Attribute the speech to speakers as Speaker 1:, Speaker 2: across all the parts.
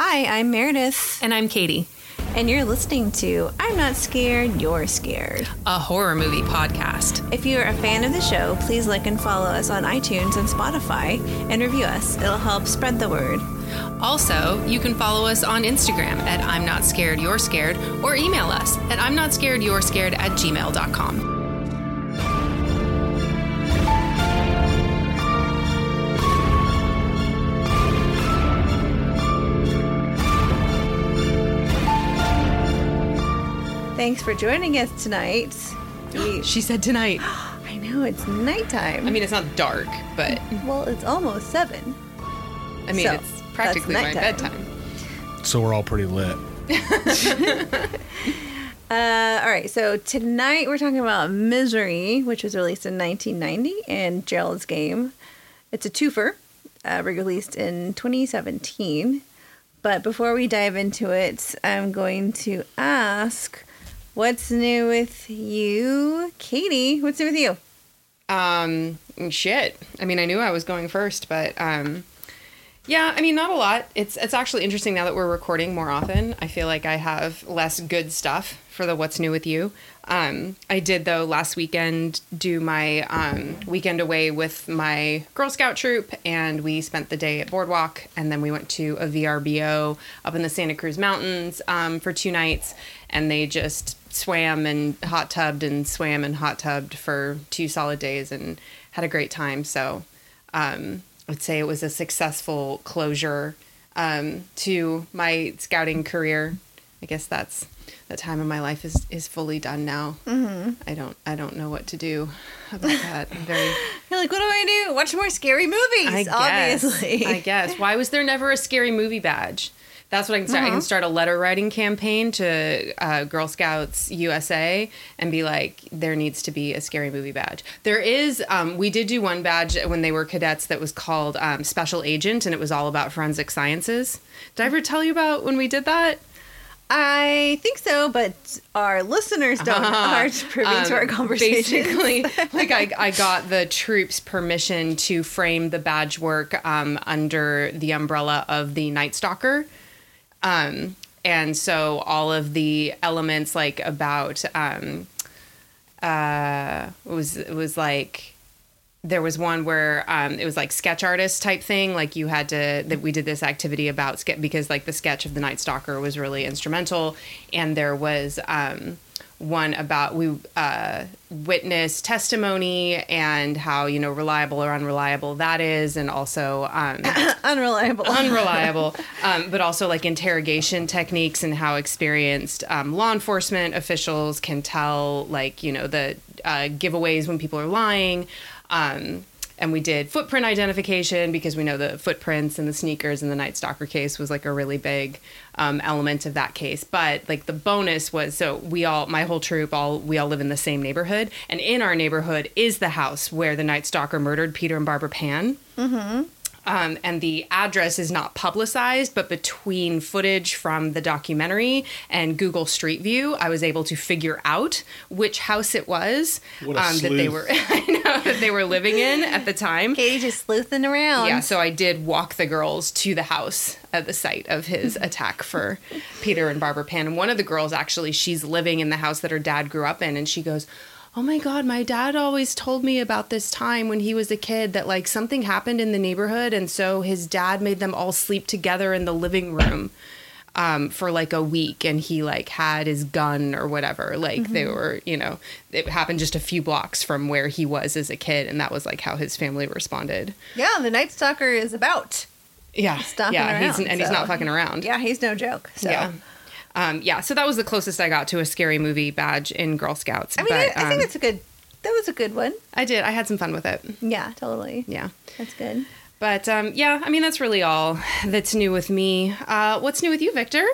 Speaker 1: Hi, I'm Meredith,
Speaker 2: And I'm Kaity,
Speaker 1: and you're listening to I'm Not Scared, You're Scared.
Speaker 2: a horror movie podcast.
Speaker 1: If you're a fan of the show, please like and follow us on iTunes and Spotify and review us. It'll help spread the word.
Speaker 2: Also, you can follow us on Instagram at I'm Not Scared, You're Scared, or email us at I'm Not Scared, You're Scared at gmail.com.
Speaker 1: Thanks for joining us tonight. We-
Speaker 2: She said tonight.
Speaker 1: I know it's nighttime.
Speaker 2: I mean, it's not dark, but
Speaker 1: well, it's almost seven.
Speaker 2: I mean,
Speaker 1: So,
Speaker 2: it's practically
Speaker 1: that's
Speaker 2: my
Speaker 1: nighttime.
Speaker 2: bedtime.
Speaker 3: So we're all pretty lit.
Speaker 1: Uh, all right, so tonight we're talking about Misery, which was released in 1990, and Gerald's Game. It's a twofer, uh, released in 2017. But before we dive into it, I'm going to ask, what's new with you, Kaity? What's new with you?
Speaker 2: Um, shit. I mean, I knew I was going first, but um, yeah. I mean, not a lot. It's it's actually interesting now that we're recording more often. I feel like I have less good stuff for the what's new with you. Um, I did though last weekend do my um, weekend away with my Girl Scout troop, and we spent the day at Boardwalk, and then we went to a VRBO up in the Santa Cruz Mountains um, for two nights, and they just swam and hot tubbed and swam and hot tubbed for two solid days and had a great time. So um, I'd say it was a successful closure um, to my scouting career. I guess that's the time of my life is, is fully done now. Mm-hmm. I don't I don't know what to do about that. I'm very
Speaker 1: You're like, what do I do? Watch more scary movies,
Speaker 2: I guess.
Speaker 1: obviously.
Speaker 2: I guess. Why was there never a scary movie badge? That's what I can start. I can start a letter writing campaign to uh, Girl Scouts USA and be like, there needs to be a scary movie badge. There is. Um, we did do one badge when they were cadets that was called um, Special Agent, and it was all about forensic sciences. Did I ever tell you about when we did that?
Speaker 1: I think so, but our listeners don't aren't privy to our conversation.
Speaker 2: Uh-huh. Um, Basically, like I, I got the troops permission to frame the badge work um, under the umbrella of the Night Stalker. Um, and so all of the elements like about um, uh, it was it was like there was one where um, it was like sketch artist type thing like you had to that we did this activity about ske- because like the sketch of the night stalker was really instrumental. And there was um, one about we uh, witness testimony and how you know reliable or unreliable that is and also um,
Speaker 1: Unreliable.
Speaker 2: unreliable, um, but also like interrogation techniques and how experienced um, law enforcement officials can tell, like, you know, the uh, giveaways when people are lying. Um, and we did footprint identification because we know the footprints and the sneakers and the Night Stalker case was like a really big um, element of that case. But like the bonus was so we all, my whole troop, all we all live in the same neighborhood, and in our neighborhood is the house where the Night Stalker murdered Peter and Barbara Pan um, and the address is not publicized, but between footage from the documentary and Google Street View, I was able to figure out which house it was um, that they were know that they were living in at the time.
Speaker 1: Kaity just sleuthing around.
Speaker 2: Yeah, so I did walk the girls to the house at the site of his attack for Peter and Barbara Pan. And one of the girls actually, she's living in the house that her dad grew up in, and she goes, Oh my God, my dad always told me about this time when he was a kid that like something happened in the neighborhood, and so his dad made them all sleep together in the living room. Um, for like a week and he like had his gun or whatever like they were you know it happened just a few blocks from where he was as a kid and that was like how his family responded
Speaker 1: Yeah, the Night Stalker is about.
Speaker 2: yeah, yeah, he's
Speaker 1: around,
Speaker 2: and he's not fucking around.
Speaker 1: Yeah, he's no joke. So.
Speaker 2: yeah, um, yeah. So that was the closest I got to a scary movie badge in Girl Scouts.
Speaker 1: I mean,
Speaker 2: but,
Speaker 1: I, I think
Speaker 2: um,
Speaker 1: it's a good. That was a good one.
Speaker 2: I did. I had some fun with it.
Speaker 1: Yeah, totally.
Speaker 2: Yeah,
Speaker 1: That's good.
Speaker 2: but um, yeah. I mean, that's really all that's new with me. Uh, what's new with you, Victor?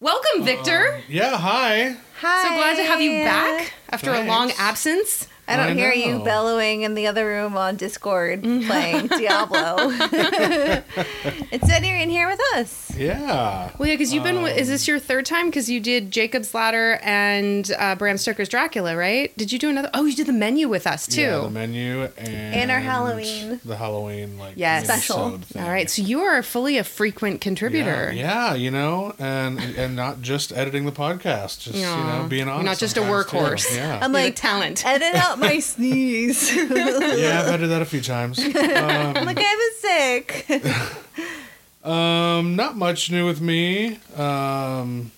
Speaker 2: Welcome, Victor.
Speaker 3: Yeah, hi.
Speaker 1: Hi.
Speaker 2: so glad to have you back after a long absence.
Speaker 1: I don't
Speaker 3: I
Speaker 1: hear you bellowing in the other room on Discord playing Diablo. Instead, you're in here with us.
Speaker 3: Yeah.
Speaker 2: Well, yeah, because you've been. is this your third time? Because you did Jacob's Ladder and uh, Bram Stoker's Dracula, right? Did you do another? Oh, you did the menu with us too.
Speaker 3: Yeah, the menu and,
Speaker 1: And our Halloween.
Speaker 3: The Halloween like
Speaker 2: Yes.
Speaker 1: Special.
Speaker 3: thing.
Speaker 2: All right, so you are fully a frequent contributor.
Speaker 3: Yeah, yeah, you know, and and not just editing the podcast, just you know, being
Speaker 2: You're not just a
Speaker 3: sometimes, too.
Speaker 2: workhorse.
Speaker 3: Yeah,
Speaker 1: I'm
Speaker 2: You're the
Speaker 1: like,
Speaker 2: talent.
Speaker 1: edit out my sneeze.
Speaker 3: yeah, I've edited that a few times. Um,
Speaker 1: I'm like, I was sick.
Speaker 3: um, not much new with me. Um,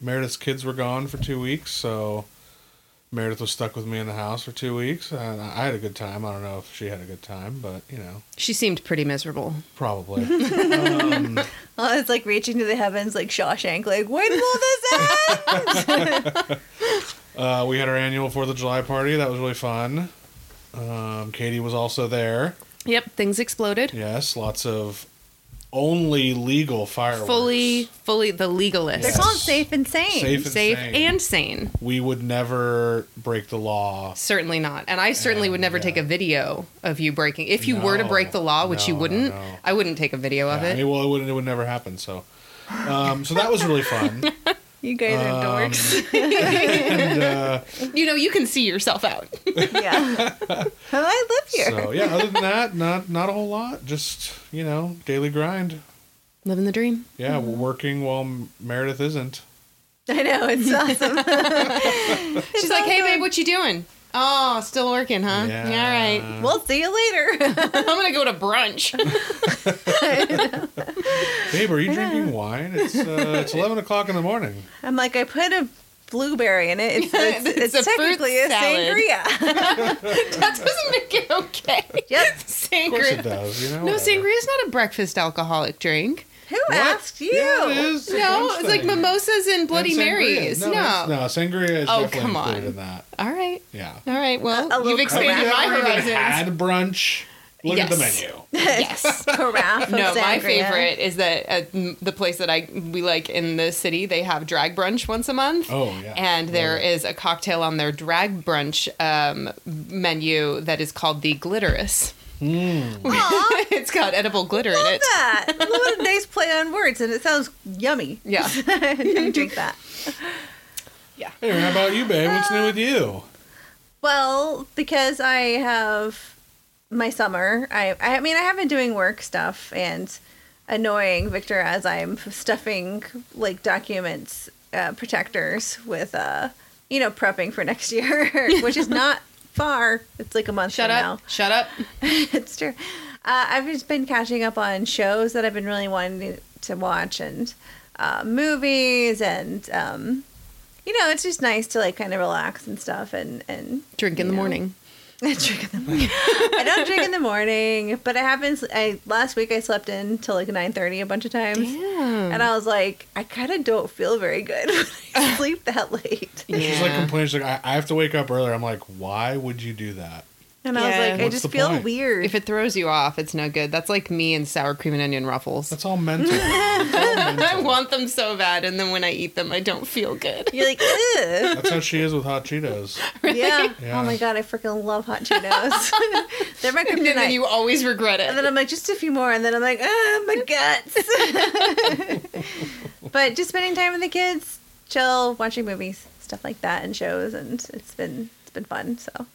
Speaker 3: Meredith's kids were gone for two weeks, so Meredith was stuck with me in the house for two weeks, and I had a good time. I don't know if she had a good time, but you know,
Speaker 2: She seemed pretty miserable.
Speaker 3: probably. um,
Speaker 1: Oh, it's like reaching to the heavens, like Shawshank. Like, when will this end?
Speaker 3: Uh, we had our annual Fourth of July party. That was really fun. Um, Kaity was also there.
Speaker 2: Yep, things exploded.
Speaker 3: Yes, lots of only legal fireworks.
Speaker 2: Fully, fully the legalist.
Speaker 1: They're
Speaker 3: Yes.
Speaker 1: called safe and sane.
Speaker 3: Safe and
Speaker 2: Safe
Speaker 3: sane.
Speaker 2: and sane.
Speaker 3: We would never break the law.
Speaker 2: Certainly not. And I certainly would never
Speaker 3: yeah.
Speaker 2: take a video of you breaking. If you were to break the law, which you
Speaker 3: no, no,
Speaker 2: wouldn't,
Speaker 3: no.
Speaker 2: I wouldn't take a video of
Speaker 3: Yeah, I
Speaker 2: it.
Speaker 3: mean, well, it would, it would never happen. So, um, so that was really fun.
Speaker 1: You guys are
Speaker 3: Um,
Speaker 1: dorks.
Speaker 3: and uh,
Speaker 2: You know, you can see yourself out.
Speaker 1: yeah. I live here.
Speaker 3: so yeah, other than that, not not a whole lot. Just you know, daily grind.
Speaker 2: Living the dream.
Speaker 3: Yeah, working while Meredith isn't.
Speaker 1: I know, it's awesome.
Speaker 2: She's like, hey, babe, what you doing? Oh, still working, huh?
Speaker 3: Yeah.
Speaker 2: All right.
Speaker 1: We'll see you later.
Speaker 2: I'm going to go to brunch.
Speaker 3: Babe, are you drinking wine? It's uh, it's eleven o'clock in the morning.
Speaker 1: I'm like, I put a blueberry in it. It's, it's,
Speaker 2: It's
Speaker 1: it's,
Speaker 2: a fruit
Speaker 1: technically a sangria.
Speaker 2: that doesn't make it okay.
Speaker 1: yep.
Speaker 3: Of course it
Speaker 2: Sangria.
Speaker 3: does. You know.
Speaker 2: No, sangria is not a breakfast alcoholic drink.
Speaker 1: Who
Speaker 3: What?
Speaker 1: asked you?
Speaker 3: Yeah, it is.
Speaker 2: No, it's like mimosas and Bloody
Speaker 3: And.
Speaker 2: Marys.
Speaker 3: No,
Speaker 2: No.
Speaker 3: no, sangria is
Speaker 2: Oh,
Speaker 3: definitely
Speaker 2: come
Speaker 3: included
Speaker 2: on.
Speaker 3: in that.
Speaker 2: All right.
Speaker 3: Yeah.
Speaker 2: All right. Well,
Speaker 1: A- a
Speaker 2: you've expanded
Speaker 1: carafe.
Speaker 2: my
Speaker 3: Have you ever
Speaker 2: horizons.
Speaker 3: had brunch? Look at the menu.
Speaker 2: yes.
Speaker 1: Carafe of
Speaker 2: No, my favorite is that at the place that I we like in the city, they have drag brunch once a month.
Speaker 3: Oh yeah.
Speaker 2: And there
Speaker 3: Love it.
Speaker 2: is a cocktail on their drag brunch um, menu that is called the Glitterous.
Speaker 1: Aw,
Speaker 2: it's got edible glitter in
Speaker 1: love
Speaker 2: it.
Speaker 1: that. What a nice play on words, and it sounds yummy.
Speaker 2: Yeah.
Speaker 1: I drink that. Yeah.
Speaker 3: Hey, how about you, babe? What's new with you?
Speaker 1: Well, because I have my summer, I I mean I have been doing work stuff and annoying Victor as I'm stuffing like documents uh, protectors with uh you know prepping for next year, which is not far. It's like a month
Speaker 2: Shut
Speaker 1: from
Speaker 2: up.
Speaker 1: now.
Speaker 2: Shut up.
Speaker 1: it's true. Uh, I've just been catching up on shows that I've been really wanting to, to watch and uh, movies and um, you know it's just nice to like kind of relax and stuff and and
Speaker 2: Drink in the
Speaker 1: know.
Speaker 2: morning.
Speaker 1: I drink in the morning. I don't drink in the morning, but I have been. I last week I slept in till like nine thirty a bunch of times,
Speaker 2: Damn.
Speaker 1: and I was like, I kind of don't feel very good when I sleep that late.
Speaker 3: She's like
Speaker 2: Yeah.
Speaker 3: complaining. She's like, I, I have to wake up earlier. I'm like, why would you do that?
Speaker 1: And I was
Speaker 2: Yeah.
Speaker 1: like, I
Speaker 3: What's
Speaker 1: just
Speaker 3: the
Speaker 1: feel
Speaker 3: point?
Speaker 1: weird.
Speaker 2: If it throws you off, it's no good. That's like me and sour cream and onion ruffles.
Speaker 3: That's all mental. It's all mental.
Speaker 2: I want them so bad, and then when I eat them, I don't feel good.
Speaker 1: You're like, Ugh.
Speaker 3: That's how she is with hot Cheetos.
Speaker 1: yeah.
Speaker 3: Yeah.
Speaker 1: Oh my god, I freaking love hot Cheetos. They're my
Speaker 2: And then you always regret it.
Speaker 1: And then
Speaker 2: it.
Speaker 1: I'm like, just a few more, and then I'm like, ah, my guts. but just spending time with the kids, chill, watching movies, stuff like that, and shows, and it's been it's been fun. So,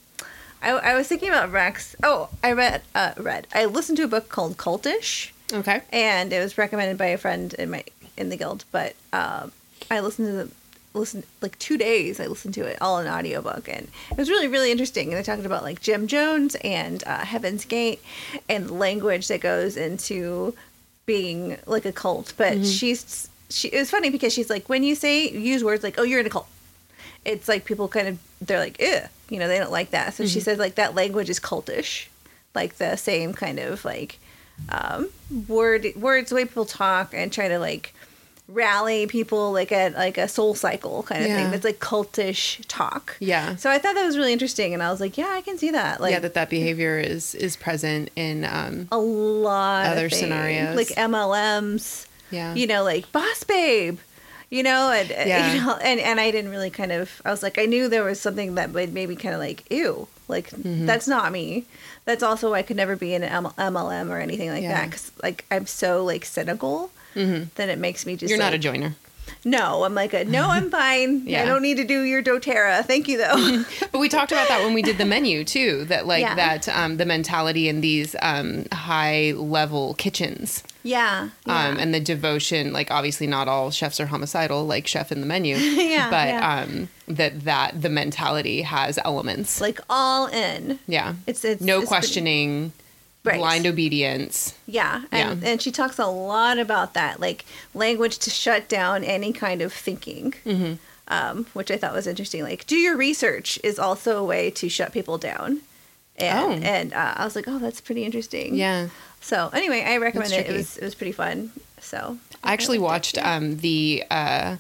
Speaker 1: I, I was thinking about Rex. Oh, I read uh, read. I listened to a book called Cultish,
Speaker 2: Okay.
Speaker 1: and it was recommended by a friend in my in the guild. But um, I listened to the listened like two days. I listened to it all in audiobook, and it was really really interesting. And they talked about like Jim Jones and uh, Heaven's Gate and language that goes into being like a cult. But she's she. It was funny because she's like when you say use words like oh you're in a cult. It's like people kind of they're like, Ew, you know, they don't like that. So she says like that language is cultish, like the same kind of like um, word words the way people talk and try to like rally people like a like a soul cycle kind of
Speaker 2: Yeah.
Speaker 1: thing. That's like cultish talk.
Speaker 2: Yeah.
Speaker 1: So I thought that was really interesting, and I was like, yeah, I can see that. Like
Speaker 2: yeah, that that behavior is is present in um
Speaker 1: a lot
Speaker 2: Other scenarios.
Speaker 1: like MLMs.
Speaker 2: yeah.
Speaker 1: You know, like boss babe. You know, and uh,
Speaker 2: Yeah.
Speaker 1: you know, and and I didn't really kind of. I was like, I knew there was something that would maybe kind of like, ew, Like mm-hmm. that's not me. That's also why I could never be in an MLM or anything like that that because like I'm so like cynical. Mm-hmm. Then it makes me just
Speaker 2: You're not a joiner.
Speaker 1: No. I'm like a, no. I'm fine.
Speaker 2: Yeah.
Speaker 1: I don't need to do your DoTerra. Thank you though.
Speaker 2: But we talked about that when we did the menu too. That like
Speaker 1: Yeah.
Speaker 2: that um, the mentality in these um, high level kitchens
Speaker 1: yeah. yeah.
Speaker 2: um, and the devotion. Like obviously not all chefs are homicidal, like chef in the menu.
Speaker 1: Yeah,
Speaker 2: But
Speaker 1: yeah.
Speaker 2: um, that that the mentality has elements.
Speaker 1: like all in.
Speaker 2: yeah.
Speaker 1: It's it's
Speaker 2: no
Speaker 1: it's pretty-
Speaker 2: questioning.
Speaker 1: Right.
Speaker 2: Blind obedience.
Speaker 1: Yeah, and
Speaker 2: Yeah.
Speaker 1: and she talks a lot about that, like language to shut down any kind of thinking,
Speaker 2: Mm-hmm.
Speaker 1: um, which I thought was interesting. Like, do your research is also a way to shut people down, and
Speaker 2: Oh.
Speaker 1: and uh, I was like, oh, that's pretty interesting.
Speaker 2: Yeah.
Speaker 1: So anyway, I recommend it. It was it was pretty fun. So
Speaker 2: I actually
Speaker 1: it.
Speaker 2: watched um, the uh,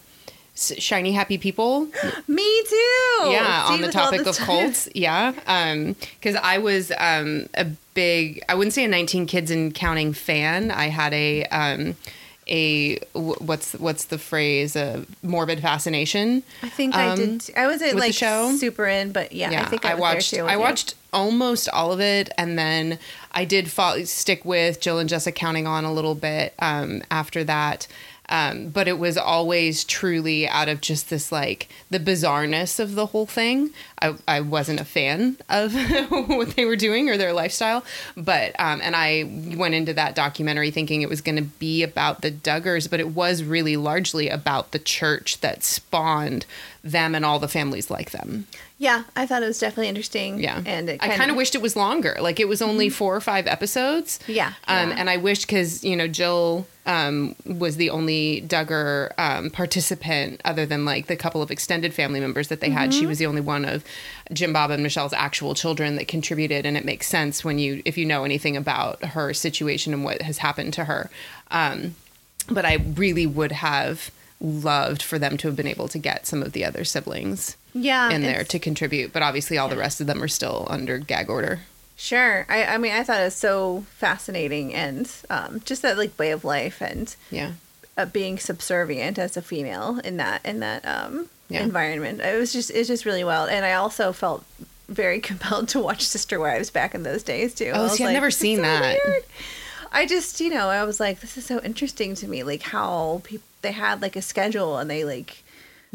Speaker 2: Shiny Happy People
Speaker 1: Me too.
Speaker 2: yeah
Speaker 1: See,
Speaker 2: on the topic
Speaker 1: this
Speaker 2: of
Speaker 1: time-
Speaker 2: cults yeah um because i was um a big i wouldn't say a 19 kids and counting fan i had a um a what's what's the phrase a morbid fascination
Speaker 1: I think I
Speaker 2: um,
Speaker 1: did. t- I wasn't
Speaker 2: the
Speaker 1: like
Speaker 2: show?
Speaker 1: super in, but yeah,
Speaker 2: yeah
Speaker 1: I think I, was
Speaker 2: watched i
Speaker 1: you.
Speaker 2: watched almost all of it and then i did fall, stick with jill and jessica counting on a little bit um after that um, but it was always truly out of just this like the bizarreness of the whole thing. I, I wasn't a fan of what they were doing or their lifestyle, but um, and I went into that documentary thinking it was going to be about the Duggars, but it was really largely about the church that spawned them and all the families like them.
Speaker 1: Yeah, I thought it was definitely interesting.
Speaker 2: Yeah,
Speaker 1: and
Speaker 2: I kind of wished it was longer. Like it was only four or five episodes.
Speaker 1: Yeah,
Speaker 2: um,
Speaker 1: yeah.
Speaker 2: and I wished because you know Jill um, was the only Duggar um, participant, other than like the couple of extended family members that they had.
Speaker 1: Mm-hmm.
Speaker 2: She was the only one of Jim Bob and Michelle's actual children that contributed, and it makes sense when you if you know anything about her situation and what has happened to her. Um, but I really would have loved for them to have been able to get some of the other siblings
Speaker 1: yeah
Speaker 2: in there to contribute, but obviously all the rest of them are still under gag order.
Speaker 1: Sure. I, I mean, I thought it was so fascinating and um, just that like way of life and
Speaker 2: Yeah.
Speaker 1: uh, being subservient as a female in that in that um,
Speaker 2: Yeah.
Speaker 1: environment. It was just it's just really wild, and I also felt very compelled to watch Sister Wives back in those days too.
Speaker 2: Oh,
Speaker 1: I was
Speaker 2: see, I've never seen
Speaker 1: so
Speaker 2: that."
Speaker 1: weird." I just you know I was like, this is so interesting to me, like how people they had like a schedule and they like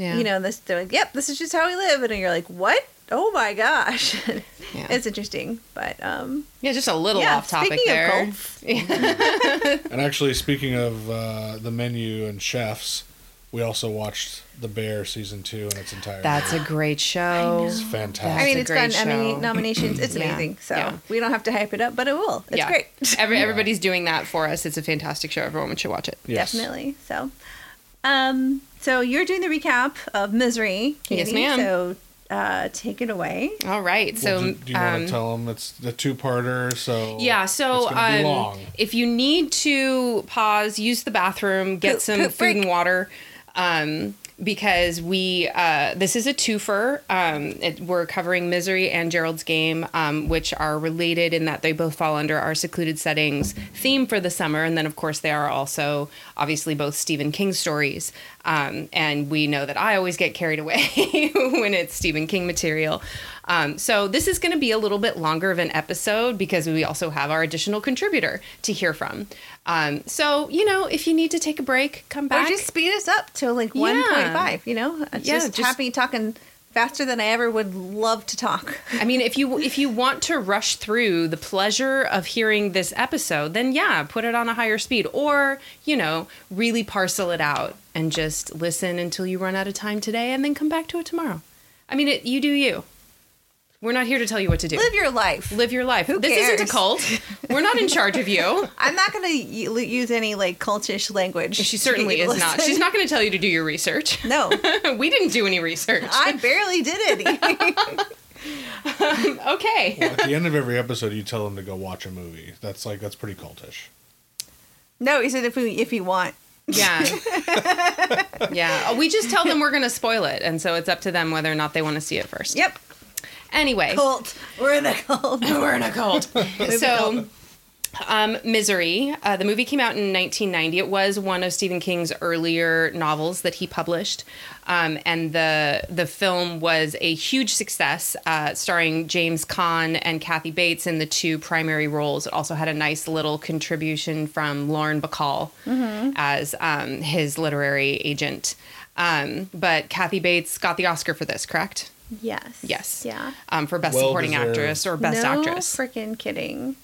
Speaker 2: Yeah.
Speaker 1: you know this they're like, yep, this is just how we live, and you're like, what? Oh my gosh,
Speaker 2: Yeah.
Speaker 1: it's interesting, but um.
Speaker 2: yeah, just a little
Speaker 1: Yeah,
Speaker 2: off topic
Speaker 1: speaking of
Speaker 2: there.
Speaker 1: cults.
Speaker 3: And actually, speaking of uh, the menu and chefs, we also watched The Bear season two in its entirety.
Speaker 2: That's a great show.
Speaker 3: It's
Speaker 1: I mean,
Speaker 2: a
Speaker 1: it's
Speaker 2: great
Speaker 1: gotten Emmy
Speaker 2: show.
Speaker 1: nominations. It's
Speaker 2: Yeah,
Speaker 1: amazing. So
Speaker 2: yeah.
Speaker 1: we don't have to hype it up, but it will. It's
Speaker 2: yeah.
Speaker 1: great.
Speaker 2: Every, everybody's doing that for us. It's a fantastic show. Everyone should watch it.
Speaker 3: Yes.
Speaker 1: Definitely. So, um, so you're doing the recap of Misery.
Speaker 2: Yes, ma'am.
Speaker 1: So, uh, take it away.
Speaker 2: All right. So,
Speaker 3: Well, do, do you want
Speaker 2: um,
Speaker 3: to tell them it's the two-parter? So
Speaker 2: yeah, so
Speaker 3: it's gonna be
Speaker 2: um,
Speaker 3: long.
Speaker 2: if you need to pause, use the bathroom, get
Speaker 1: Poop,
Speaker 2: some
Speaker 1: poop
Speaker 2: food
Speaker 1: break.
Speaker 2: and water, um, because we uh, this is a twofer. Um, it, we're covering Misery and Gerald's Game, um, which are related in that they both fall under our secluded settings theme for the summer, and then of course they are also obviously both Stephen King stories. Um, and we know that I always get carried away when it's Stephen King material. Um, so this is going to be a little bit longer of an episode because we also have our additional contributor to hear from. Um, so you know, if you need to take a break, come back.
Speaker 1: Or just speed us up to like
Speaker 2: Yeah.
Speaker 1: 1.5, you know?
Speaker 2: Yeah,
Speaker 1: just,
Speaker 2: just-
Speaker 1: happy talking faster than I ever would love to talk.
Speaker 2: I mean, if you if you want to rush through the pleasure of hearing this episode, then yeah, put it on a higher speed, or you know, really parcel it out and just listen until you run out of time today, and then come back to it tomorrow. I mean, it, you do you. We're not here to tell you what to do.
Speaker 1: Live your life.
Speaker 2: Live your life.
Speaker 1: Who
Speaker 2: this isn't a cult. We're not in charge of you.
Speaker 1: I'm not going to use any like cultish language.
Speaker 2: She certainly is
Speaker 1: to
Speaker 2: not. She's not going to tell you to do your research.
Speaker 1: No,
Speaker 2: we didn't do any research.
Speaker 1: I barely did anything.
Speaker 2: Um, okay.
Speaker 3: Well, at the end of every episode, you tell them to go watch a movie. That's like that's pretty cultish.
Speaker 1: no, he said if we if you want.
Speaker 2: Yeah. yeah. We just tell them we're going to spoil it. And so it's up to them whether or not they want to see it first.
Speaker 1: Yep.
Speaker 2: Anyway,
Speaker 1: Cult. We're in a cult.
Speaker 2: we're in a cult. so, Um, Misery. Uh, the movie came out in 1990. It was one of Stephen King's earlier novels that he published, um, and the the film was a huge success, uh, starring James Caan and Kathy Bates in the two primary roles. It also had a nice little contribution from Lauren Bacall as um, his literary agent. Um, but Kathy Bates got the Oscar for this, correct?
Speaker 1: Yes.
Speaker 2: Yes.
Speaker 1: Yeah.
Speaker 2: Um, for Best
Speaker 3: Well
Speaker 2: Supporting
Speaker 3: deserved.
Speaker 2: Actress or Best
Speaker 1: no
Speaker 2: Actress.
Speaker 1: freaking kidding.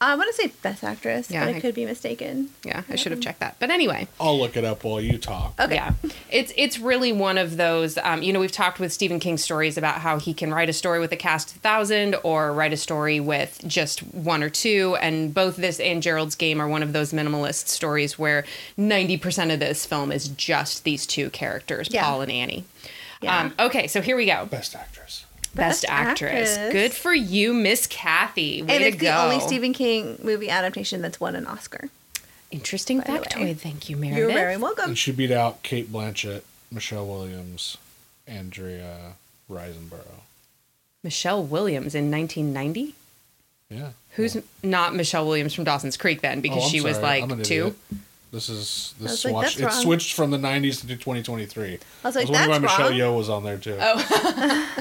Speaker 1: I want to say best actress,
Speaker 2: Yeah,
Speaker 1: but I
Speaker 2: I-
Speaker 1: could be mistaken.
Speaker 2: yeah, I should have checked that. But anyway.
Speaker 3: I'll look it up while you talk.
Speaker 1: Okay.
Speaker 2: Yeah, it's it's really one of those. Um, you know, we've talked with Stephen King stories about how he can write a story with a cast of a thousand, or write a story with just one or two. And both this and Gerald's Game are one of those minimalist stories where ninety percent of this film is just these two characters,
Speaker 1: Yeah.
Speaker 2: Paul and Annie.
Speaker 1: Yeah.
Speaker 2: Um, okay, so here we go.
Speaker 3: Best actress.
Speaker 2: Best,
Speaker 1: Best
Speaker 2: actress.
Speaker 1: actress.
Speaker 2: Good for you, Miss Kathy. Way
Speaker 1: and
Speaker 2: to
Speaker 1: it's
Speaker 2: go.
Speaker 1: the only Stephen King movie adaptation that's won an Oscar.
Speaker 2: Interesting
Speaker 1: by
Speaker 2: factoid. Thank you, Meredith.
Speaker 1: You're very welcome.
Speaker 3: And she beat out Cate Blanchett, Michelle Williams, Andrea Riseborough.
Speaker 2: Michelle Williams in 1990.
Speaker 3: Yeah.
Speaker 2: Who's not Michelle Williams from Dawson's Creek then? Because
Speaker 3: Oh, I'm
Speaker 2: she was
Speaker 3: sorry. I'm
Speaker 2: like
Speaker 3: an
Speaker 2: two.
Speaker 3: Idiot. This is
Speaker 1: I
Speaker 3: this
Speaker 1: was like,
Speaker 3: it
Speaker 1: wrong.
Speaker 3: switched from the '90s to 2023.
Speaker 1: I was like,
Speaker 3: wondering why Michelle
Speaker 1: wrong.
Speaker 3: Yeoh was on there too.
Speaker 1: Oh,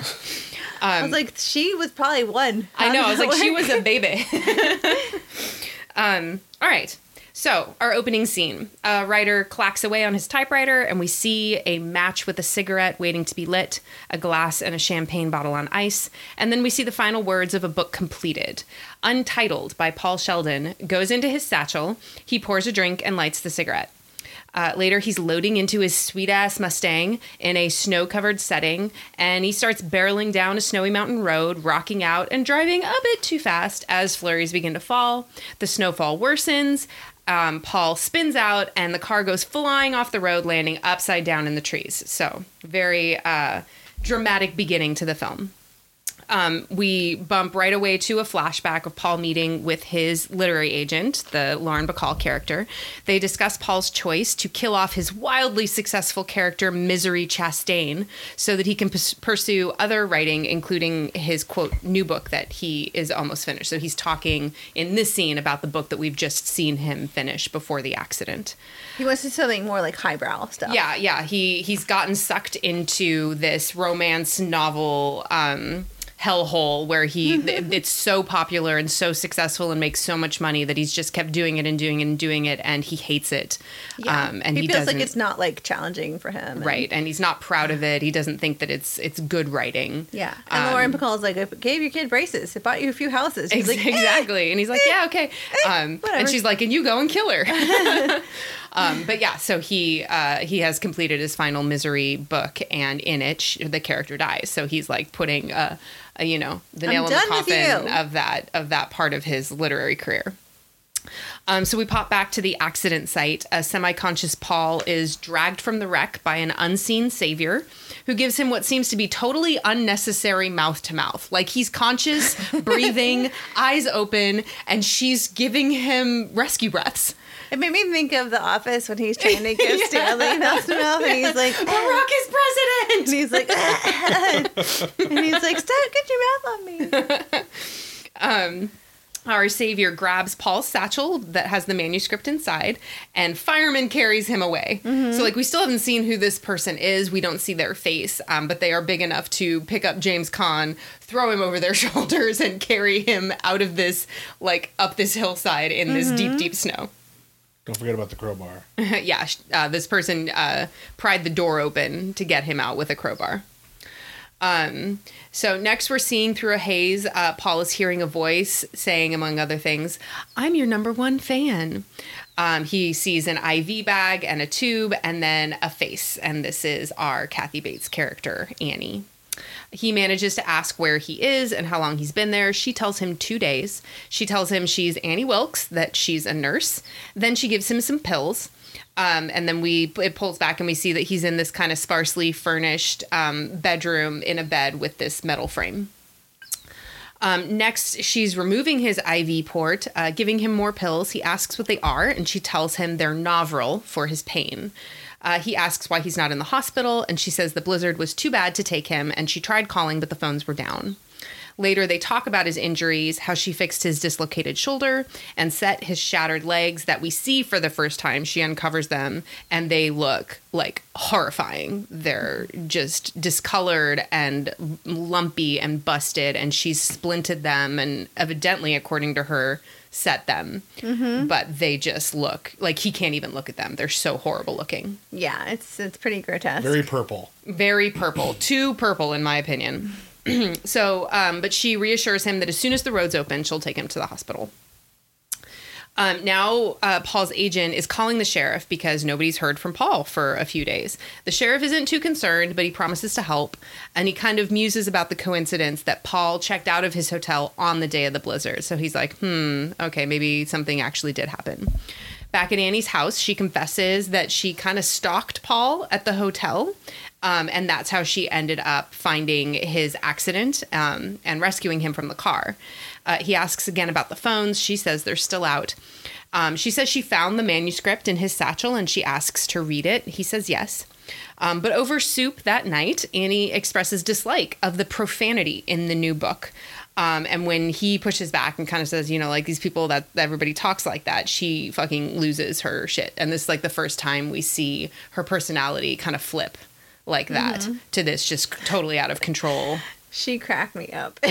Speaker 1: I was like, she was probably one.
Speaker 2: I know. I was like,
Speaker 1: did
Speaker 2: she was a baby. um, all right. So, our opening scene. A writer clacks away on his typewriter, and we see a match with a cigarette waiting to be lit, a glass and a champagne bottle on ice, and then we see the final words of a book completed. Untitled by Paul Sheldon goes into his satchel, he pours a drink and lights the cigarette. Uh, later, he's loading into his sweet ass Mustang in a snow covered setting, and he starts barreling down a snowy mountain road, rocking out and driving a bit too fast as flurries begin to fall. The snowfall worsens. Um, Paul spins out, and the car goes flying off the road, landing upside down in the trees. So, very uh, dramatic beginning to the film um, we bump right away to a flashback of Paul meeting with his literary agent, the Lauren Bacall character. They discuss Paul's choice to kill off his wildly successful character, Misery Chastain, so that he can pers- pursue other writing, including his quote, new book that he is almost finished. So he's talking in this scene about the book that we've just seen him finish before the accident.
Speaker 1: He wants to do something more like highbrow stuff.
Speaker 2: Yeah, yeah. He he's gotten sucked into this romance novel um hellhole where he th- it's so popular and so successful and makes so much money that he's just kept doing it and doing it and doing it and he hates it.
Speaker 1: Yeah.
Speaker 2: Um and
Speaker 1: he,
Speaker 2: he,
Speaker 1: feels like it's not like challenging for him. and-
Speaker 2: right and he's not proud of it. He doesn't think that it's it's good writing.
Speaker 1: Yeah. And
Speaker 2: Um,
Speaker 1: Lauren Bacall is like, I gave your kid braces. It bought you a few houses.
Speaker 2: Ex-
Speaker 1: like, "Eh."
Speaker 2: exactly. And he's like, yeah, okay. Um, and she's like, and you go and kill her. um, but yeah, so he uh, he has completed his final misery book, and in it, sh- the character dies. So he's like putting, uh, a, you know, the
Speaker 1: I'm
Speaker 2: nail in the coffin of that of that part of his literary career. Um, so we pop back to the accident site. A semi conscious Paul is dragged from the wreck by an unseen savior who gives him what seems to be totally unnecessary mouth to mouth. Like he's conscious, breathing, eyes open, and she's giving him rescue breaths.
Speaker 1: It made me think of The Office when he's trying to give Stanley mouth to mouth, and he's like,
Speaker 2: Barack is president," and
Speaker 1: he's like, and he's like, stop, get your mouth on me.
Speaker 2: Um, our savior grabs Paul's satchel that has the manuscript inside, and fireman carries him away. Mm-hmm. So, like, we still haven't seen who this person is. We don't see their face, um, but they are big enough to pick up James Caan, throw him over their shoulders, and carry him out of this, like, up this hillside in this deep, mm-hmm. deep snow.
Speaker 3: Don't forget about the crowbar.
Speaker 2: yeah, uh, this person uh, pried the door open to get him out with a crowbar. Um, so next we're seeing through a haze, uh, Paul is hearing a voice saying, among other things, I'm your number one fan. Um, he sees an IV bag and a tube and then a face. And this is our Kathy Bates character, Annie. He manages to ask where he is and how long he's been there. She tells him two days. She tells him she's Annie Wilkes, that she's a nurse. Then she gives him some pills. Um, and then we it pulls back and we see that he's in this kind of sparsely furnished um, bedroom in a bed with this metal frame. Um, next, she's removing his IV port, uh, giving him more pills. He asks what they are, and she tells him they're Novril for his pain. Uh, he asks why he's not in the hospital, and she says the blizzard was too bad to take him, and she tried calling, but the phones were down. Later, they talk about his injuries, how she fixed his dislocated shoulder and set his shattered legs that we see for the first time. She uncovers them and they look like horrifying. They're just discolored and lumpy and busted, and she's splinted them and evidently, according to her, set them. But they just look like he can't even look at them. They're so horrible looking.
Speaker 1: Yeah, it's it's pretty grotesque.
Speaker 3: Very purple.
Speaker 2: Very purple. Too purple, in my opinion. so, um, but she reassures him that as soon as the roads open, she'll take him to the hospital. Um, now, uh, Paul's agent is calling the sheriff because nobody's heard from Paul for a few days. The sheriff isn't too concerned, but he promises to help, and he kind of muses about the coincidence that Paul checked out of his hotel on the day of the blizzard. So he's like, hmm, okay, maybe something actually did happen. Back at Annie's house, she confesses that she kind of stalked Paul at the hotel, um, and that's how she ended up finding his accident um, and rescuing him from the car. Uh, he asks again about the phones. She says they're still out. Um, she says she found the manuscript in his satchel and she asks to read it. He says yes. Um, but over soup that night, Annie expresses dislike of the profanity in the new book. Um, and when he pushes back and kind of says, you know, like these people that that everybody talks like that, she fucking loses her shit. And this is like the first time we see her personality kind of flip like that to this just totally out of control.
Speaker 1: She cracked me up.
Speaker 2: Do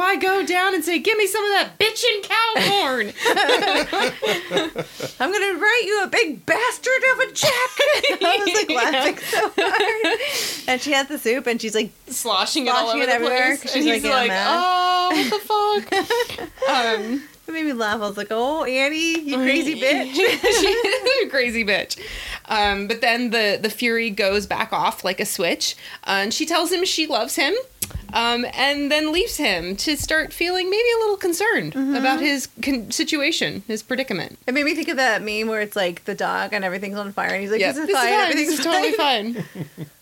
Speaker 2: I go down and say, give me some of that bitchin' cow corn?
Speaker 1: I'm gonna write you a big bastard of a check. I was like laughing so hard. And she has the soup, and she's like,
Speaker 2: Sloshing it all over
Speaker 1: it everywhere. 'cause
Speaker 2: And
Speaker 1: she's,
Speaker 2: he's
Speaker 1: like,
Speaker 2: like, oh, what the fuck? um,
Speaker 1: it made me laugh. I was like, oh, Annie, you crazy bitch.
Speaker 2: She's a crazy bitch. Um, but then the the fury goes back off like a switch, uh, and she tells him she loves him, um, and then leaves him to start feeling maybe a little concerned
Speaker 1: Mm-hmm.
Speaker 2: about his con- situation, his predicament.
Speaker 1: It made me think of that meme where it's like the dog and everything's on fire, and he's like,
Speaker 2: Yeah,
Speaker 1: this is
Speaker 2: this
Speaker 1: fine,
Speaker 2: is fine.
Speaker 1: everything's
Speaker 2: This is totally fine.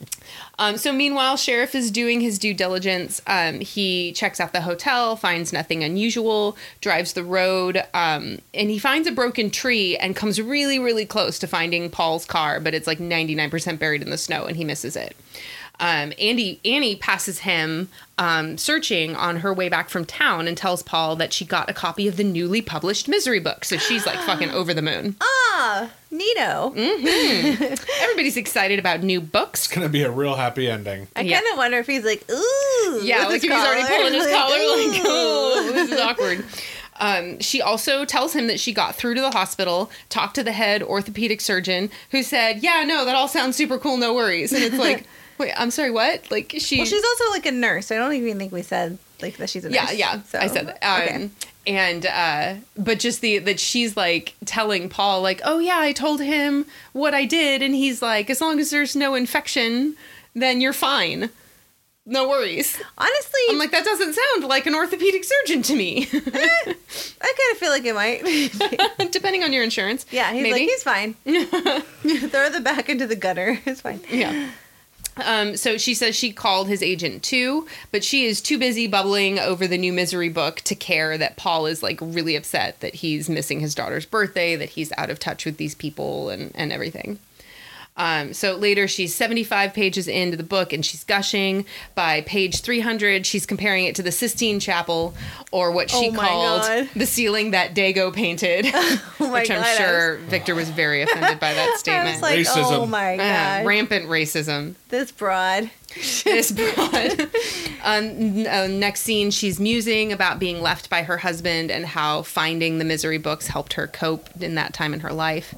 Speaker 2: Um, so meanwhile, sheriff is doing his due diligence. Um, he checks out the hotel, finds nothing unusual, drives the road, um, and he finds a broken tree and comes really, really close to finding Paul's car, but it's like ninety nine percent buried in the snow, and he misses it. Um, Andy Annie passes him um, searching on her way back from town and tells Paul that she got a copy of the newly published Misery book. So she's like fucking over the moon.
Speaker 1: Ah, Nito.
Speaker 2: Mm. Everybody's excited about new books.
Speaker 3: It's gonna be a real happy ending.
Speaker 1: I
Speaker 2: Yeah.
Speaker 1: kind of wonder if he's like, ooh.
Speaker 2: Yeah,
Speaker 1: with
Speaker 2: like
Speaker 1: his
Speaker 2: if he's already
Speaker 1: collar.
Speaker 2: pulling his collar, like,
Speaker 1: ooh.
Speaker 2: oh, this is awkward. Um, she also tells him that she got through to the hospital, talked to the head orthopedic surgeon, who said, "Yeah, no, that all sounds super cool, no worries." And it's like, wait, I'm sorry, what? Like she,
Speaker 1: Well, she's also like a nurse. I don't even think we said like that she's a
Speaker 2: yeah,
Speaker 1: nurse.
Speaker 2: yeah,
Speaker 1: So,
Speaker 2: I said that. Um,
Speaker 1: okay.
Speaker 2: And uh, but just the that she's like telling Paul like, "Oh yeah, I told him what I did," and he's like, "As long as there's no infection, then you're fine." No worries.
Speaker 1: Honestly,
Speaker 2: I'm like, that doesn't sound like an orthopedic surgeon to me.
Speaker 1: I kind of feel like it might.
Speaker 2: Depending on your insurance.
Speaker 1: yeah, he's
Speaker 2: maybe.
Speaker 1: like, he's fine. Throw the back into the gutter. It's fine.
Speaker 2: yeah. Um, so she says she called his agent too, but she is too busy bubbling over the new misery book to care that Paul is like really upset that he's missing his daughter's birthday, that he's out of touch with these people and, and everything. Um, so later, she's 75 pages into the book and she's gushing. By page 300, she's comparing it to the Sistine Chapel, or what she
Speaker 1: Oh
Speaker 2: called
Speaker 1: God.
Speaker 2: the ceiling that Dago painted,
Speaker 1: Oh
Speaker 2: which I'm
Speaker 1: God, I
Speaker 2: sure Victor was very offended by that
Speaker 1: I
Speaker 2: statement.
Speaker 1: was like,
Speaker 3: Racism.
Speaker 1: oh my
Speaker 2: Uh,
Speaker 1: god,
Speaker 2: rampant racism.
Speaker 1: this broad.
Speaker 2: This broad. um, uh, next scene, she's musing about being left by her husband and how finding the misery books helped her cope in that time in her life.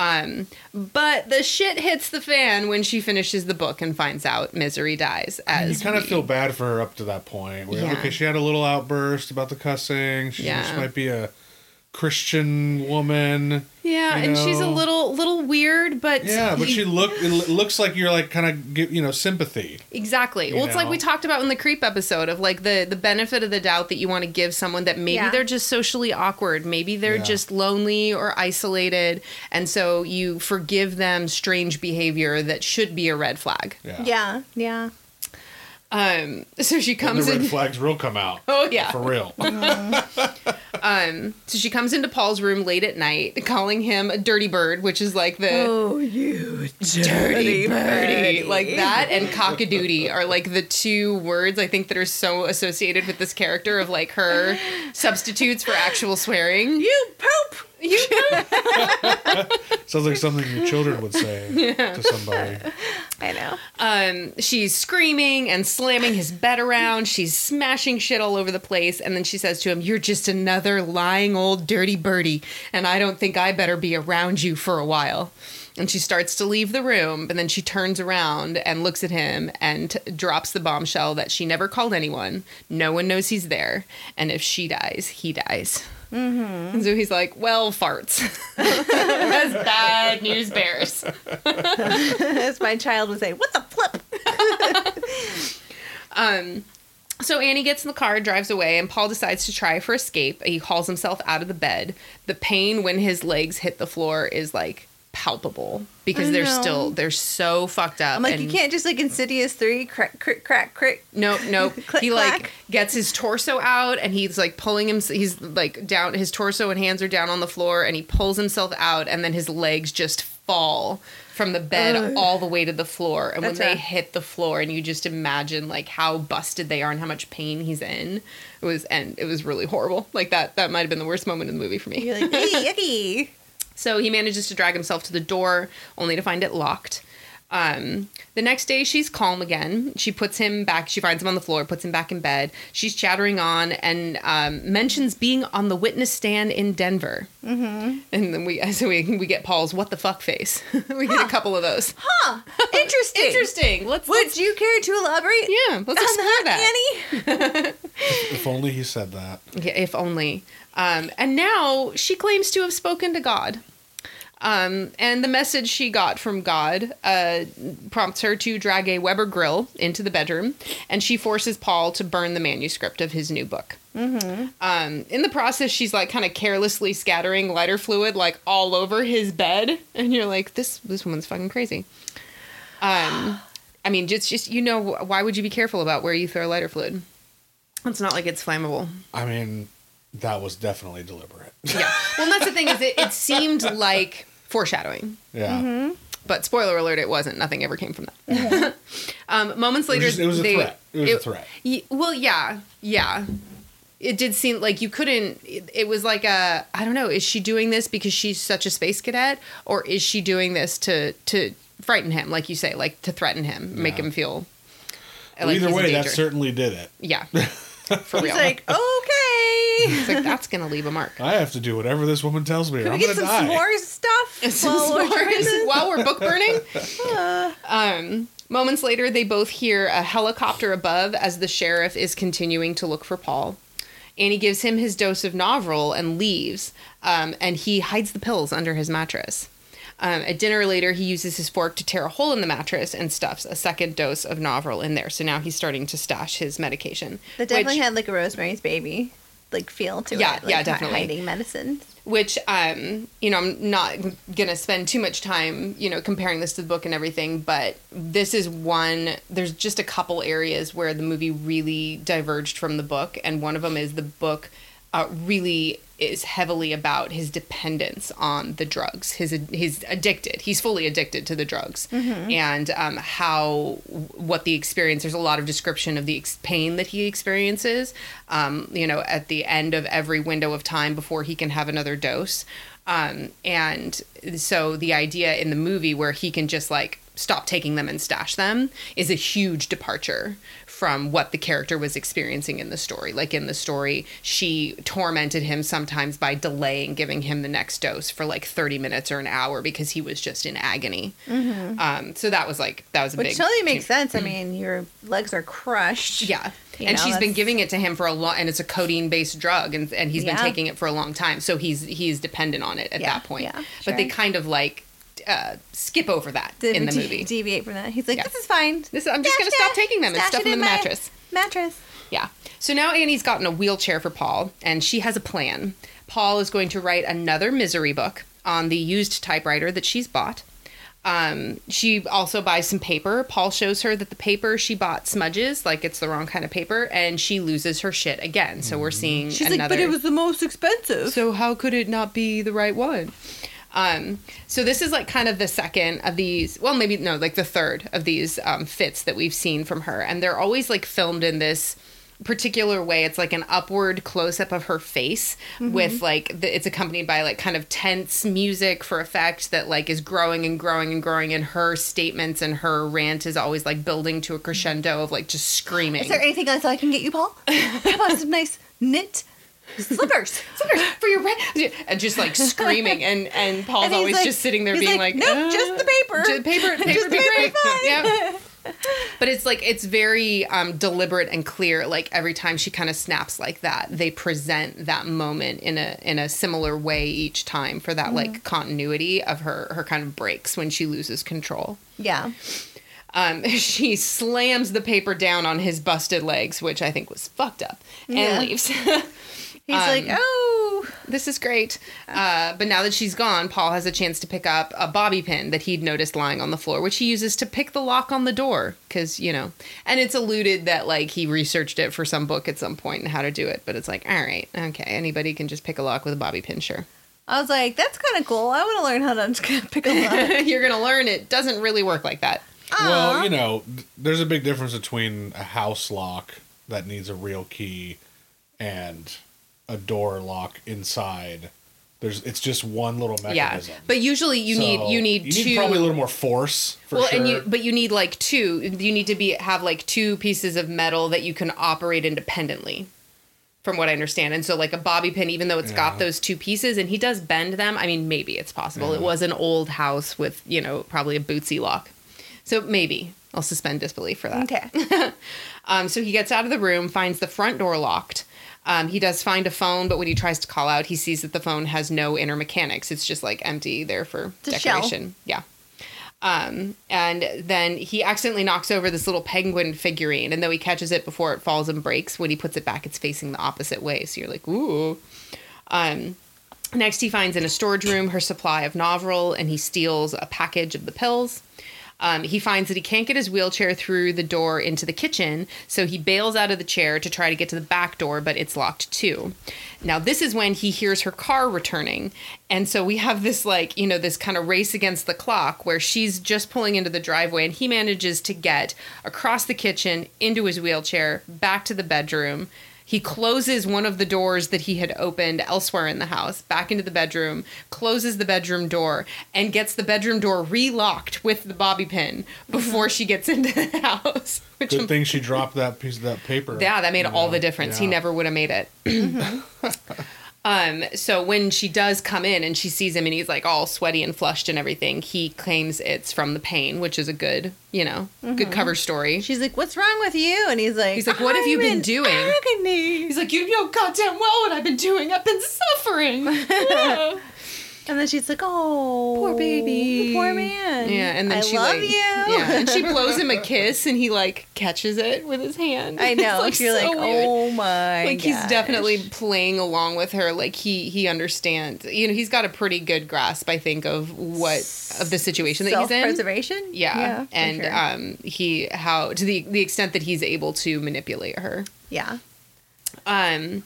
Speaker 2: Um, but the shit hits the fan when she finishes the book and finds out misery dies. As You
Speaker 3: kind of
Speaker 2: we-
Speaker 3: feel bad for her up to that point. Where,
Speaker 2: Yeah.
Speaker 3: Okay, she had a little outburst about the cussing. She,
Speaker 2: Yeah.
Speaker 3: she might be a Christian woman.
Speaker 2: yeah,
Speaker 3: you
Speaker 2: and she's a little little weird, but
Speaker 3: Yeah, but she look. It looks like you're like kind of give you know sympathy.
Speaker 2: Exactly.
Speaker 3: You
Speaker 2: Well, it's like we talked about in the creep episode of like the the benefit of the doubt that you want to give someone that maybe
Speaker 1: Yeah.
Speaker 2: they're just socially awkward, maybe they're
Speaker 3: Yeah.
Speaker 2: just lonely or isolated, and so you forgive them strange behavior that should be a red flag.
Speaker 3: Yeah.
Speaker 1: Yeah, yeah.
Speaker 2: Um, so she
Speaker 3: And
Speaker 2: comes
Speaker 3: the red
Speaker 2: in.
Speaker 3: flags will come out.
Speaker 2: Oh yeah.
Speaker 3: For real.
Speaker 2: Um, so she comes into Paul's room late at night, calling him a dirty bird, which is like the
Speaker 1: Oh, you
Speaker 2: dirty birdie.
Speaker 1: birdie.
Speaker 2: Like that and cockadoodie are like the two words I think that are so associated with this character of like her substitutes for actual swearing.
Speaker 1: You poop.
Speaker 2: You
Speaker 3: Sounds like something your children would say to somebody.
Speaker 1: I know.
Speaker 2: um she's screaming and slamming his bed around. She's smashing shit all over the place and then she says to him, "You're just another lying old dirty birdie and I don't think I better be around you for a while." And she starts to leave the room, but then she turns around and looks at him and t- drops the bombshell that she never called anyone. No one knows he's there. And if she dies, he dies. Mm-hmm. And so he's like, well, farts. As bad news bears.
Speaker 1: As my child would say, what the flip?
Speaker 2: Um, so Annie gets in the car, drives away, and Paul decides to try for escape. He hauls himself out of the bed. The pain when his legs hit the floor is like palpable because they're still they're so fucked up.
Speaker 1: I'm like,
Speaker 2: and-
Speaker 1: you can't just like Insidious 3, crack, crack, crack, crack.
Speaker 2: Nope, nope.
Speaker 1: Click,
Speaker 2: he like
Speaker 1: clack.
Speaker 2: gets his torso out and he's like pulling him. He's like down. His torso and hands are down on the floor, and he pulls himself out, and then his legs just fall from the bed
Speaker 1: Ugh.
Speaker 2: all the way to the floor. And
Speaker 1: That's
Speaker 2: when they
Speaker 1: rough.
Speaker 2: hit the floor, and you just imagine like how busted they are and how much pain he's in. It was and it was really horrible. Like that. That might have been the worst moment in the movie for me.
Speaker 1: You're like, hey, yucky.
Speaker 2: So he manages to drag himself to the door, only to find it locked. Um, the next day, she's calm again. She puts him back. She finds him on the floor, puts him back in bed. She's chattering on and um, mentions being on the witness stand in Denver. Mm-hmm. And then we, so we, we get Paul's "what the fuck" face. we get a couple of those.
Speaker 1: Huh. Interesting.
Speaker 2: Interesting. Let's,
Speaker 1: Would
Speaker 2: let's
Speaker 1: you care to elaborate?
Speaker 2: yeah, let's explore that.
Speaker 1: Annie?
Speaker 3: If only he said that.
Speaker 2: Yeah, if only. Um, and now she claims to have spoken to God. Um, and the message she got from God uh, prompts her to drag a Weber grill into the bedroom, and she forces Paul to burn the manuscript of his new book. Mm-hmm. Um, in the process, she's like kind of carelessly scattering lighter fluid like all over his bed, and you're like, this this woman's fucking crazy. Um, I mean, just just you know, why would you be careful about where you throw lighter fluid? It's not like it's flammable.
Speaker 3: I mean, that was definitely deliberate.
Speaker 2: Yeah. Well, that's the thing is it, it seemed like foreshadowing,
Speaker 3: Yeah.
Speaker 2: but spoiler alert, it wasn't. Nothing ever came from that. um, moments
Speaker 3: It
Speaker 2: later,
Speaker 3: was, just- it was a
Speaker 2: they-
Speaker 3: threat. It was a threat.
Speaker 2: y- well, yeah, yeah. It did seem like you couldn't. It, it was like a. I don't know. Is she doing this because she's such a space cadet, or is she doing this to to frighten him, like you say, like to threaten him, make him feel.
Speaker 3: Well,
Speaker 2: like
Speaker 3: either way, that certainly did it.
Speaker 2: Yeah. For real.
Speaker 1: He's like, okay.
Speaker 2: it's like that's gonna leave a mark.
Speaker 3: I have to do whatever this woman tells me,
Speaker 1: Can we
Speaker 3: I'm
Speaker 1: get some
Speaker 3: die.
Speaker 1: s'mores stuff
Speaker 2: Some
Speaker 1: while we're trying
Speaker 2: s'mores
Speaker 1: this?
Speaker 2: while we're book burning.
Speaker 1: Uh,
Speaker 2: Um, moments later, they both hear a helicopter above as the sheriff is continuing to look for Paul. Annie gives him his dose of Novril and leaves, um, and he hides the pills under his mattress. Um, at dinner later, he uses his fork to tear a hole in the mattress and stuffs a second dose of Novril in there. So now he's starting to stash his medication.
Speaker 1: that definitely
Speaker 2: which-
Speaker 1: had like a Rosemary's Baby like feel to
Speaker 2: Yeah,
Speaker 1: it. Like
Speaker 2: yeah, definitely.
Speaker 1: Hiding medicine.
Speaker 2: which um you know i'm not gonna spend too much time you know comparing this to the book and everything but this is one there's just a couple areas where the movie really diverged from the book and one of them is the book uh, really is heavily about his dependence on the drugs. His he's addicted. He's fully addicted to the drugs. And um, how what the experience there's a lot of description of the ex- pain that he experiences um, you know at the end of every window of time before he can have another dose. Um, and so the idea in the movie where he can just like stop taking them and stash them is a huge departure from what the character was experiencing in the story. Like in the story, she tormented him sometimes by delaying giving him the next dose for like 30 minutes or an hour because he was just in agony. Um, so that was like, that was a
Speaker 1: Which
Speaker 2: big.
Speaker 1: totally makes sense. I mean, your legs are crushed.
Speaker 2: Yeah.
Speaker 1: You
Speaker 2: and
Speaker 1: know,
Speaker 2: she's been giving it to him for a long, and it's a codeine based drug, and, and he's been taking it for a long time. So he's he's dependent on it at
Speaker 1: Yeah,
Speaker 2: that point.
Speaker 1: yeah,
Speaker 2: But they kind of like uh, skip over that
Speaker 1: Did
Speaker 2: in the
Speaker 1: de-
Speaker 2: movie.
Speaker 1: deviate from that. He's like,
Speaker 2: Yeah.
Speaker 1: this is fine.
Speaker 2: This- I'm just gonna stop taking them and stuff them in the mattress.
Speaker 1: Mattress.
Speaker 2: Yeah. So now Annie's gotten a wheelchair for Paul, and she has a plan. Paul is going to write another misery book on the used typewriter that she's bought. Um, she also buys some paper. Paul shows her that the paper she bought smudges, like it's the wrong kind of paper, and she loses her shit again. So we're seeing
Speaker 1: She's
Speaker 2: another.
Speaker 1: like, but it was the most expensive.
Speaker 2: So how could it not be the right one? Um, so this is like kind of the second of these, well, maybe no, like the third of these um, fits that we've seen from her, and they're always like filmed in this particular way. It's like an upward close up of her face with like the, it's accompanied by like kind of tense music for effect that like is growing and growing and growing, and her statements and her rant is always like building to a crescendo of like just screaming.
Speaker 1: Is there anything else I can get you, Paul? How about some nice knit slippers?
Speaker 2: slippers for your rent and just like screaming and and Paul's
Speaker 1: And
Speaker 2: always
Speaker 1: like-
Speaker 2: just sitting there being
Speaker 1: like,
Speaker 2: like,
Speaker 1: "Nope,
Speaker 2: "Uh,
Speaker 1: just the paper.
Speaker 2: ju- paper paper
Speaker 1: Just
Speaker 2: great
Speaker 1: paper, fine."
Speaker 2: yeah but it's like it's very um, deliberate and clear like every time she kind of snaps like that they present that moment in a in a similar way each time for that
Speaker 1: Mm-hmm.
Speaker 2: like continuity of her her kind of breaks when she loses control
Speaker 1: Yeah.
Speaker 2: um, she slams the paper down on his busted legs which i think was fucked up and
Speaker 1: Yeah.
Speaker 2: leaves
Speaker 1: He's like,
Speaker 2: Um,
Speaker 1: oh.
Speaker 2: this is great. Uh, but now that she's gone, Paul has a chance to pick up a bobby pin that he'd noticed lying on the floor, which he uses to pick the lock on the door. Because, you know, and it's alluded that, like, he researched it for some book at some point and how to do it. But it's like, all right, okay, anybody can just pick a lock with a bobby pin, sure.
Speaker 1: I was like, that's kind of cool. I want to learn how to pick a lock.
Speaker 2: You're going to learn it doesn't really work like that.
Speaker 3: Well, you know, there's a big difference between a house lock that needs a real key and a door lock inside. There's it's just one little mechanism.
Speaker 2: Yeah. But usually you need, you need
Speaker 3: you
Speaker 2: two.
Speaker 3: need probably a little more force for
Speaker 2: well,
Speaker 3: sure.
Speaker 2: and you but you need like two. You need to be have like two pieces of metal that you can operate independently, from what I understand. And so like a bobby pin, even though it's
Speaker 3: Yeah.
Speaker 2: got those two pieces, and he does bend them. I mean, maybe it's possible. It was an old house with you know probably a bootsy lock, so maybe I'll suspend disbelief for that.
Speaker 1: Okay.
Speaker 2: Um, so he gets out of the room, finds the front door locked. Um, he does find a phone, but when he tries to call out, he sees that the phone has no inner mechanics. It's just like empty there for
Speaker 1: It's
Speaker 2: decoration. Yeah. Um, and then he accidentally knocks over this little penguin figurine, and though he catches it before it falls and breaks, when he puts it back, it's facing the opposite way. So you're like, ooh. Um, next, he finds in a storage room her supply of Novril, and he steals a package of the pills. Um, he finds that he can't get his wheelchair through the door into the kitchen, so he bails out of the chair to try to get to the back door, but it's locked too. Now, this is when he hears her car returning. And so we have this, like, you know, this kind of race against the clock where she's just pulling into the driveway and he manages to get across the kitchen, into his wheelchair, back to the bedroom. He closes one of the doors that he had opened elsewhere in the house back into the bedroom, closes the bedroom door, and gets the bedroom door relocked with the bobby pin before mm-hmm. she gets into the house. Which
Speaker 3: Good thing she dropped that piece of that paper.
Speaker 2: yeah, that made all
Speaker 3: know?
Speaker 2: the difference. He never would have made it. Mm-hmm. um, so when she does come in and she sees him and he's like all sweaty and flushed and everything, he claims it's from the pain, which is a good, you know, good cover story.
Speaker 1: She's like, what's wrong with you? And he's like,
Speaker 2: He's like, "What have you been doing?"
Speaker 1: agony."
Speaker 2: He's like, you know goddamn well what I've been doing. I've been suffering. yeah.
Speaker 1: And then she's like, oh,
Speaker 2: Poor baby.
Speaker 1: poor man.
Speaker 2: Yeah, and then
Speaker 1: I
Speaker 2: she
Speaker 1: love
Speaker 2: like,
Speaker 1: you.
Speaker 2: yeah, and she blows him a kiss, and he like catches it with his hand.
Speaker 1: I know.
Speaker 2: It's,
Speaker 1: You're
Speaker 2: so
Speaker 1: like,
Speaker 2: weird.
Speaker 1: oh my.
Speaker 2: like he's definitely playing along with her like he he understands you know he's got a pretty good grasp i think of what of the situation that he's in
Speaker 1: self-preservation.
Speaker 2: yeah,
Speaker 1: for
Speaker 2: and
Speaker 1: sure.
Speaker 2: um he how to the the extent that he's able to manipulate her
Speaker 1: yeah,
Speaker 2: um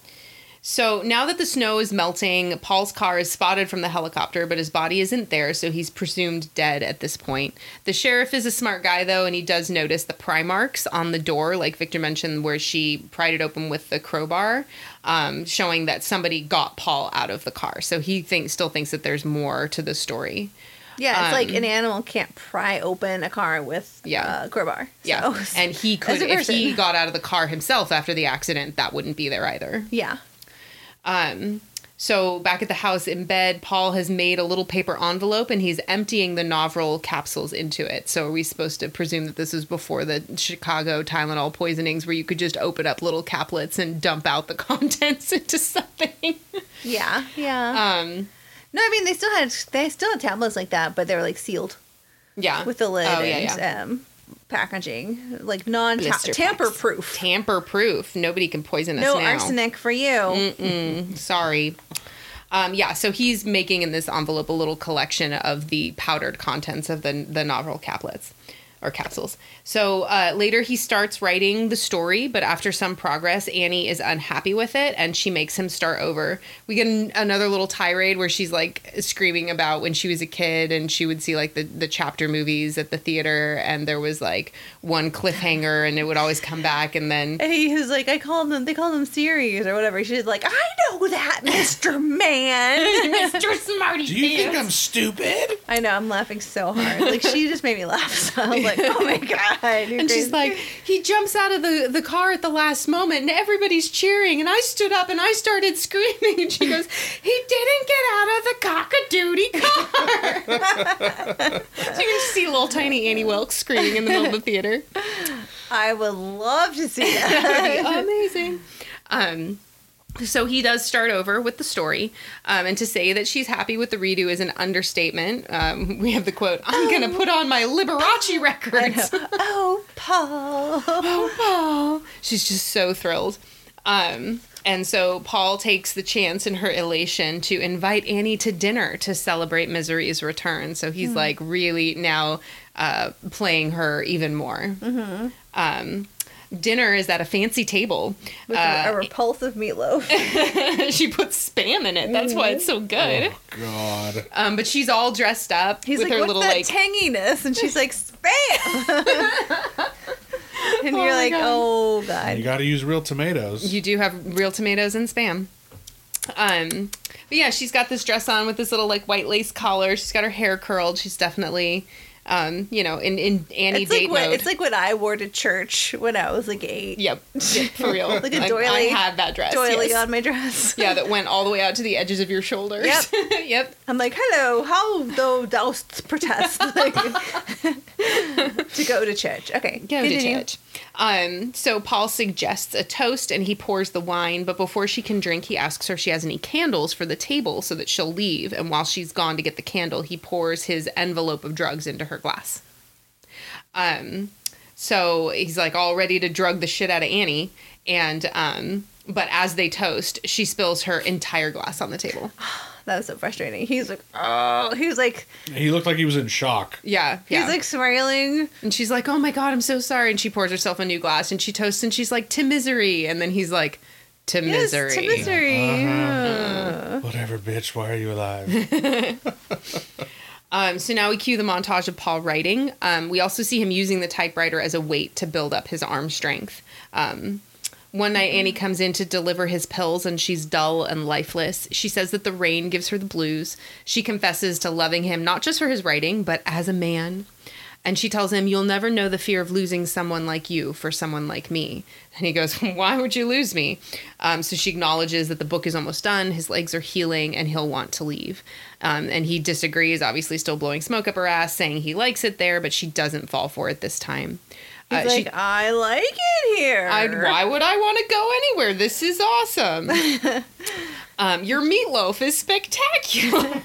Speaker 2: so now that the snow is melting, Paul's car is spotted from the helicopter, but his body isn't there, so he's presumed dead at this point. The sheriff is a smart guy, though, and he does notice the pry marks on the door, like Victor mentioned, where she pried it open with the crowbar, um, showing that somebody got Paul out of the car. So he thinks, still thinks that there's more to the story.
Speaker 1: yeah. It's like
Speaker 2: Um,
Speaker 1: an animal can't pry open a car with
Speaker 2: Yeah.
Speaker 1: a crowbar.
Speaker 2: Yeah, and he could, if he got out of the car himself after the accident, that wouldn't be there either.
Speaker 1: yeah.
Speaker 2: Um, so back at the house in bed, Paul has made a little paper envelope and he's emptying the Novril capsules into it. So are we supposed to presume that this was before the Chicago Tylenol poisonings, where you could just open up little caplets and dump out the contents into something?
Speaker 1: Yeah, yeah.
Speaker 2: um,
Speaker 1: no, I mean they still had they still had tablets like that, but they were like sealed
Speaker 2: yeah,
Speaker 1: with the lid
Speaker 2: Oh, yeah,
Speaker 1: and
Speaker 2: yeah.
Speaker 1: um, packaging, like non tamper proof.
Speaker 2: Tamper proof. Nobody can poison us
Speaker 1: No
Speaker 2: now.
Speaker 1: arsenic for you.
Speaker 2: Mm-mm. Sorry. Um, yeah, so he's making in this envelope a little collection of the powdered contents of the the Novril caplets or capsules. So uh, later he starts writing the story, but after some progress, Annie is unhappy with it and she makes him start over. We get an, another little tirade where she's like screaming about when she was a kid and she would see like the, the chapter movies at the theater and there was like one cliffhanger and it would always come back and then
Speaker 1: And he was like, I call them, they call them series or whatever. She's like, I know that, Mr. Man.
Speaker 2: Mr. Smarty
Speaker 3: Do you think I'm stupid?
Speaker 1: I know, I'm laughing so hard. Like, she just made me laugh. So I was like, oh my God.
Speaker 2: And she's like, he jumps out of the, the car at the last moment and everybody's cheering. And I stood up and I started screaming. And she goes, he didn't get out of the cock-a-doodie car. so you can just see little tiny Annie Wilkes screaming in the middle of the theater.
Speaker 1: I would love to see
Speaker 2: That'd be amazing. Um, so he does start over with the story, um, and to say that she's happy with the redo is an understatement. Um, we have the quote: "I'm gonna put on my Liberace records."
Speaker 1: oh, Paul.
Speaker 2: oh, Paul. She's just so thrilled. Um, and so Paul takes the chance in her elation to invite Annie to dinner to celebrate Misery's return. So he's like really now uh, playing her even more. Um, dinner is at a fancy table.
Speaker 1: With
Speaker 2: Uh,
Speaker 1: a, a repulsive meatloaf.
Speaker 2: she puts spam in it. That's why it's so good.
Speaker 3: Oh God.
Speaker 2: Um, but she's all dressed up
Speaker 1: He's
Speaker 2: with
Speaker 1: like,
Speaker 2: her
Speaker 1: what's
Speaker 2: little
Speaker 1: that
Speaker 2: like
Speaker 1: tanginess? And she's like, spam. and
Speaker 2: Oh
Speaker 1: you're like,
Speaker 2: God.
Speaker 1: oh, God.
Speaker 3: You got to use real tomatoes.
Speaker 2: You do have real tomatoes and spam. Um, but yeah, she's got this dress on with this little like white lace collar. She's got her hair curled. She's definitely, um, you know, in in Annie
Speaker 1: It's
Speaker 2: date
Speaker 1: like, what,
Speaker 2: mode.
Speaker 1: it's like what I wore to church when I was like eight.
Speaker 2: yep, yep, for real.
Speaker 1: Like a
Speaker 2: doily- I had that dress.
Speaker 1: Doily
Speaker 2: yes.
Speaker 1: on my dress.
Speaker 2: Yeah, that went all the way out to the edges of your shoulders.
Speaker 1: Yep.
Speaker 2: yep.
Speaker 1: I'm like, hello, how thou dost protest like, to go to church. Okay,
Speaker 2: Go to church. Um, so Paul suggests a toast and he pours the wine, but before she can drink, he asks her if she has any candles for the table so that she'll leave. And while she's gone to get the candle, he pours his envelope of drugs into her glass. Um, so he's like all ready to drug the shit out of Annie. And, um, but as they toast, she spills her entire glass on the table.
Speaker 1: That was so frustrating. He's like, oh, he was like,
Speaker 3: He looked like he was in shock.
Speaker 2: Yeah.
Speaker 1: he's
Speaker 2: yeah.
Speaker 1: like smiling.
Speaker 2: And she's like, "Oh my god, I'm so sorry." And she pours herself a new glass and she toasts and she's like, "To misery." And then he's like, "To
Speaker 1: Yes,
Speaker 2: misery."
Speaker 1: to misery.
Speaker 3: Uh-huh. Whatever, bitch. Why are you alive?
Speaker 2: Um, so now we cue the montage of Paul writing. Um, we also see him using the typewriter as a weight to build up his arm strength. Um, one night, Annie comes in to deliver his pills and she's dull and lifeless. She says that the rain gives her the blues. She confesses to loving him not just for his writing, but as a man. And she tells him, You'll never know the fear of losing someone like you for someone like me. And he goes, Why would you lose me? Um, so she acknowledges that the book is almost done, his legs are healing, and he'll want to leave. Um, and he disagrees, obviously, still blowing smoke up her ass, saying he likes it there, but she doesn't fall for it this time.
Speaker 1: He's
Speaker 2: Uh,
Speaker 1: like,
Speaker 2: she-
Speaker 1: I like it here.
Speaker 2: I'd, why would I want to go anywhere? This is awesome. um, your meatloaf is spectacular.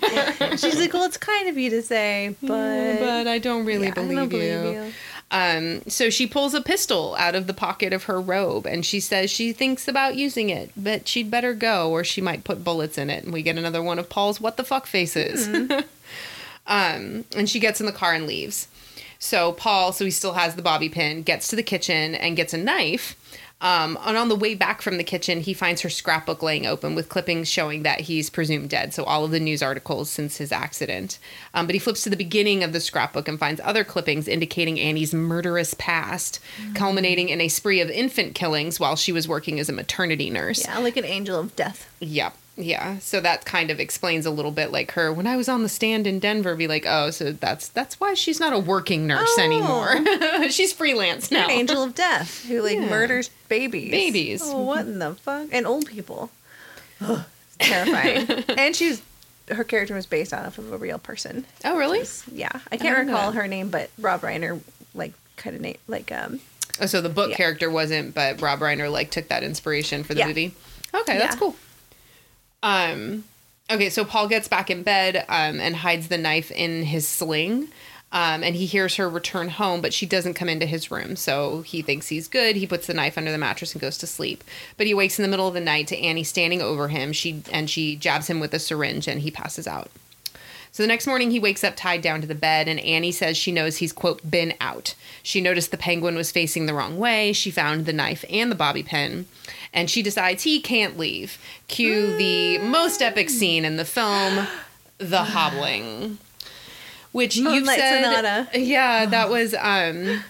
Speaker 1: She's like, well, it's kind of you to say, but,
Speaker 2: but I don't really
Speaker 1: Yeah, I
Speaker 2: believe,
Speaker 1: don't
Speaker 2: you.
Speaker 1: believe you.
Speaker 2: Um, so she pulls a pistol out of the pocket of her robe and she says she thinks about using it, but she'd better go or she might put bullets in it. And we get another one of Paul's what the fuck faces. um, and she gets in the car and leaves. So Paul, so he still has the bobby pin, gets to the kitchen and gets a knife. Um, and on the way back from the kitchen, he finds her scrapbook laying open with clippings showing that he's presumed dead. So all of the news articles since his accident. Um, but he flips to the beginning of the scrapbook and finds other clippings indicating Annie's murderous past, culminating in a spree of infant killings while she was working as a maternity nurse.
Speaker 1: Yeah, like an angel of death.
Speaker 2: Yep. Yeah. Yeah, so that kind of explains a little bit like her when I was on the stand in Denver be like, "Oh, so that's that's why she's not a working nurse
Speaker 1: Oh.
Speaker 2: anymore. she's freelance now."
Speaker 1: An angel of death who like
Speaker 2: Yeah.
Speaker 1: murders babies.
Speaker 2: Babies.
Speaker 1: Oh, what in the fuck? And old people. Terrifying. and she's her character was based off of a real person.
Speaker 2: Oh, really?
Speaker 1: Yeah, I
Speaker 2: I
Speaker 1: can't
Speaker 2: know
Speaker 1: recall her name, but Rob Reiner like kind of name like um
Speaker 2: Oh, so the book
Speaker 1: Yeah.
Speaker 2: character wasn't, but Rob Reiner like took that inspiration for the
Speaker 1: Yeah.
Speaker 2: movie. Okay, that's cool. Um, okay, so Paul gets back in bed um, and hides the knife in his sling. Um, and he hears her return home, but she doesn't come into his room. So he thinks he's good. He puts the knife under the mattress and goes to sleep. But he wakes in the middle of the night to Annie standing over him. She and she jabs him with a syringe, and he passes out. So the next morning, he wakes up tied down to the bed, and Annie says she knows he's, quote, been out. She noticed the penguin was facing the wrong way. She found the knife and the bobby pin, and she decides he can't leave. Cue the most epic scene in the film, the hobbling. Which you said,
Speaker 1: Sonata.
Speaker 2: yeah, that was. um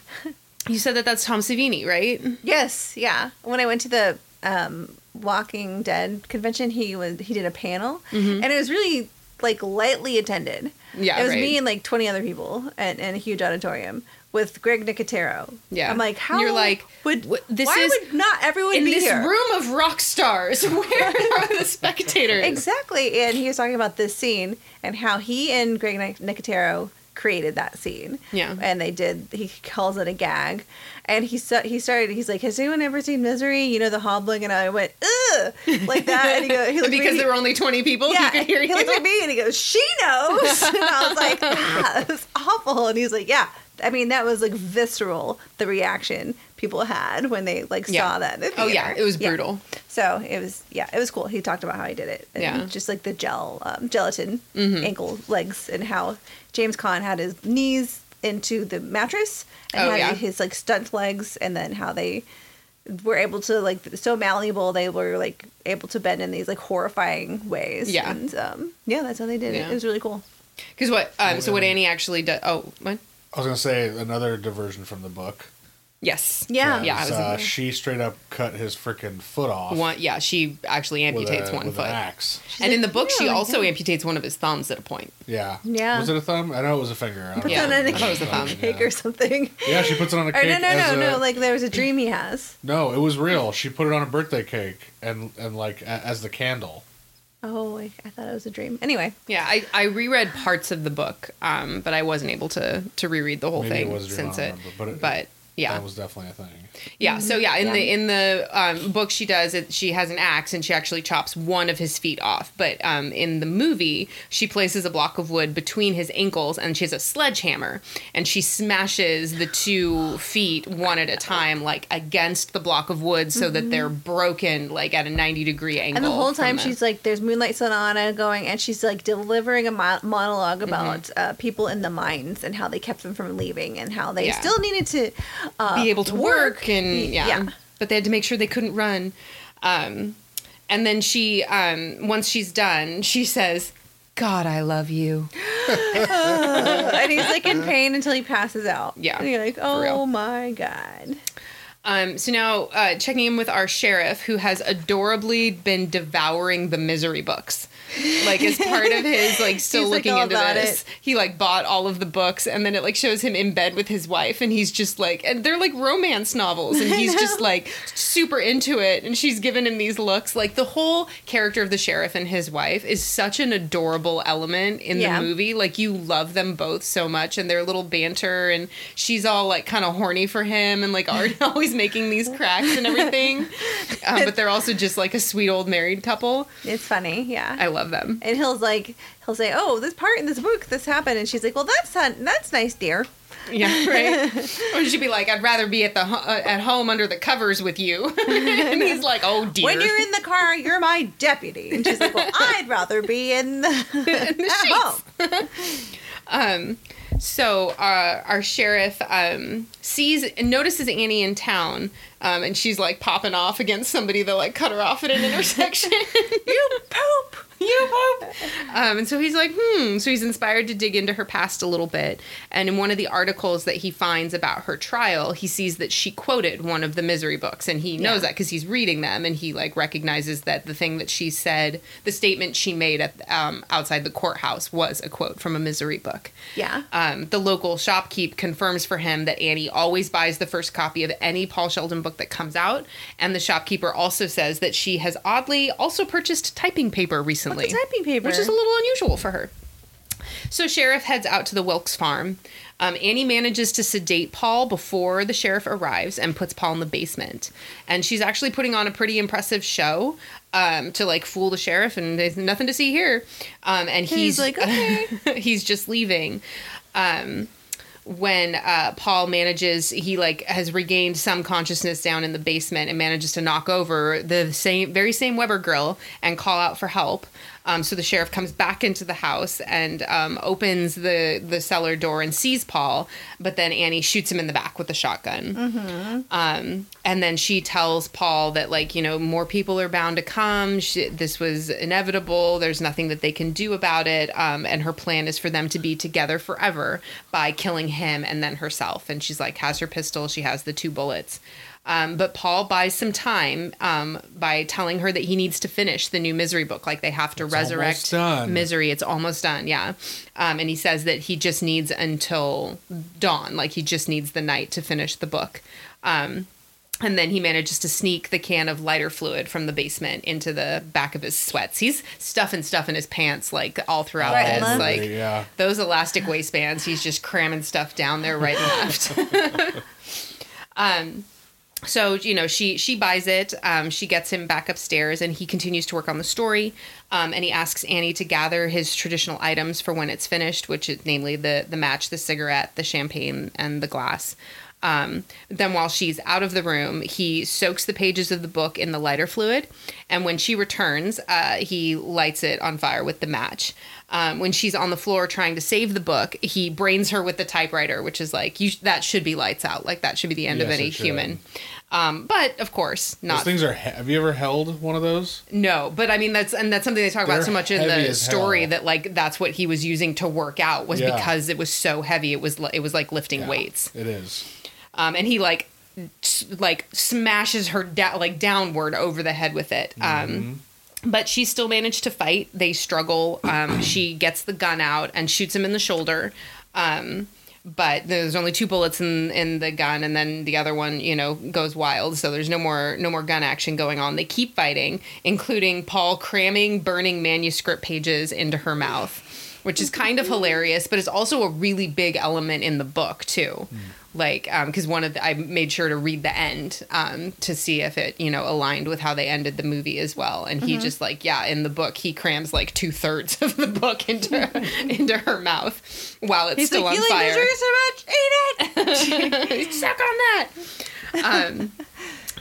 Speaker 2: You said that that's Tom Savini, right?
Speaker 1: Yes, yeah. When I went to the um, Walking Dead convention, he was he did a panel, and it was really like lightly attended.
Speaker 2: Mm-hmm. Yeah,
Speaker 1: it was
Speaker 2: right.
Speaker 1: me and like twenty other people, and, and a huge auditorium with Greg Nicotero.
Speaker 2: Yeah.
Speaker 1: I'm like, how
Speaker 2: You're like,
Speaker 1: would
Speaker 2: "Wh- this
Speaker 1: why
Speaker 2: is
Speaker 1: would not everyone
Speaker 2: In this
Speaker 1: here?
Speaker 2: room of rock stars, where are the spectators?
Speaker 1: Exactly, and he was talking about this scene and how he and Greg Nic- Nicotero created that scene.
Speaker 2: Yeah.
Speaker 1: and they did. He calls it a gag, and he sa- he started. He's like, "Has anyone ever seen Misery? You know the hobbling?" And I went, "Ugh," like that. And he goes, he
Speaker 2: because
Speaker 1: me,
Speaker 2: there were only 20 people
Speaker 1: yeah,
Speaker 2: who could hear
Speaker 1: he
Speaker 2: you.
Speaker 1: looked at me and he goes, "She knows," and I was like, ah, "It's awful." And he's like, "Yeah." I mean, that was like visceral. The reaction people had when they like
Speaker 2: Yeah.
Speaker 1: saw that. in the
Speaker 2: Oh, yeah, it was brutal.
Speaker 1: So it was, yeah, it was cool. He talked about how he did it. And
Speaker 2: Yeah.
Speaker 1: Just like the gel, um, gelatin
Speaker 2: Mm-hmm.
Speaker 1: ankle legs and how James Caan had his knees into the mattress and
Speaker 2: Oh,
Speaker 1: had
Speaker 2: yeah.
Speaker 1: his like stunt legs and then how they were able to like so malleable they were like able to bend in these like horrifying ways.
Speaker 2: Yeah.
Speaker 1: And um, yeah, that's how they did
Speaker 2: Yeah.
Speaker 1: it. It was really cool.
Speaker 2: Because what? Um, so what Annie actually does? Oh, what?
Speaker 3: I was gonna say another diversion from the book.
Speaker 2: Yes.
Speaker 1: Yeah.
Speaker 2: Yeah, I
Speaker 3: was,
Speaker 2: was
Speaker 3: uh, she straight up cut his freaking foot off.
Speaker 2: One. Yeah, she actually
Speaker 3: with
Speaker 2: amputates
Speaker 3: a-
Speaker 2: one
Speaker 3: with
Speaker 2: foot.
Speaker 3: An axe.
Speaker 2: And in the book, she also
Speaker 1: yeah."
Speaker 2: amputates one of his thumbs at a point.
Speaker 3: Yeah.
Speaker 1: Yeah.
Speaker 3: Was it a thumb? I know it was a finger. I don't
Speaker 2: Yeah.
Speaker 1: it on a
Speaker 2: I it was a
Speaker 1: cake,
Speaker 2: thumb.
Speaker 1: cake or something.
Speaker 3: Yeah, she puts it on a
Speaker 1: Or
Speaker 3: cake.
Speaker 1: no, no,
Speaker 3: as
Speaker 1: no,
Speaker 3: a-
Speaker 1: no. Like there was a dream he has.
Speaker 3: No, it was real. She put it on a birthday cake and and like a, as the candle.
Speaker 1: Oh, I, I thought it was a dream. Anyway,
Speaker 2: Yeah, I, I reread parts of the book, um, but I wasn't able to to reread the whole
Speaker 3: Maybe it
Speaker 2: thing
Speaker 3: was a dream,
Speaker 2: since it.
Speaker 3: remember, but it-
Speaker 2: but yeah,
Speaker 3: That was definitely a thing.
Speaker 2: Yeah. So yeah, in
Speaker 1: Yeah.
Speaker 2: the in the um, book she does it. She has an axe and she actually chops one of his feet off. But um, in the movie, she places a block of wood between his ankles and she has a sledgehammer and she smashes the two feet one at a time, like against the block of wood, so that they're broken like at a ninety degree angle.
Speaker 1: And the whole time
Speaker 2: the-
Speaker 1: she's like, there's Moonlight Sonata going, and she's like delivering a mo- monologue about
Speaker 2: Mm-hmm.
Speaker 1: uh, people in the mines and how they kept them from leaving and how they
Speaker 2: Yeah.
Speaker 1: still needed to uh,
Speaker 2: be able to work, and yeah.
Speaker 1: yeah.
Speaker 2: but they had to make sure they couldn't run um, and then she um, once she's done she says god i love you
Speaker 1: and he's like in pain until he passes out.
Speaker 2: Yeah,
Speaker 1: and you're like, oh my god.
Speaker 2: um, so now uh, checking in with our sheriff who has adorably been devouring the misery books like as part of his like still
Speaker 1: He's,
Speaker 2: looking
Speaker 1: all
Speaker 2: into this
Speaker 1: it.
Speaker 2: he like bought all of the books and then it like shows him in bed with his wife and he's just like and they're like romance novels and he's just like super into it and she's giving him these looks like the whole character of the sheriff and his wife is such an adorable element in
Speaker 1: Yeah.
Speaker 2: the movie like you love them both so much and their little banter and she's all like kind of horny for him and like always making these cracks and everything um, but they're also just like a sweet old married couple
Speaker 1: It's funny, yeah.
Speaker 2: i love them
Speaker 1: and he'll like he'll say, "Oh, this part in this book, this happened," and she's like, "Well, that's not, that's nice, dear."
Speaker 2: Yeah, right. or she'd be like, "I'd rather be at the uh, at home under the covers with you," and he's like, "Oh dear."
Speaker 1: When you're in the car, you're my deputy, and she's like, "Well, I'd rather be in the, at home."
Speaker 2: um, so uh, our sheriff um, sees and notices Annie in town, um, and she's like popping off against somebody that like cut her off at an intersection.
Speaker 1: You poop.
Speaker 2: you poop. Um, and so he's like, hmm. So he's inspired to dig into her past a little bit. And in one of the articles that he finds about her trial, he sees that she quoted one of the misery books, and he knows
Speaker 1: Yeah.
Speaker 2: that because he's reading them, and he like recognizes that the thing that she said, the statement she made at um, outside the courthouse, was a quote from a misery book.
Speaker 1: Yeah.
Speaker 2: Um, the local shopkeep confirms for him that Annie always buys the first copy of any Paul Sheldon book that comes out, and the shopkeeper also says that she has oddly also purchased typing paper recently,
Speaker 1: typing paper?
Speaker 2: which is a little unusual for her. So sheriff heads out to the Wilkes farm. Um, Annie manages to sedate Paul before the sheriff arrives and puts Paul in the basement. And she's actually putting on a pretty impressive show um, to like fool the sheriff, and there's nothing to see here. Um, and he's,
Speaker 1: he's like, "Okay."
Speaker 2: he's just leaving. Um, when uh, Paul manages, he like has regained some consciousness down in the basement and manages to knock over the same, very same Weber grill and call out for help. Um, so the sheriff comes back into the house and um, opens the the cellar door and sees Paul, but then Annie shoots him in the back with a shotgun. Um, and then she tells Paul that like you know more people are bound to come. She, this was inevitable. There's nothing that they can do about it. Um, and her plan is for them to be together forever by killing him and then herself. And she's like has her pistol. She has the two bullets. Um, but Paul buys some time um, by telling her that he needs to finish the new Misery book. Like they have to
Speaker 3: It's
Speaker 2: resurrect. Misery. It's almost done, yeah. Um, and he says that he just needs until dawn. Like he just needs the night to finish the book. Um, and then he manages to sneak the can of lighter fluid from the basement into the back of his sweats. He's stuffing stuff in his pants like all throughout
Speaker 1: Right,
Speaker 2: this.
Speaker 1: left.
Speaker 2: Like
Speaker 3: yeah.
Speaker 2: those elastic waistbands, he's just cramming stuff down there right and left. um, so you know she she buys it. Um, she gets him back upstairs, and he continues to work on the story. Um, and he asks Annie to gather his traditional items for when it's finished, which is namely the the match, the cigarette, the champagne, and the glass. Um, then, while she's out of the room, he soaks the pages of the book in the lighter fluid, and when she returns, uh, he lights it on fire with the match. Um, when she's on the floor trying to save the book, he brains her with the typewriter, which is like you, that should be lights out. Like that should be the end of any human. Um, but of course,
Speaker 3: Those
Speaker 2: not
Speaker 3: things are. he- Have you ever held one of those?
Speaker 2: no, but I mean that's and that's something they talk about
Speaker 3: They're
Speaker 2: so much in the story
Speaker 3: hell.
Speaker 2: that like that's what he was using to work out was
Speaker 3: Yeah.
Speaker 2: because it was so heavy. It was it was like lifting
Speaker 3: Yeah,
Speaker 2: weights.
Speaker 3: It is.
Speaker 2: Um, and he like like smashes her da- like downward over the head with it. Um, but she still managed to fight. They struggle. Um, she gets the gun out and shoots him in the shoulder. Um, but there's only two bullets in in the gun, and then the other one, you know, goes wild. So there's no more no more gun action going on. They keep fighting, including Paul cramming burning manuscript pages into her mouth, which is kind of hilarious, but it's also a really big element in the book too. Like, because one of the, I made sure to read the end um, to see if it, you know, aligned with how they ended the movie as well. And he just like, yeah, in the book, he crams like two thirds of the book into into her mouth while it's
Speaker 1: He's
Speaker 2: still
Speaker 1: like,
Speaker 2: on
Speaker 1: you like
Speaker 2: fire.
Speaker 1: misery so much, eat it.
Speaker 2: Suck on that. Um,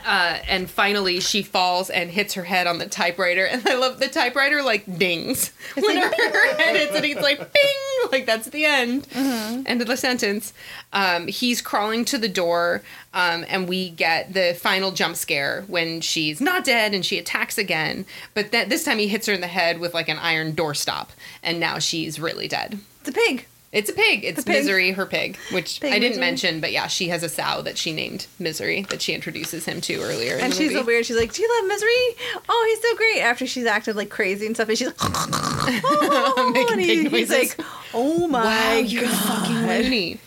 Speaker 2: uh, and finally, she falls and hits her head on the typewriter. And I love the typewriter like dings when her, her head hits it. He's like bing, like that's the end. End of the sentence. Um, he's crawling to the door, um, and we get the final jump scare when she's not dead and she attacks again. But that this time he hits her in the head with like an iron doorstop, and now she's really dead.
Speaker 1: It's a pig.
Speaker 2: It's a pig. It's
Speaker 1: The pig.
Speaker 2: Misery, her pig, which
Speaker 1: Pig
Speaker 2: I didn't
Speaker 1: Misery.
Speaker 2: mention, but yeah, she has a sow that she named Misery that she introduces him to earlier. in
Speaker 1: And
Speaker 2: the
Speaker 1: she's
Speaker 2: movie.
Speaker 1: so weird. She's like, "Do you love Misery? Oh, he's so great." After she's acted like crazy and stuff, and she's like, oh,
Speaker 2: Making
Speaker 1: and he-
Speaker 2: pig
Speaker 1: he's like, "Oh my
Speaker 2: Wow, you're
Speaker 1: god,
Speaker 2: fucking loony.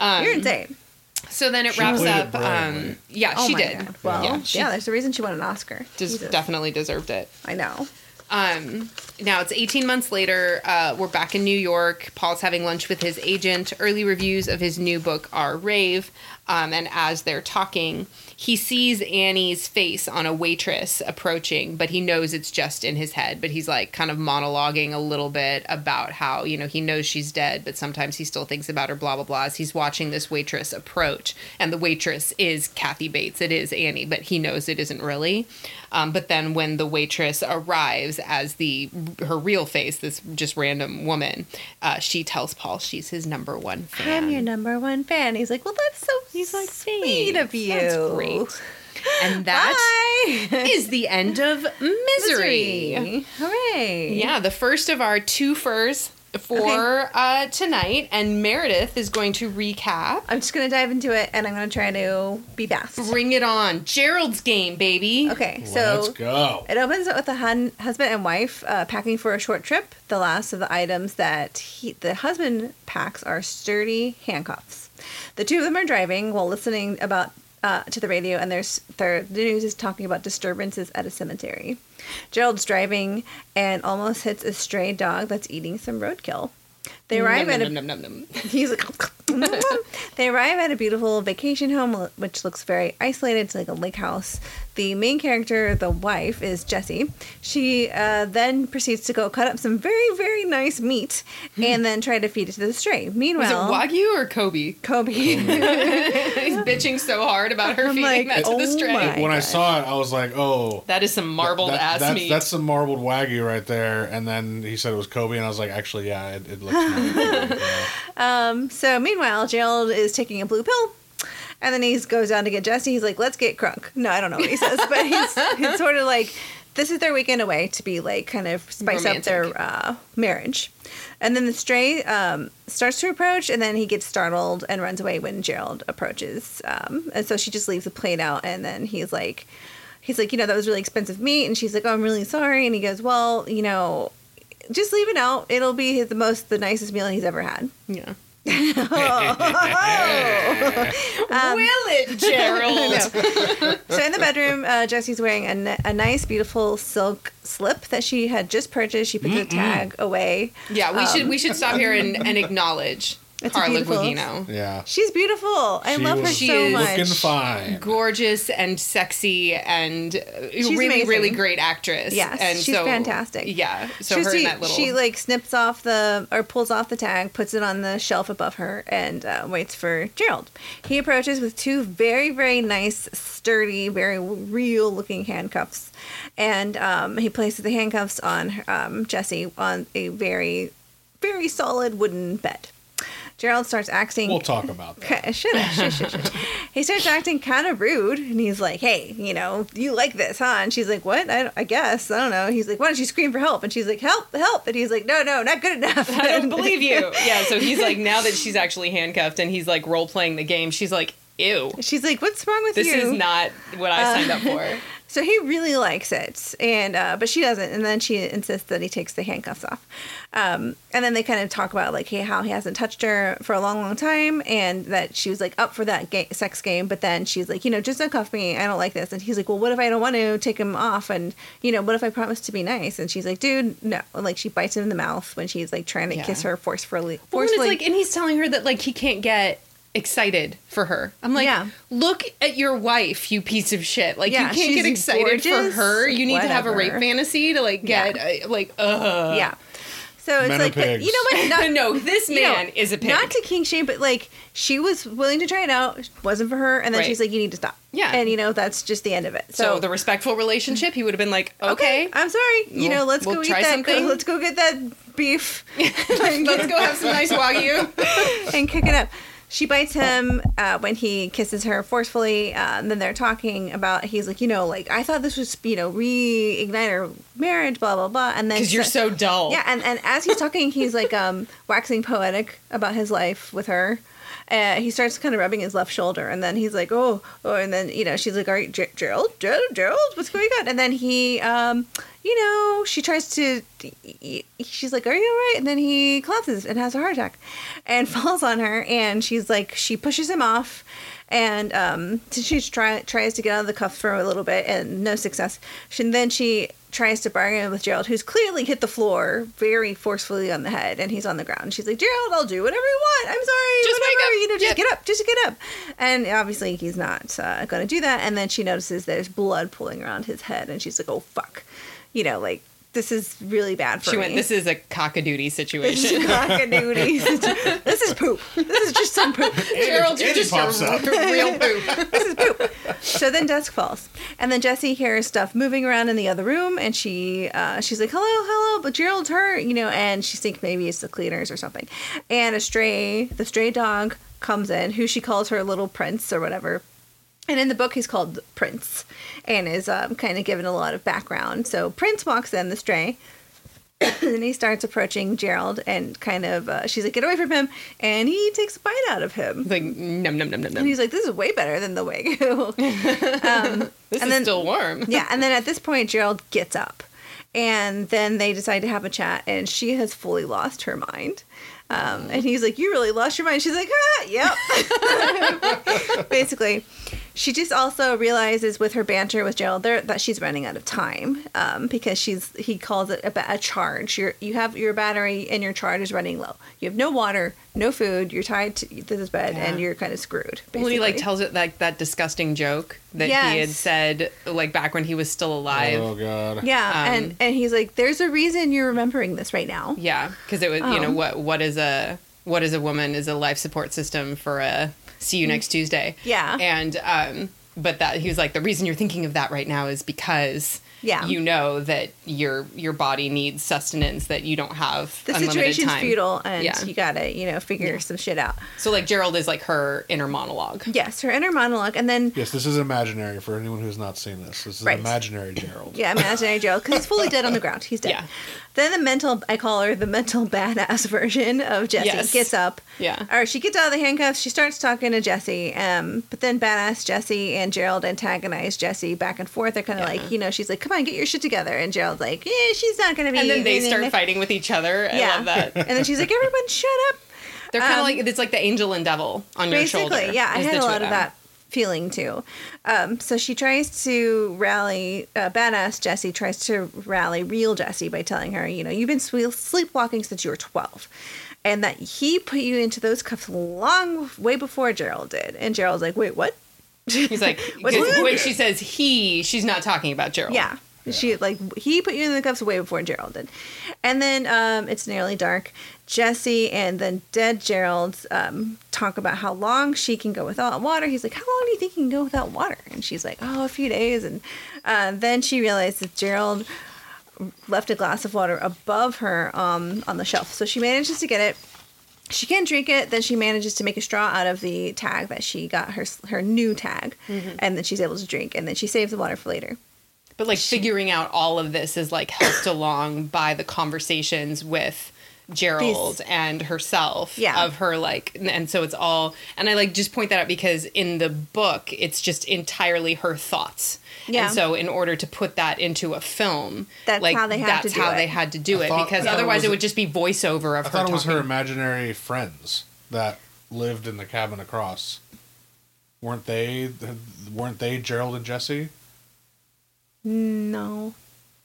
Speaker 2: Um,
Speaker 1: you're insane."
Speaker 2: So then it
Speaker 3: She
Speaker 2: wraps
Speaker 3: played it
Speaker 2: up. Um, yeah,
Speaker 1: Oh
Speaker 2: she did.
Speaker 1: God. Well,
Speaker 2: yeah,
Speaker 1: yeah, there's a reason she won an Oscar.
Speaker 2: des- definitely deserved it.
Speaker 1: I know.
Speaker 2: Um, now it's 18 months later. Uh, we're back in New York. Paul's having lunch with his agent. Early reviews of his new book are rave. Um, and as they're talking, he sees Annie's face on a waitress approaching, but he knows it's just in his head. But he's like kind of monologuing a little bit about how, you know, he knows she's dead, but sometimes he still thinks about her, blah, blah, blah, as he's watching this waitress approach. And the waitress is Kathy Bates. It is Annie, but he knows it isn't really. Um, but then when the waitress arrives as the her real face, this just random woman, uh, she tells Paul she's his number one fan.
Speaker 1: I'm your number one fan. He's like, "Well, that's so
Speaker 2: He's like,
Speaker 1: sweet of you."
Speaker 2: That's great. And that
Speaker 1: Bye.
Speaker 2: is the end of Misery.
Speaker 1: Hooray!
Speaker 2: Yeah, the first of our two furs for uh, tonight, and Meredith is going to recap.
Speaker 1: I'm just gonna dive into it, and I'm gonna try to be fast.
Speaker 2: Bring it on, Gerald's game, baby.
Speaker 1: Okay, so
Speaker 3: Let's go.
Speaker 1: It opens up with a hun- husband and wife uh, packing for a short trip. The last of the items that he, the husband packs are sturdy handcuffs. The two of them are driving while listening about uh, to the radio, and there's the news is talking about disturbances at a cemetery. Gerald's driving and almost hits a stray dog that's eating some roadkill. They arrive
Speaker 2: Num,
Speaker 1: at a
Speaker 2: num, num, num, num.
Speaker 1: He's like, they arrive at a beautiful vacation home, which looks very isolated. It's like a lake house. the main character, the wife, is Jessie. She uh, then proceeds to go cut up some very, very nice meat and then try to feed it to the stray.
Speaker 2: Was
Speaker 1: Meanwhile,
Speaker 2: it Wagyu or Kobe?
Speaker 1: Kobe.
Speaker 2: He's bitching so hard about her
Speaker 1: I'm
Speaker 2: feeding
Speaker 1: like,
Speaker 2: that to the
Speaker 1: oh
Speaker 2: stray.
Speaker 1: my-
Speaker 3: when I saw it, I was like, oh.
Speaker 2: That is some marbled
Speaker 3: that-
Speaker 2: ass
Speaker 3: that's,
Speaker 2: meat.
Speaker 3: That's some marbled wagyu right there. And then he said it was Kobe, and I was like, actually, yeah, it, it looks. more Kobe, yeah.
Speaker 1: Um, so meanwhile, Gerald is taking a blue pill. And then he goes down to get Jessie. He's like, let's get crunk. No, I don't know what he says, but he's, he's sort of like, this is their weekend away to be like kind of spice up their uh, marriage. And then the stray um, starts to approach, and then he gets startled and runs away when Gerald approaches. Um, and so she just leaves the plate out, and then he's like, he's like, you know, that was really expensive meat, and she's like, oh, I'm really sorry. And he goes, well, you know, just leave it out. It'll be the most, the nicest meal he's ever had.
Speaker 2: yeah.
Speaker 1: Um,
Speaker 2: Will it, Gerald?
Speaker 1: So in the bedroom, uh, Jessie's wearing a, n- a nice, beautiful silk slip that she had just purchased. She put the tag away.
Speaker 2: Yeah, we should we should stop here and, and acknowledge
Speaker 1: It's a
Speaker 2: Carla
Speaker 1: beautiful-
Speaker 2: Gugino.
Speaker 3: Yeah.
Speaker 1: She's beautiful. I
Speaker 3: She
Speaker 1: love her
Speaker 3: was
Speaker 2: She
Speaker 1: so
Speaker 2: is
Speaker 1: much.
Speaker 3: Looking fine.
Speaker 2: Gorgeous and sexy and uh, really,
Speaker 1: amazing.
Speaker 2: really great actress.
Speaker 1: Yes,
Speaker 2: and
Speaker 1: she's
Speaker 2: so,
Speaker 1: fantastic.
Speaker 2: Yeah, so
Speaker 1: She's
Speaker 2: her in that little.
Speaker 1: She like snips off the or pulls off the tag, puts it on the shelf above her, and uh, waits for Gerald. He approaches with two very very nice, sturdy, very real looking handcuffs, and um, he places the handcuffs on um, Jessie on a very very solid wooden bed. Gerald starts acting.
Speaker 3: We'll talk about that.
Speaker 1: Okay, Shut up, shush, shush, shush. He starts acting kind of rude, and he's like, "Hey, you know, you like this, huh?" And she's like, "What? I, I guess I don't know." He's like, "Why don't you scream for help?" And she's like, "Help, help!" And he's like, "No, no, not good enough."
Speaker 2: I don't believe you. Yeah, so he's like now that she's actually handcuffed and he's like role playing the game. She's like, ew.
Speaker 1: She's like, "What's wrong with
Speaker 2: This
Speaker 1: you?"
Speaker 2: This is not what I signed up for.
Speaker 1: So he really likes it, and uh, but she doesn't. And then she insists that he takes the handcuffs off. Um, and then they kind of talk about like hey, how he hasn't touched her for a long, long time, and that she was like up for that ga- sex game. But then she's like, you know, just uncuff me. I don't like this. And he's like, well, what if I don't want to take him off? And you know, what if I promise to be nice? And she's like, dude, no. And, like she bites him in the mouth when she's like trying to
Speaker 2: Yeah.
Speaker 1: kiss her forcefully.
Speaker 2: Well, and
Speaker 1: Forcefully.
Speaker 2: like, and he's telling her that like he can't get excited for her. I'm like,
Speaker 1: Yeah.
Speaker 2: look at your wife, you piece of shit. Like
Speaker 1: Yeah,
Speaker 2: you can't get excited for her. You need to have a rape fantasy to like get uh, like uh
Speaker 1: yeah. So it's
Speaker 3: Men
Speaker 1: like, but
Speaker 3: pigs.
Speaker 1: you know what? Not,
Speaker 2: no, this
Speaker 1: you know,
Speaker 2: man is a pig.
Speaker 1: Not to king shame, but like she was willing to try it out. It wasn't for her, and then
Speaker 2: Right.
Speaker 1: she's like, "You need to stop."
Speaker 2: Yeah.
Speaker 1: and you know that's just the end of it.
Speaker 2: so
Speaker 1: So,
Speaker 2: the respectful relationship, he would have been like, okay,
Speaker 1: I'm sorry. You know,
Speaker 2: We'll-
Speaker 1: let's
Speaker 2: we'll
Speaker 1: go eat
Speaker 2: try
Speaker 1: that.
Speaker 2: something.
Speaker 1: Let's go get that beef
Speaker 2: let's go have some nice wagyu.
Speaker 1: and kick it up. She bites him uh, when he kisses her forcefully. Uh, and then they're talking about. He's like, you know, like I thought this was, you know, reignite our marriage, blah blah blah. And then
Speaker 2: Because you're so dull.
Speaker 1: Yeah, and, and as he's talking, he's like um, waxing poetic about his life with her. Uh, he starts kind of rubbing his left shoulder, and then he's like, "Oh, oh," and then you know she's like, "All right, Ger- Gerald, Gerald, Gerald, what's going on?" And then he, um, you know, she tries to, she's like, "Are you all right?" And then he collapses and has a heart attack, and falls on her, and she's like, she pushes him off, and um, she try, tries to get out of the cuffs for a little bit, and no success. And then she tries to bargain with Gerald, who's clearly hit the floor very forcefully on the head, and he's on the ground. She's like, Gerald, I'll do whatever you want. I'm sorry.
Speaker 2: Just
Speaker 1: whatever. You know, just
Speaker 2: Yep.
Speaker 1: get up. Just get up. And obviously, he's not uh, going to do that. And then she notices there's blood pooling around his head, and she's like, oh, fuck. You know, like, this is really bad for
Speaker 2: She
Speaker 1: me.
Speaker 2: went, this is a cockadoodie
Speaker 1: This
Speaker 2: situation.
Speaker 1: is cockadoodie. this is poop. This is just some poop.
Speaker 2: Gerald, you're just
Speaker 3: pops up.
Speaker 2: real poop.
Speaker 1: this is poop. So then dusk falls, and then Jessie hears stuff moving around in the other room, and she uh, she's like, "Hello, hello," but Gerald's hurt, you know, and she thinks maybe it's the cleaners or something. And a stray, the stray dog comes in, who she calls her little prince or whatever. And in the book, he's called Prince, and is um, kind of given a lot of background. So Prince walks in, the stray, and he starts approaching Gerald, and kind of uh, she's like, "Get away from him!" And he takes a bite out of him.
Speaker 2: It's like num num num num
Speaker 1: And
Speaker 2: num.
Speaker 1: he's like, "This is way better than the wagyu."
Speaker 2: This
Speaker 1: and
Speaker 2: is
Speaker 1: then-
Speaker 2: still warm.
Speaker 1: yeah, and then at this point, Gerald gets up, and then they decide to have a chat, and she has fully lost her mind. Um, and he's like, "You really lost your mind." She's like, "Ah, yep." Basically, she just also realizes with her banter with Gerald there that she's running out of time um, because she's he calls it a, a charge. You're, you have your battery and your charge is running low. You have no water, no food. You're tied to this bed and you're kind of screwed. Basically.
Speaker 2: Well, he like tells it like that disgusting joke that he had said like back when he was still alive.
Speaker 3: Oh god.
Speaker 1: yeah,
Speaker 2: um,
Speaker 1: and and he's like, "There's a reason you're remembering this right now."
Speaker 2: Yeah, because it was you know
Speaker 1: Oh.
Speaker 2: what what is a what is a woman is a life support system for a see you next Tuesday.
Speaker 1: Yeah.
Speaker 2: and um, but that he was like the reason you're thinking of that right now is because
Speaker 1: Yeah.
Speaker 2: you know that your your body needs sustenance that you don't have
Speaker 1: The
Speaker 2: unlimited
Speaker 1: situation's
Speaker 2: time.
Speaker 1: futile, and
Speaker 2: Yeah.
Speaker 1: you gotta, you know, figure some shit out.
Speaker 2: So like Gerald is like her inner monologue.
Speaker 1: Yes, her inner monologue, and then
Speaker 3: Yes, this is imaginary for anyone who's not seen this. This is
Speaker 1: Right.
Speaker 3: imaginary Gerald.
Speaker 1: Yeah, imaginary Gerald, because he's fully dead on the ground. He's dead.
Speaker 2: Yeah.
Speaker 1: Then the mental, I call her the mental badass version of Jessie,
Speaker 2: Yes.
Speaker 1: gets up.
Speaker 2: Yeah.
Speaker 1: Or she gets out of the handcuffs. She starts talking to Jessie. Um, but then badass Jessie and Gerald antagonize Jessie back and forth. They're kind of
Speaker 2: Yeah.
Speaker 1: like, you know, she's like, "Come on, get your shit together," and Gerald's like, "Yeah, she's not gonna be."
Speaker 2: And then they start fighting with each other. I
Speaker 1: Yeah.
Speaker 2: love that.
Speaker 1: and then she's like, "Everyone, shut up."
Speaker 2: They're kind of
Speaker 1: Um,
Speaker 2: like it's like the angel and devil on your shoulder.
Speaker 1: Basically, yeah, I had a lot of that feeling too. Um, so she tries to rally, uh, badass Jessie tries to rally real Jessie by telling her, you know, you've been sleepwalking since you were 12. And that he put you into those cuffs long, way before Gerald did. And Gerald's like, wait, what?
Speaker 2: He's like,
Speaker 1: What
Speaker 2: 'cause
Speaker 1: is it?
Speaker 2: when she says he, she's not talking about Gerald.
Speaker 1: Yeah. She like he put you in the cuffs way before Gerald did, and then um, it's nearly dark. Jessie and then dead Gerald um, talk about how long she can go without water. He's like, "How long do you think you can go without water?" And she's like, "Oh, a few days." And uh, then she realizes Gerald left a glass of water above her um, on the shelf, so she manages to get it. She can't drink it. Then she manages to make a straw out of the tag that she got her her new tag, and then she's able to drink. And then she saves the water for later.
Speaker 2: But like figuring out all of this is like helped along by the conversations with Gerald
Speaker 1: These-
Speaker 2: and herself
Speaker 1: Yeah.
Speaker 2: of her like and so it's all and I like just point that out because in the book it's just entirely her thoughts.
Speaker 1: Yeah.
Speaker 2: And so in order to put that into a film,
Speaker 1: That's
Speaker 2: like
Speaker 1: how they had
Speaker 2: that's
Speaker 1: to do
Speaker 2: how
Speaker 1: it.
Speaker 2: they had to do
Speaker 3: I
Speaker 2: it
Speaker 3: thought-
Speaker 2: because
Speaker 3: I thought it
Speaker 2: otherwise
Speaker 3: was-
Speaker 2: it would just be voiceover of
Speaker 3: I
Speaker 2: her
Speaker 3: thought it was her imaginary friends that lived in the cabin across. Weren't they? Weren't they Gerald and Jessie?
Speaker 1: No,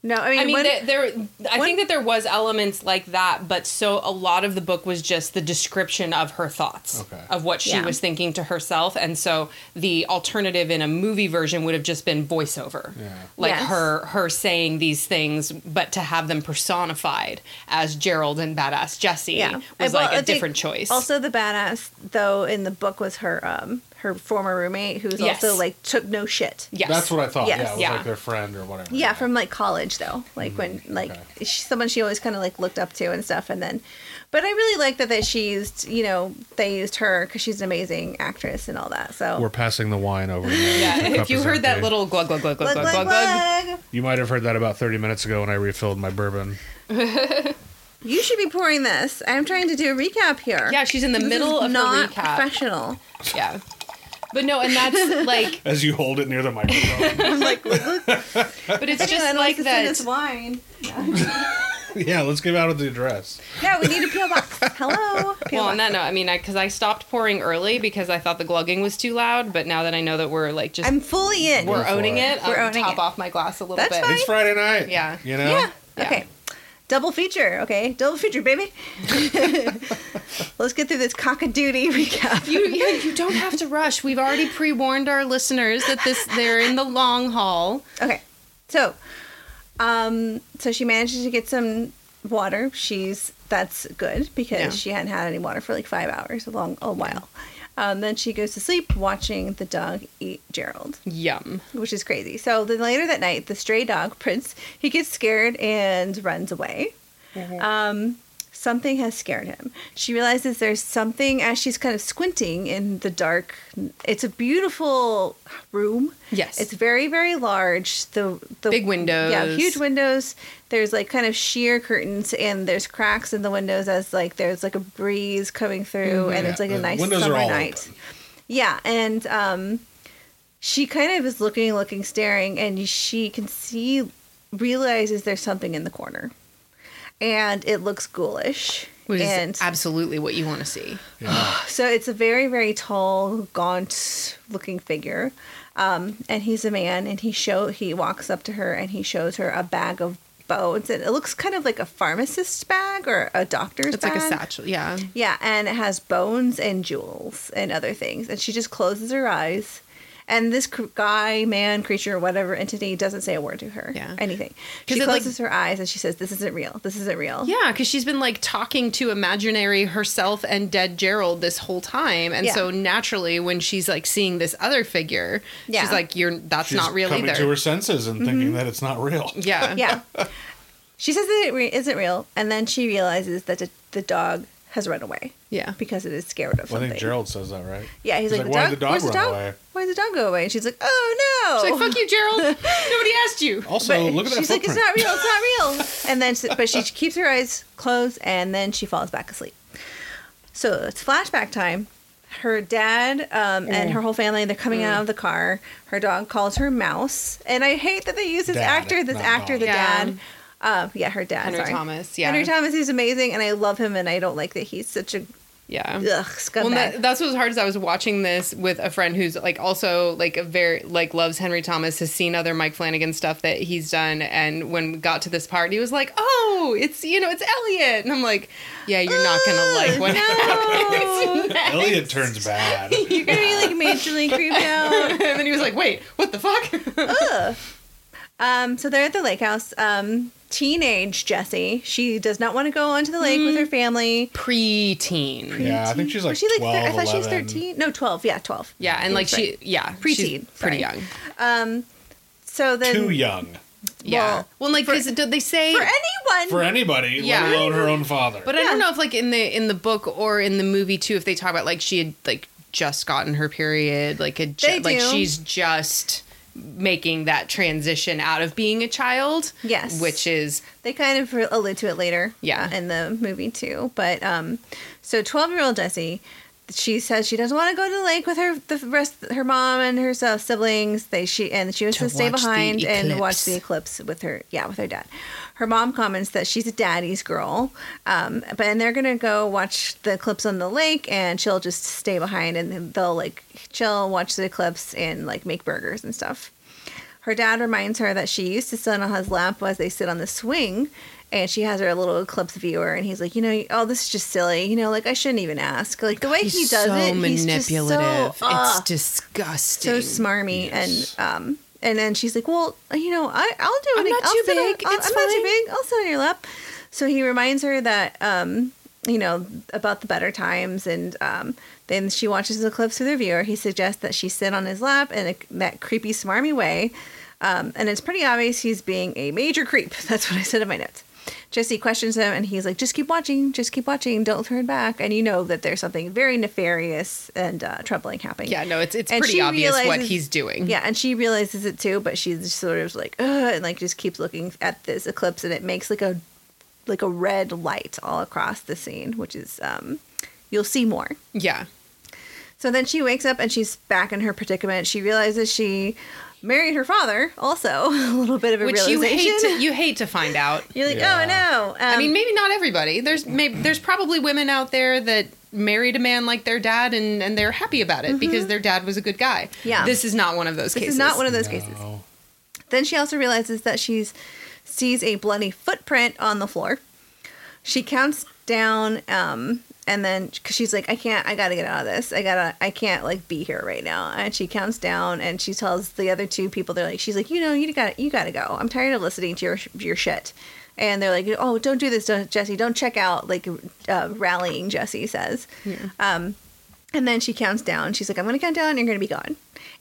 Speaker 1: no. I mean,
Speaker 2: I mean,
Speaker 1: when-
Speaker 2: there, there. I
Speaker 1: when-
Speaker 2: think that there was elements like that, but so a lot of the book was just the description of her thoughts
Speaker 3: Okay.
Speaker 2: of what she
Speaker 1: Yeah.
Speaker 2: was thinking to herself, and so the alternative in a movie version would have just been voiceover,
Speaker 3: Yeah.
Speaker 2: like
Speaker 1: Yes.
Speaker 2: her her saying these things, but to have them personified as Gerald and badass Jessie
Speaker 1: yeah,
Speaker 2: was
Speaker 1: Well,
Speaker 2: like a different choice.
Speaker 1: Also, the badass though in the book was her um her former roommate, who's
Speaker 2: yes.
Speaker 1: also like took no shit.
Speaker 2: Yes,
Speaker 3: that's what I thought.
Speaker 1: Yes.
Speaker 3: Yeah, was
Speaker 2: yeah.
Speaker 3: like their friend or whatever.
Speaker 1: Yeah, yeah. from like college though, like mm-hmm. when mm, like
Speaker 3: okay.
Speaker 1: she, someone she always kind of like looked up to and stuff, and then. But I really like that that she used, you know, they used her because she's an amazing actress and all that. So
Speaker 3: we're passing the wine over.
Speaker 2: yeah, if you heard empty. that little glug glug glug glug
Speaker 1: glug
Speaker 2: glug
Speaker 1: glug,
Speaker 3: you might have heard that about thirty minutes ago when I refilled my bourbon.
Speaker 1: You should be pouring this. I'm trying to do a recap here.
Speaker 2: Yeah, she's in the
Speaker 1: this
Speaker 2: middle of
Speaker 1: not
Speaker 2: recap.
Speaker 1: Professional.
Speaker 2: Yeah. But no, and that's like,
Speaker 3: As you hold it near the microphone.
Speaker 1: I'm like, look, look,
Speaker 2: but it's just
Speaker 1: anyone
Speaker 2: like
Speaker 1: wants to send
Speaker 2: that.
Speaker 1: us wine.
Speaker 3: yeah, let's give out of the address.
Speaker 1: Yeah, we need a peel box. Hello. PO
Speaker 2: Well,
Speaker 1: box.
Speaker 2: on that note, I mean, because I, stopped pouring early because I thought the glugging was too loud. But now that I know that we're like just
Speaker 1: I'm fully in.
Speaker 2: we're owning
Speaker 3: it.
Speaker 2: it,
Speaker 1: We're
Speaker 2: I'll
Speaker 1: owning
Speaker 2: top
Speaker 1: it.
Speaker 2: off my glass a little
Speaker 1: That's
Speaker 2: bit.
Speaker 1: fine.
Speaker 3: It's Friday night.
Speaker 2: Yeah.
Speaker 3: You know?
Speaker 1: yeah.
Speaker 2: Yeah.
Speaker 1: Okay. Double feature. Okay. Double feature, baby. Let's get through this cockadoodie recap.
Speaker 2: You, yeah, you don't have to rush. We've already pre-warned our listeners that this they're in the long haul.
Speaker 1: Okay. So, um, so she manages to get some water. She's that's good because
Speaker 2: Yeah.
Speaker 1: she hadn't had any water for like five hours, a long a while. Um, then she goes to sleep watching the dog eat Gerald.
Speaker 2: Yum.
Speaker 1: which is crazy. So then later that night, the stray dog Prince he gets scared and runs away. Um, something has scared him. She realizes there's something as she's kind of squinting in the dark. It's a beautiful room.
Speaker 2: Yes.
Speaker 1: It's very very large. The the
Speaker 2: Big windows.
Speaker 1: Yeah, huge windows. There's like kind of sheer curtains and there's cracks in the windows as like there's like a breeze coming through and it's
Speaker 3: Yeah,
Speaker 1: like a
Speaker 3: the
Speaker 1: nice
Speaker 3: windows are
Speaker 1: summer
Speaker 3: all
Speaker 1: night.
Speaker 3: open.
Speaker 1: Yeah, and um, she kind of is looking, looking, staring, and she can see, realizes there's something in the corner, and it looks ghoulish.
Speaker 2: Which
Speaker 1: and
Speaker 2: is absolutely what you want to see.
Speaker 3: Yeah.
Speaker 1: so it's a very, very tall, gaunt looking figure. Um, and he's a man and he show he walks up to her and he shows her a bag of bones. And it looks kind of like a pharmacist's bag or a doctor's bag.
Speaker 2: It's
Speaker 1: bag.
Speaker 2: like a satchel. Yeah.
Speaker 1: Yeah, and it has bones and jewels and other things. And she just closes her eyes. And this cr- guy, man, creature, whatever entity doesn't say a word to her.
Speaker 2: Yeah.
Speaker 1: Anything.
Speaker 2: 'Cause
Speaker 1: She
Speaker 2: it, like-
Speaker 1: closes her eyes and she says, This isn't real. This isn't real.
Speaker 2: Yeah, because she's been like talking to imaginary herself and dead Gerald this whole time, and
Speaker 1: Yeah.
Speaker 2: so naturally, when she's like seeing this other figure,
Speaker 1: Yeah.
Speaker 2: she's like, "You're that's
Speaker 3: She's
Speaker 2: not real
Speaker 3: coming
Speaker 2: either."
Speaker 3: to her senses and thinking mm-hmm. that it's not real.
Speaker 2: yeah,
Speaker 1: Yeah. she says that it re- isn't real. And then she realizes that the, the dog has run away
Speaker 2: yeah.
Speaker 1: because it is scared of
Speaker 3: Well, I think Gerald says that, right?
Speaker 1: Yeah, he's,
Speaker 3: He's
Speaker 1: like,
Speaker 3: like,
Speaker 1: the
Speaker 3: "Why
Speaker 1: dog,
Speaker 3: did the dog
Speaker 1: where's the
Speaker 3: run
Speaker 1: dog?
Speaker 3: away?"
Speaker 1: Why did the dog go away? And she's like, oh no.
Speaker 2: She's like, "Fuck you, Gerald. Nobody asked you."
Speaker 3: Also,
Speaker 1: But
Speaker 3: look at that
Speaker 1: she's like, it's not real, it's not real. And then, but she keeps her eyes closed, and then she falls back asleep. So it's flashback time. Her dad um, and her whole family, they're coming out of the car. Her dog calls her Mouse. And I hate that they use this
Speaker 3: Dad,
Speaker 1: actor, this actor,
Speaker 3: dog.
Speaker 1: the
Speaker 2: Yeah.
Speaker 1: dad. Um, yeah, her dad.
Speaker 2: Henry
Speaker 1: sorry.
Speaker 2: Thomas, yeah.
Speaker 1: Henry Thomas, he's amazing, and I love him, and I don't like that he's such a
Speaker 2: Yeah.
Speaker 1: ugh,
Speaker 2: Well, that, that's what was hard is I was watching this with a friend who's like also like a very like loves Henry Thomas, has seen other Mike Flanagan stuff that he's done, and when we got to this part, he was like, "Oh, it's you know it's Elliott," and I'm like, "Yeah, you're not gonna like what happens next."
Speaker 3: Elliott turns bad.
Speaker 1: You're gonna be like majorly creeped out.
Speaker 2: and then he was like, "Wait, what the fuck?"
Speaker 1: Um, so they're at the lake house. Um, teenage Jessie, she does not want to go onto the lake with her mm. family.
Speaker 2: Preteen.
Speaker 3: Yeah, I think she's like
Speaker 1: Was she like
Speaker 3: 12,
Speaker 1: thir- I thought she was 13. No, 12. Yeah, 12.
Speaker 2: Yeah, and like she, yeah,
Speaker 1: Preteen,
Speaker 2: she's pretty
Speaker 1: sorry.
Speaker 2: young.
Speaker 1: Um, so then
Speaker 3: Too young
Speaker 2: Yeah.
Speaker 1: Well,
Speaker 2: Well, like, because did they say?
Speaker 1: for anyone,
Speaker 3: for anybody,
Speaker 2: Yeah.
Speaker 3: let alone her own father.
Speaker 2: But I don't know if like in the in the book or in the movie too, if they talk about like she had like just gotten her period, like a ju-
Speaker 1: They
Speaker 2: like she's just making that transition out of being a child.
Speaker 1: Yes.
Speaker 2: which is
Speaker 1: they kind of allude to it later.
Speaker 2: Yeah.
Speaker 1: uh, in the movie too. But um, so 12 year old Jessie, she says she doesn't want to go to the lake with her the rest her mom and her siblings. They she and she was
Speaker 2: To
Speaker 1: to stay behind and watch the eclipse with her. Yeah, with her dad. Her mom comments that she's a daddy's girl, um, but and they're gonna go watch the eclipse on the lake, and she'll just stay behind, and they'll like chill, watch the eclipse, and like make burgers and stuff. Her dad reminds her that she used to sit on his lap as they sit on the swing, and she has her little eclipse viewer, and he's like, you know, oh, this is just silly, you know, like I shouldn't even ask. Like the way he does
Speaker 2: so
Speaker 1: it, he's just so,
Speaker 2: manipulative. it's
Speaker 1: ugh,
Speaker 2: disgusting.
Speaker 1: so smarmy,
Speaker 3: Yes.
Speaker 1: and um, and then she's like, well, you know, I I'll do it.
Speaker 2: I'm not
Speaker 1: I'll
Speaker 2: too
Speaker 1: on-
Speaker 2: big. It's
Speaker 1: I'm not too big. I'll sit on your lap. So he reminds her that um, you know, about the better times, and um, then she watches the clips through the viewer. He suggests that she sit on his lap in a, that creepy, smarmy way, um, and it's pretty obvious he's being a major creep. That's what I said in my notes. Jessie questions him, and he's like, "Just keep watching, just keep watching, don't turn back." And you know that there's something very nefarious and uh, troubling happening.
Speaker 2: yeah, no, it's it's
Speaker 1: And
Speaker 2: pretty obvious what he's doing.
Speaker 1: Yeah, and she realizes it too, but she's sort of like, Ugh, and like just keeps looking at this eclipse, and it makes like a like a red light all across the scene, which is um, you'll see more.
Speaker 2: yeah.
Speaker 1: So then she wakes up and she's back in her predicament. She realizes she married her father, also a little bit of a
Speaker 2: Which you
Speaker 1: realization.
Speaker 2: hate to, you hate to find out.
Speaker 1: You're like,
Speaker 3: Yeah.
Speaker 1: oh no. Um,
Speaker 2: I mean, maybe not everybody. There's maybe there's probably women out there that married a man like their dad and and they're happy about it because their dad was a good guy.
Speaker 1: Mm-hmm. Yeah.
Speaker 2: This is not one of those
Speaker 1: this
Speaker 2: cases.
Speaker 1: is not one of those cases. Then she also realizes that she's sees a bloody footprint on the floor. She counts down, um, and then cause she's like, "I can't. I gotta get out of this. I gotta. I can't like be here right now." And she counts down, and she tells the other two people, "They're like, she's like, you know, you got, to you gotta go. I'm tired of listening to your your shit." And they're like, "Oh, don't do this, don't, Jessie. Don't check out." Like uh, rallying, Jessie says. yeah. Um, and then she counts down. She's like, "I'm gonna count down. You're gonna be gone."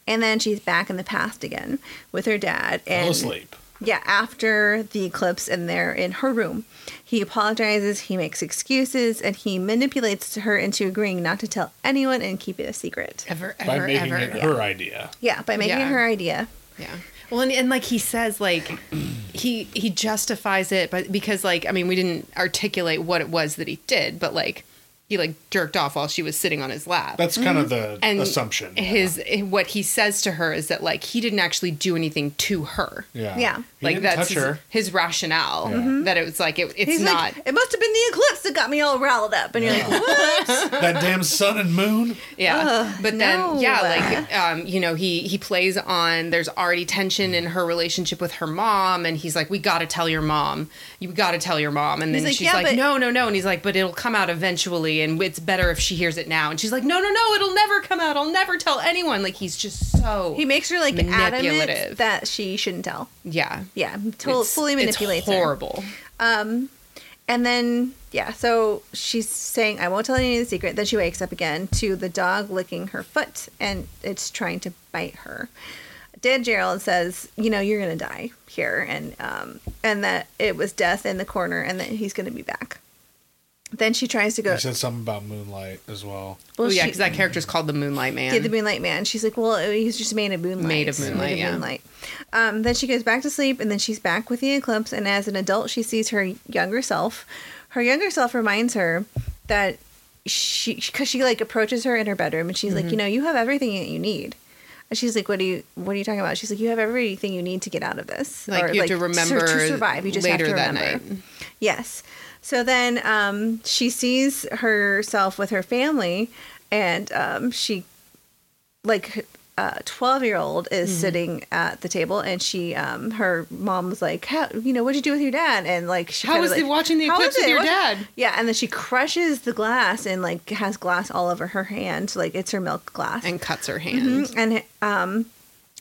Speaker 1: And then she's back in the past again with her dad. And
Speaker 3: Fell asleep.
Speaker 1: Yeah, after the eclipse, and they're in her room. He apologizes, he makes excuses, and he manipulates her into agreeing not to tell anyone and keep it a secret.
Speaker 2: ever
Speaker 3: By
Speaker 2: ever
Speaker 3: making
Speaker 2: ever.
Speaker 3: it her idea.
Speaker 1: Yeah, by making
Speaker 2: Yeah.
Speaker 1: it her idea.
Speaker 2: Yeah. Well, and, and like he says, like he he justifies it, but because like I mean, we didn't articulate what it was that he did, but like he like jerked off while she was sitting on his lap.
Speaker 3: That's kind of the
Speaker 2: and
Speaker 3: assumption. yeah.
Speaker 2: His what he says to her is that like he didn't actually do anything to her.
Speaker 3: yeah.
Speaker 1: Yeah.
Speaker 3: He
Speaker 2: like
Speaker 3: didn't
Speaker 2: that's
Speaker 3: touch
Speaker 2: his,
Speaker 3: her.
Speaker 2: his rationale
Speaker 3: Yeah.
Speaker 2: that it was like it, it's
Speaker 1: He's
Speaker 2: not
Speaker 1: like, it must have been the eclipse that got me all riled up. And you're like, what?
Speaker 3: that damn sun and moon.
Speaker 2: yeah
Speaker 1: Ugh,
Speaker 2: but then
Speaker 1: no.
Speaker 2: yeah like um you know he he plays on there's already tension in her relationship with her mom and he's like we got to tell your mom you got to tell your mom. And
Speaker 1: He's
Speaker 2: then
Speaker 1: like,
Speaker 2: she's
Speaker 1: "Yeah,
Speaker 2: like no no no. And he's like but it'll come out eventually and it's better if she hears it now. And she's like no no no it'll never come out. I'll never tell anyone. Like he's just so
Speaker 1: He makes her like adamant that she shouldn't tell.
Speaker 2: yeah.
Speaker 1: Yeah, totally,
Speaker 2: It's-
Speaker 1: fully manipulates
Speaker 2: it's
Speaker 1: her.
Speaker 2: horrible.
Speaker 1: Um, and then yeah, so she's saying, "I won't tell any of the secret." Then she wakes up again to the dog licking her foot, and it's trying to bite her. Dead Gerald says, "You know, you're gonna die here," and um, and that it was death in the corner, and that he's gonna be back. Then she tries to go.
Speaker 3: He said something about moonlight as well.
Speaker 1: Well,
Speaker 2: oh yeah because that character's called the Moonlight Man
Speaker 1: Yeah, the Moonlight Man. She's like, well, he's just made of moonlight.
Speaker 2: Made of moonlight, Made yeah.
Speaker 1: moonlight. Um, then she goes back to sleep, and then she's back with the eclipse. And as an adult, she sees her younger self. Her younger self reminds her that she, because she like approaches her in her bedroom, and she's
Speaker 2: Mm-hmm.
Speaker 1: like, you know, you have everything that you need. And she's like, "What do you? What are you talking about?" She's like, "You have everything you need to get out of this.
Speaker 2: like you have to remember
Speaker 1: to survive. You just
Speaker 2: later
Speaker 1: have to
Speaker 2: that
Speaker 1: remember."
Speaker 2: night
Speaker 1: Yes. So then um, she sees herself with her family, and um, she, like, a 12 year old is
Speaker 2: Mm-hmm.
Speaker 1: sitting at the table, and she, um, her mom was like, How, you know, what'd you do with your dad? And like, she
Speaker 2: How was
Speaker 1: like,
Speaker 2: watching the
Speaker 1: "How
Speaker 2: eclipse with
Speaker 1: it?
Speaker 2: your
Speaker 1: What-"
Speaker 2: dad?
Speaker 1: Yeah, and then she crushes the glass and like has glass all over her hand, like it's her milk glass
Speaker 2: and cuts her hand
Speaker 1: and um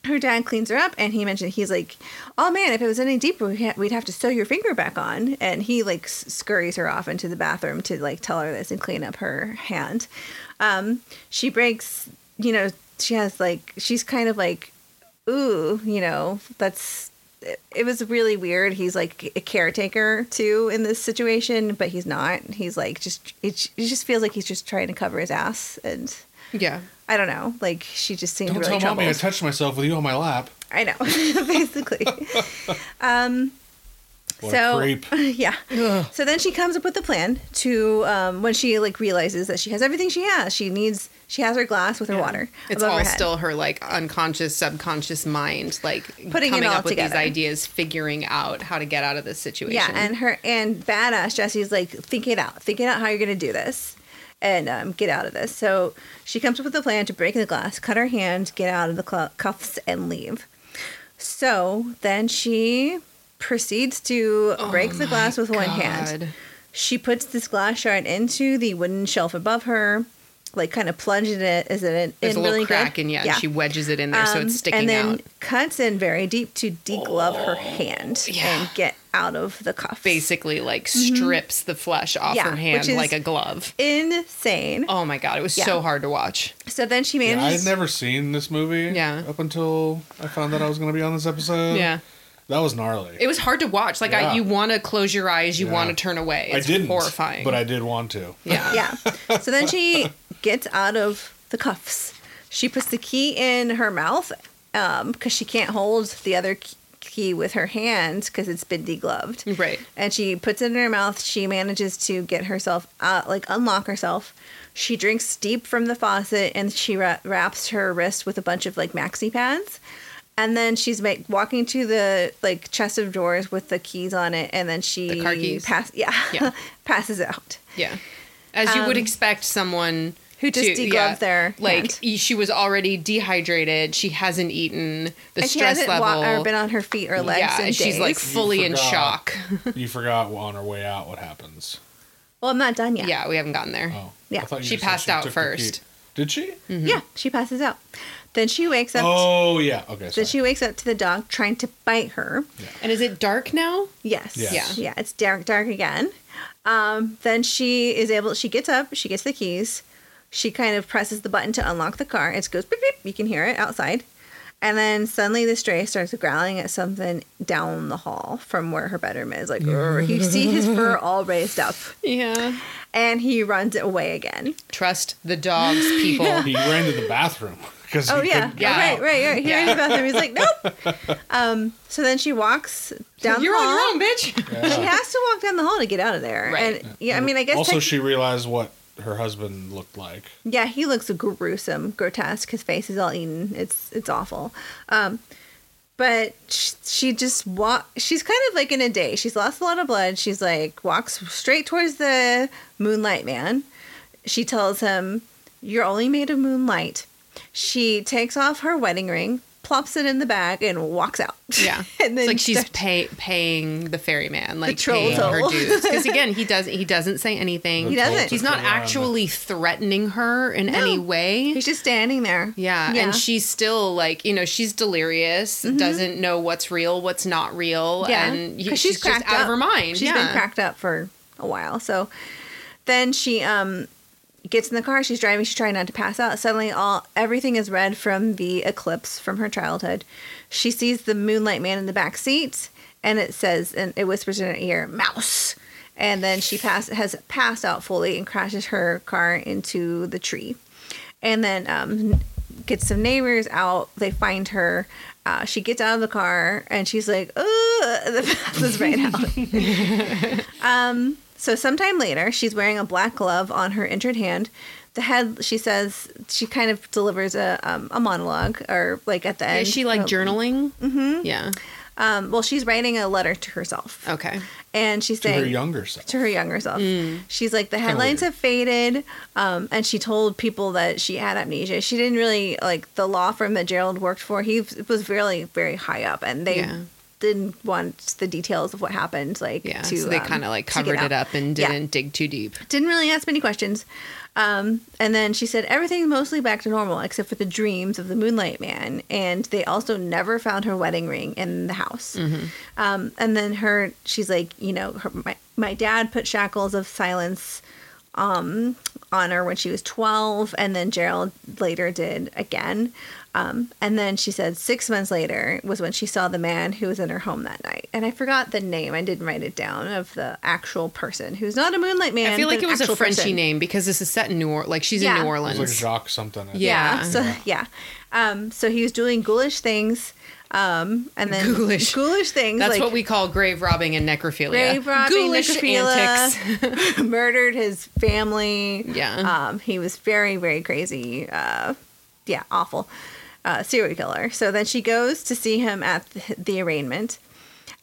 Speaker 1: her dad cleans her up and he mentioned he's like oh man if it was any deeper we'd, have to sew your finger back on and he like scurries her off into the bathroom to like tell her this and clean up her hand um she breaks you know she has like she's kind of like ooh you know that's it, it was really weird he's like a caretaker too in this situation but he's not he's like just it, it just feels like he's just trying to cover his ass and
Speaker 2: yeah
Speaker 1: I don't know. Like she just seemed
Speaker 3: Don't
Speaker 1: really
Speaker 3: tell mommy I touched myself with you on my lap.
Speaker 1: I know, basically. um,
Speaker 3: What
Speaker 1: so
Speaker 3: a creep.
Speaker 1: yeah. So then she comes up with a plan to um, when she like realizes that she has everything she has. She needs she has her glass with her water.
Speaker 2: It's all
Speaker 1: her
Speaker 2: still her like unconscious, subconscious mind, like
Speaker 1: Putting it
Speaker 2: coming up with these ideas, figuring out how to get out of this situation.
Speaker 1: Yeah, and her and badass Jessie's like, think it out, think it out how you're gonna do this, and um, get out of this. So she comes up with a plan to break the glass, cut her hand, get out of the cl- cuffs, and leave. So then she proceeds to break the glass with one hand. She puts this glass shard into the wooden shelf above her, like kind of plunging it is it in,
Speaker 2: There's
Speaker 1: in
Speaker 2: a little
Speaker 1: really
Speaker 2: crack,
Speaker 1: good.
Speaker 2: and yeah, she wedges it in there so
Speaker 1: Um,
Speaker 2: it's sticking out.
Speaker 1: and then
Speaker 2: out.
Speaker 1: cuts in very deep to deglove her hand
Speaker 2: yeah.
Speaker 1: and get out of the cuff.
Speaker 2: Basically, like strips the flesh off
Speaker 1: Mm-hmm. Yeah,
Speaker 2: her hand
Speaker 1: which is-
Speaker 2: like a glove.
Speaker 1: insane.
Speaker 2: Oh my god, it was
Speaker 1: Yeah.
Speaker 2: so hard to watch.
Speaker 1: So then she
Speaker 3: Yeah, I
Speaker 1: manages.
Speaker 3: had never seen this movie.
Speaker 2: Yeah.
Speaker 3: Up until I found out I was going to be on this episode.
Speaker 2: Yeah.
Speaker 3: That was gnarly.
Speaker 2: It was hard to watch. Like, I, you want to close your eyes, you
Speaker 3: Yeah.
Speaker 2: want to turn away.
Speaker 3: I didn't.
Speaker 2: horrifying.
Speaker 3: But I did want to.
Speaker 2: yeah.
Speaker 1: yeah. So then she gets out of the cuffs. She puts the key in her mouth because she can't hold the other key with her hand because it's been degloved.
Speaker 2: Right.
Speaker 1: And she puts it in her mouth. She manages to get herself out, like unlock herself. She drinks deep from the faucet and she wra- wraps her wrist with a bunch of like maxi pads. And then she's like walking to the like chest of drawers with the keys on it, and then she
Speaker 2: The car keys?
Speaker 1: pass yeah,
Speaker 2: Yeah.
Speaker 1: passes out.
Speaker 2: Yeah. As you would
Speaker 1: Um,
Speaker 2: expect someone
Speaker 1: who just
Speaker 2: to-
Speaker 1: degloved their
Speaker 2: like
Speaker 1: hand.
Speaker 2: e- she was already dehydrated, she hasn't eaten, the
Speaker 1: and she
Speaker 2: stress
Speaker 1: hasn't
Speaker 2: level
Speaker 1: wa- or been on her feet or legs
Speaker 2: yeah,
Speaker 1: in
Speaker 2: she's like
Speaker 1: days.
Speaker 2: fully in shock.
Speaker 3: you forgot on her way out what happens.
Speaker 1: well, I'm not done yet.
Speaker 2: yeah, we haven't gotten there.
Speaker 3: Oh.
Speaker 1: Yeah.
Speaker 3: I thought you
Speaker 2: She passed out
Speaker 3: took the key.
Speaker 2: first.
Speaker 3: Did she?
Speaker 1: Yeah, she passes out. Then she wakes up.
Speaker 3: Oh, yeah. Okay.
Speaker 1: Then she wakes up to the dog trying to bite her.
Speaker 2: And is it dark now?
Speaker 1: Yes.
Speaker 3: Yes.
Speaker 1: Yeah. It's dark, dark again. Um, then she is able. She gets up. She gets the keys. She kind of presses the button to unlock the car. It goes beep beep. You can hear it outside. And then suddenly the stray starts growling at something down the hall from where her bedroom is. Like, "Urgh." you see his fur all raised up.
Speaker 2: Yeah.
Speaker 1: And he runs away again.
Speaker 2: Trust the dogs, people.
Speaker 3: he ran to the bathroom because
Speaker 1: Oh
Speaker 3: he
Speaker 1: yeah,
Speaker 3: couldn't
Speaker 1: yeah, right, right, right. Here
Speaker 2: Yeah.
Speaker 1: in the bathroom, he's like, nope. Um, so then she walks down
Speaker 2: You're
Speaker 1: the
Speaker 2: on your own, bitch.
Speaker 1: She has to walk down the hall to get out of there.
Speaker 2: Right.
Speaker 1: And yeah, I mean, I guess
Speaker 3: Also,
Speaker 1: tech-
Speaker 3: she realized what her husband looked like.
Speaker 1: Yeah, he looks gruesome, grotesque. His face is all eaten. It's it's awful. Um, but sh- she just walk. She's kind of like in a day. She's lost a lot of blood. She's like walks straight towards the Moonlight Man. She tells him, "You're only made of moonlight." She takes off her wedding ring, plops it in the bag, and walks out.
Speaker 2: Yeah,
Speaker 1: and then
Speaker 2: it's like she's pay, paying the ferryman, like
Speaker 1: troll
Speaker 2: paying her
Speaker 1: toll.
Speaker 2: dues. Because again, he doesn't he doesn't say anything.
Speaker 1: He doesn't.
Speaker 2: He's not actually threatening her in any way.
Speaker 1: He's just standing there.
Speaker 2: Yeah,
Speaker 1: Yeah. Mm-hmm.
Speaker 2: and she's still like, you know, she's delirious, doesn't know what's real, what's not real,
Speaker 1: Yeah,
Speaker 2: and y-
Speaker 1: 'cause
Speaker 2: she's, just
Speaker 1: cracked
Speaker 2: out of her mind.
Speaker 1: She's
Speaker 2: yeah.
Speaker 1: been cracked up for a while. So then she um gets in the car. She's driving. She's trying not to pass out. Suddenly, all everything is red from the eclipse from her childhood. She sees the moonlight man in the back seat, and it says, and it whispers in her ear, "Mouse." And then she pass has passed out fully and crashes her car into the tree. And then um, gets some neighbors out. They find her. Uh, she gets out of the car and she's like, "Ugh!" The path is right out. um, so sometime later, she's wearing a black glove on her injured hand. The head, she says, she kind of delivers a um, a monologue, or like at the end.
Speaker 2: Is she like journaling? Mm-hmm. Yeah.
Speaker 1: Um, well, she's writing a letter to herself,
Speaker 2: Okay.
Speaker 1: and she's
Speaker 3: To
Speaker 1: saying
Speaker 3: her younger self.
Speaker 1: to her younger self.
Speaker 2: Mm.
Speaker 1: She's like the headlines have faded, um, and she told people that she had amnesia. She didn't really like the law firm that Gerald worked for. He was really very high up, and they
Speaker 2: Yeah.
Speaker 1: Didn't want the details of what happened. Like
Speaker 2: Yeah.
Speaker 1: to
Speaker 2: so they
Speaker 1: um,
Speaker 2: kind of like covered it up and didn't dig too deep.
Speaker 1: Didn't really ask many questions. Um, and then she said everything's mostly back to normal except for the dreams of the Moonlight Man. And they also never found her wedding ring in the house. Um, and then her, she's like, you know, her, my, my dad put shackles of silence um, on her when she was 12. And then Gerald later did again. Um, and then she said six months later was when she saw the man who was in her home that night. And I forgot the name. I didn't write it down of the actual person who's not a Moonlight Man.
Speaker 2: I feel like it was a Frenchy
Speaker 1: person.
Speaker 2: name because this is set in New Orleans. Like she's
Speaker 1: Yeah.
Speaker 2: in New
Speaker 3: It
Speaker 2: Orleans.
Speaker 3: was like Jacques something.
Speaker 2: Yeah.
Speaker 1: Yeah. So yeah. Um, so he was doing ghoulish things. Um, and then
Speaker 2: Ghoulish.
Speaker 1: ghoulish things.
Speaker 2: That's
Speaker 1: like
Speaker 2: what we call grave robbing and necrophilia.
Speaker 1: grave robbing,
Speaker 2: Ghoulish
Speaker 1: necrophilia,
Speaker 2: antics.
Speaker 1: murdered his family.
Speaker 2: Yeah.
Speaker 1: Um, he was very, very crazy. Uh, yeah, awful. Uh, serial killer. So then she goes to see him at the, the arraignment.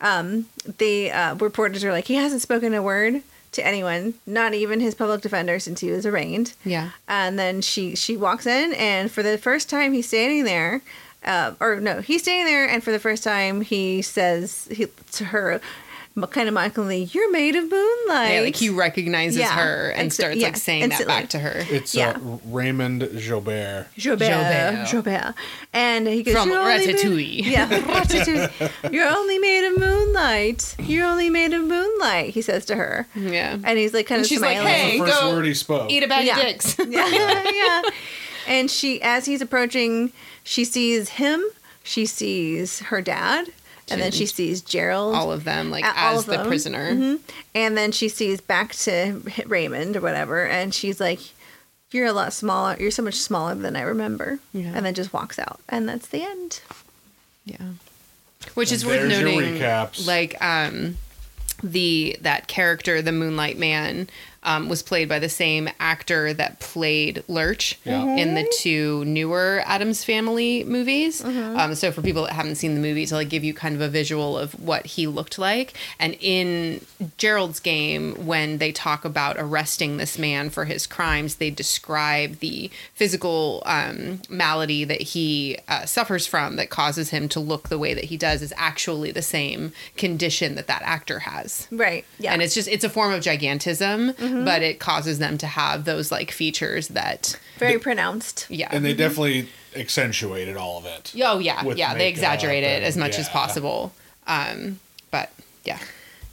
Speaker 1: Um, the uh, reporters are like, he hasn't spoken a word to anyone, not even his public defender since he was arraigned.
Speaker 2: Yeah.
Speaker 1: And then she she walks in, and for the first time, he's standing there. Uh, or no, he's standing there, and for the first time, he says he, to her, kind of mockingly, "You're made of moonlight."
Speaker 2: Yeah, like he recognizes
Speaker 1: Yeah.
Speaker 2: her and
Speaker 1: Ex-
Speaker 2: starts
Speaker 1: yeah,
Speaker 2: like saying
Speaker 1: instantly.
Speaker 2: that back to her.
Speaker 3: It's
Speaker 1: Yeah.
Speaker 3: uh, Raymond Joubert.
Speaker 1: Joubert,
Speaker 2: Joubert.
Speaker 1: Joubert, and he goes
Speaker 2: From
Speaker 1: "You're only made-
Speaker 2: Ratatouille."
Speaker 1: yeah, Ratatouille. You're only made of moonlight. You're only made of moonlight. He says to her,
Speaker 2: Yeah.
Speaker 1: and he's like kind
Speaker 2: And
Speaker 1: of
Speaker 2: she's like,
Speaker 1: smiling.
Speaker 2: "Hey,
Speaker 3: The first
Speaker 2: go
Speaker 3: word he spoke.
Speaker 2: Eat a bag
Speaker 1: Yeah.
Speaker 2: of dicks.
Speaker 1: yeah, yeah. And she, as he's approaching, she sees him. She sees her dad, and then she sees Gerald.
Speaker 2: All of them, like
Speaker 1: all
Speaker 2: as
Speaker 1: of
Speaker 2: the
Speaker 1: them.
Speaker 2: prisoner.
Speaker 1: Mhm. And then she sees back to Raymond or whatever, and she's like, "You're a lot smaller. You're so much smaller than I remember."
Speaker 2: Yeah.
Speaker 1: And then just walks out, and that's the end.
Speaker 2: Yeah. Which
Speaker 3: And
Speaker 2: is worth noting. Like um the that character, the Moonlight Man, um, was played by the same actor that played Lurch
Speaker 3: Yeah.
Speaker 2: in the two newer Addams Family movies.
Speaker 1: Mm-hmm.
Speaker 2: Um, so for people that haven't seen the movie, to like give you kind of a visual of what he looked like, and in Gerald's game, when they talk about arresting this man for his crimes, they describe the physical um, malady that he uh, suffers from that causes him to look the way that he does is actually the same condition that that actor has.
Speaker 1: Right. Yeah.
Speaker 2: And it's just it's a form of gigantism, but it causes them to have those like features that
Speaker 1: very pronounced.
Speaker 2: yeah.
Speaker 3: And they definitely accentuated all of it.
Speaker 2: oh yeah,
Speaker 3: with
Speaker 2: yeah, they
Speaker 3: makeup
Speaker 2: exaggerate it as much as possible. Um but yeah.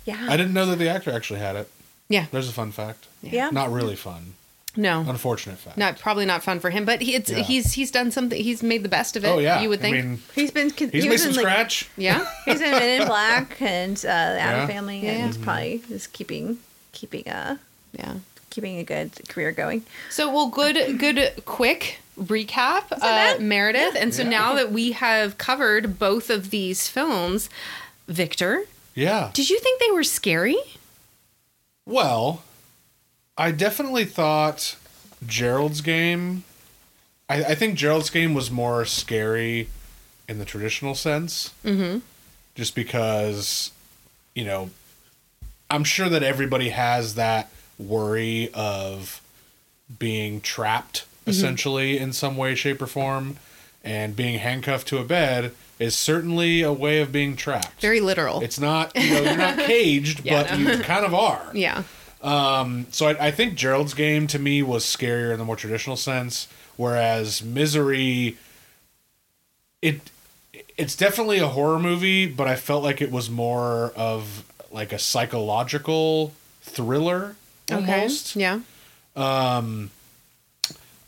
Speaker 1: Yeah.
Speaker 3: I didn't know that the actor actually had it.
Speaker 2: Yeah.
Speaker 3: There's a fun fact.
Speaker 1: yeah.
Speaker 3: Not really fun.
Speaker 2: No.
Speaker 3: Unfortunate fact.
Speaker 2: Not probably not fun for him, but he, it's
Speaker 3: Yeah.
Speaker 2: he's he's done something. He's made the best of it.
Speaker 3: Oh yeah.
Speaker 2: you would think.
Speaker 3: I mean,
Speaker 1: He's been. con-
Speaker 3: he's
Speaker 1: he
Speaker 3: made
Speaker 1: was
Speaker 3: some
Speaker 1: in, like,
Speaker 3: scratch.
Speaker 2: yeah,
Speaker 1: He's in Men in Black and uh, the Adam
Speaker 3: Yeah.
Speaker 1: Family,
Speaker 2: Yeah.
Speaker 1: and he's probably is keeping keeping uh
Speaker 2: yeah.
Speaker 1: keeping a good career going.
Speaker 2: So well, good, good, quick recap, uh,
Speaker 1: bad.
Speaker 2: Meredith. And so
Speaker 3: Yeah.
Speaker 2: now that we have covered both of these films, Victor,
Speaker 3: Yeah.
Speaker 2: did you think they were scary?
Speaker 3: Well, I definitely thought Gerald's game. I, I think Gerald's game was more scary in the traditional sense. Mm-hmm. Just because, you know, I'm sure that everybody has that worry of being trapped mm-hmm. essentially in some way, shape, or form, and being handcuffed to a bed is certainly a way of being trapped.
Speaker 2: Very literal.
Speaker 3: It's not, you know, you're not caged,
Speaker 2: Yeah,
Speaker 3: but
Speaker 2: no.
Speaker 3: you kind of are.
Speaker 2: yeah.
Speaker 3: Um, so I, I think Gerald's game to me was scarier in the more traditional sense, whereas Misery, it it's definitely a horror movie, but I felt like it was more of like a psychological thriller almost.
Speaker 2: Okay. Yeah.
Speaker 3: Um,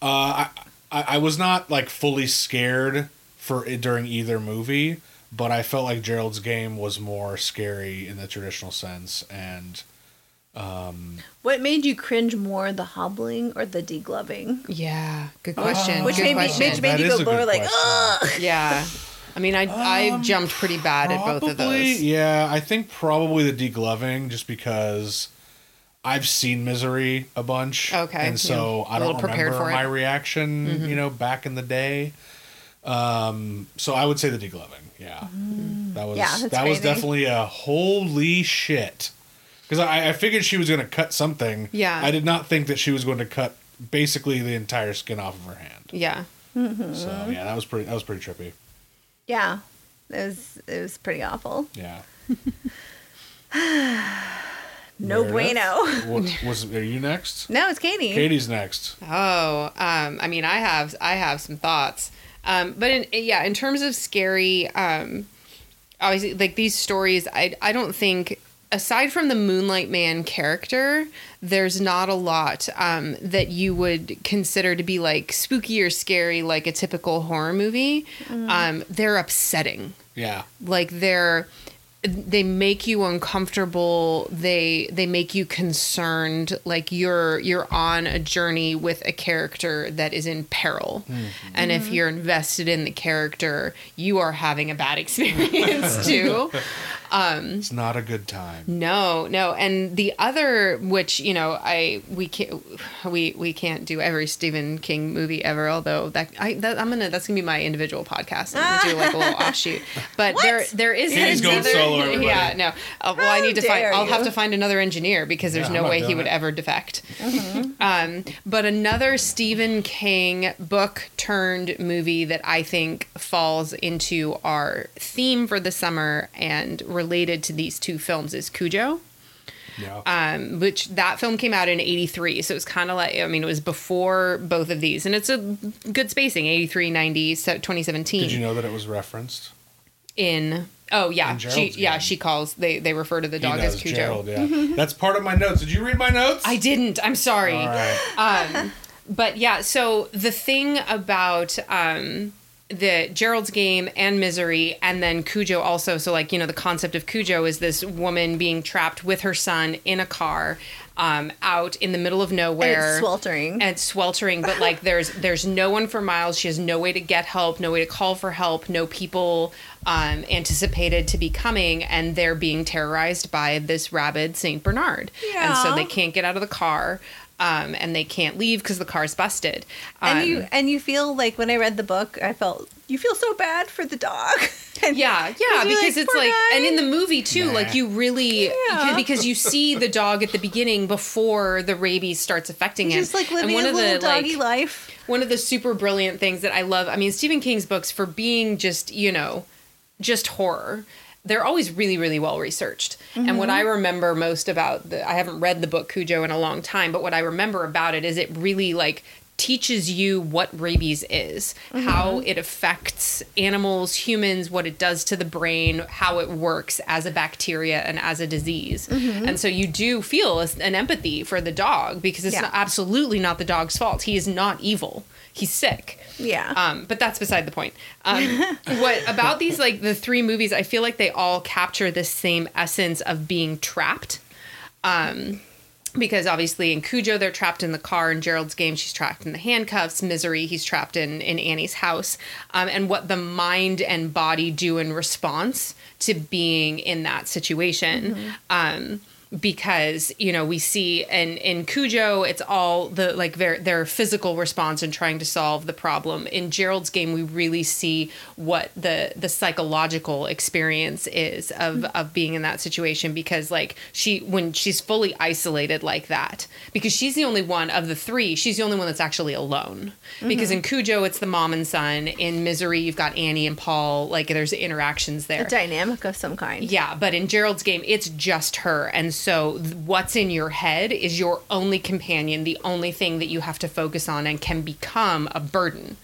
Speaker 3: Uh, I, I I was not like fully scared for it during either movie, but I felt like Gerald's game was more scary in the traditional sense, and Um,
Speaker 1: What made you cringe more, the hobbling or the degloving?
Speaker 2: Yeah. Good question.
Speaker 1: Which
Speaker 2: Good
Speaker 1: made me,
Speaker 2: question.
Speaker 1: which made
Speaker 3: That
Speaker 1: you go
Speaker 3: a good
Speaker 1: more like,
Speaker 3: question.
Speaker 1: ugh.
Speaker 2: yeah. I mean, I I jumped pretty bad at both of those.
Speaker 3: Yeah, I think probably the degloving, just because I've seen Misery a bunch.
Speaker 2: Okay,
Speaker 3: and so
Speaker 2: yeah.
Speaker 3: I
Speaker 2: A
Speaker 3: don't
Speaker 2: prepared
Speaker 3: remember
Speaker 2: for it. Mm-hmm.
Speaker 3: my reaction. You know, back in the day. Um, so I would say the degloving. Yeah, that was
Speaker 1: Mm. Yeah, that's
Speaker 3: that was definitely a holy shit. Because I, I figured she was going to cut something.
Speaker 2: Yeah.
Speaker 3: I did not think that she was going to cut basically the entire skin off of her hand.
Speaker 2: Yeah.
Speaker 3: So yeah, that was pretty. That was pretty trippy.
Speaker 1: Yeah, it was it was pretty awful.
Speaker 3: Yeah.
Speaker 1: No
Speaker 3: Meredith?
Speaker 1: bueno.
Speaker 3: What, was are you next?
Speaker 1: No, it's Kaity.
Speaker 3: Kaity's next.
Speaker 2: Oh, um, I mean, I have I have some thoughts, um, but in, yeah, in terms of scary, um, obviously, like these stories, I I don't think aside from the Moonlight Man character, there's not a lot um, that you would consider to be like spooky or scary, like a typical horror movie. Um, they're upsetting
Speaker 3: Yeah.
Speaker 2: like they're they make you uncomfortable. They they make you concerned. Like you're you're on a journey with a character that is in peril. Mm-hmm. And if mm-hmm. you're invested in the character you are having a bad experience too
Speaker 3: It's not a good time.
Speaker 2: no, no, and the other, which you know, I we can't we we can't do every Stephen King movie ever. Although that I that, I'm gonna that's gonna be my individual podcast. I'm gonna do like a little offshoot. But there there is
Speaker 3: Kaity's going
Speaker 2: another-
Speaker 3: solo.
Speaker 2: Yeah, no. Uh, well, I need to find.
Speaker 1: dare
Speaker 2: I'll have to find another engineer because there's
Speaker 3: Yeah,
Speaker 2: no way he would
Speaker 3: it.
Speaker 2: ever defect. Um, but another Stephen King book turned movie that I think falls into our theme for the summer and related to these two films is Cujo
Speaker 3: Yeah.
Speaker 2: um, which that film came out in 83 so it was kind of like i mean it was before both of these and it's a good spacing 83 90 2017
Speaker 3: Did you know that it was referenced?
Speaker 2: in oh yeah
Speaker 3: In
Speaker 2: she yeah
Speaker 3: game.
Speaker 2: she calls they they refer to the
Speaker 3: He
Speaker 2: dog
Speaker 3: does,
Speaker 2: as cujo
Speaker 3: Gerald, yeah. That's part of my notes. Did you read my notes?
Speaker 2: i didn't i'm sorry
Speaker 3: right.
Speaker 2: but yeah so the thing about um the Gerald's game and Misery, and then Cujo also. So, like, you know, the concept of Cujo is this woman being trapped with her son in a car um, out in the middle of
Speaker 1: And
Speaker 2: nowhere.
Speaker 1: it's sweltering.
Speaker 2: and it's sweltering but like there's there's no one for miles she has no way to get help no way to call for help no people um, anticipated to be coming and they're being terrorized by this rabid saint bernard yeah. and so they can't get out of the car um, and they can't leave because the car's busted
Speaker 1: and
Speaker 2: Um,
Speaker 1: you and you feel like when I read the book, I felt you feel so bad for the dog. And
Speaker 2: Yeah, yeah,
Speaker 1: you're
Speaker 2: because it's like,
Speaker 1: guy."
Speaker 2: and in the movie too,
Speaker 3: Nah.
Speaker 2: like you really,
Speaker 1: Yeah.
Speaker 2: because you see the dog at the beginning before the rabies starts affecting
Speaker 1: He's
Speaker 2: him.
Speaker 1: just like
Speaker 2: And
Speaker 1: living
Speaker 2: one
Speaker 1: a
Speaker 2: of
Speaker 1: little
Speaker 2: the,
Speaker 1: doggy
Speaker 2: like,
Speaker 1: life.
Speaker 2: one of the super brilliant things that I love. I mean, Stephen King's books for being just, you know, just horror. They're always really, really well researched. And what mm-hmm. I remember most about the, I haven't read the book Cujo in a long time, but what I remember about it is it really like teaches you what rabies is, mm-hmm. how it affects animals, humans, what it does to the brain, how it works as a bacteria and as a disease. Mm-hmm. And so you do feel an empathy for the dog because it's
Speaker 1: Yeah.
Speaker 2: not, absolutely not the dog's fault. He is not evil. He's sick.
Speaker 1: Yeah.
Speaker 2: Um, but that's beside the point. Um, what about these like the three movies? I feel like they all capture the same essence of being trapped. Um, because obviously in Cujo they're trapped in the car. In Gerald's game, she's trapped in the handcuffs. Misery, he's trapped in in Annie's house. Um, and what the mind and body do in response to being in that situation. Um, because you know we see and in Cujo it's all the like their their physical response and trying to solve the problem. In Gerald's game, we really see what the the psychological experience is of of being in that situation because like she when she's fully isolated like that because she's the only one of the three she's the only one that's actually alone because in Cujo it's the mom and son in Misery you've got Annie and Paul like there's interactions there
Speaker 1: A dynamic of some kind.
Speaker 2: yeah, but in Gerald's game, it's just her. And so th- what's in your head is your only companion, the only thing that you have to focus on and can become a burden,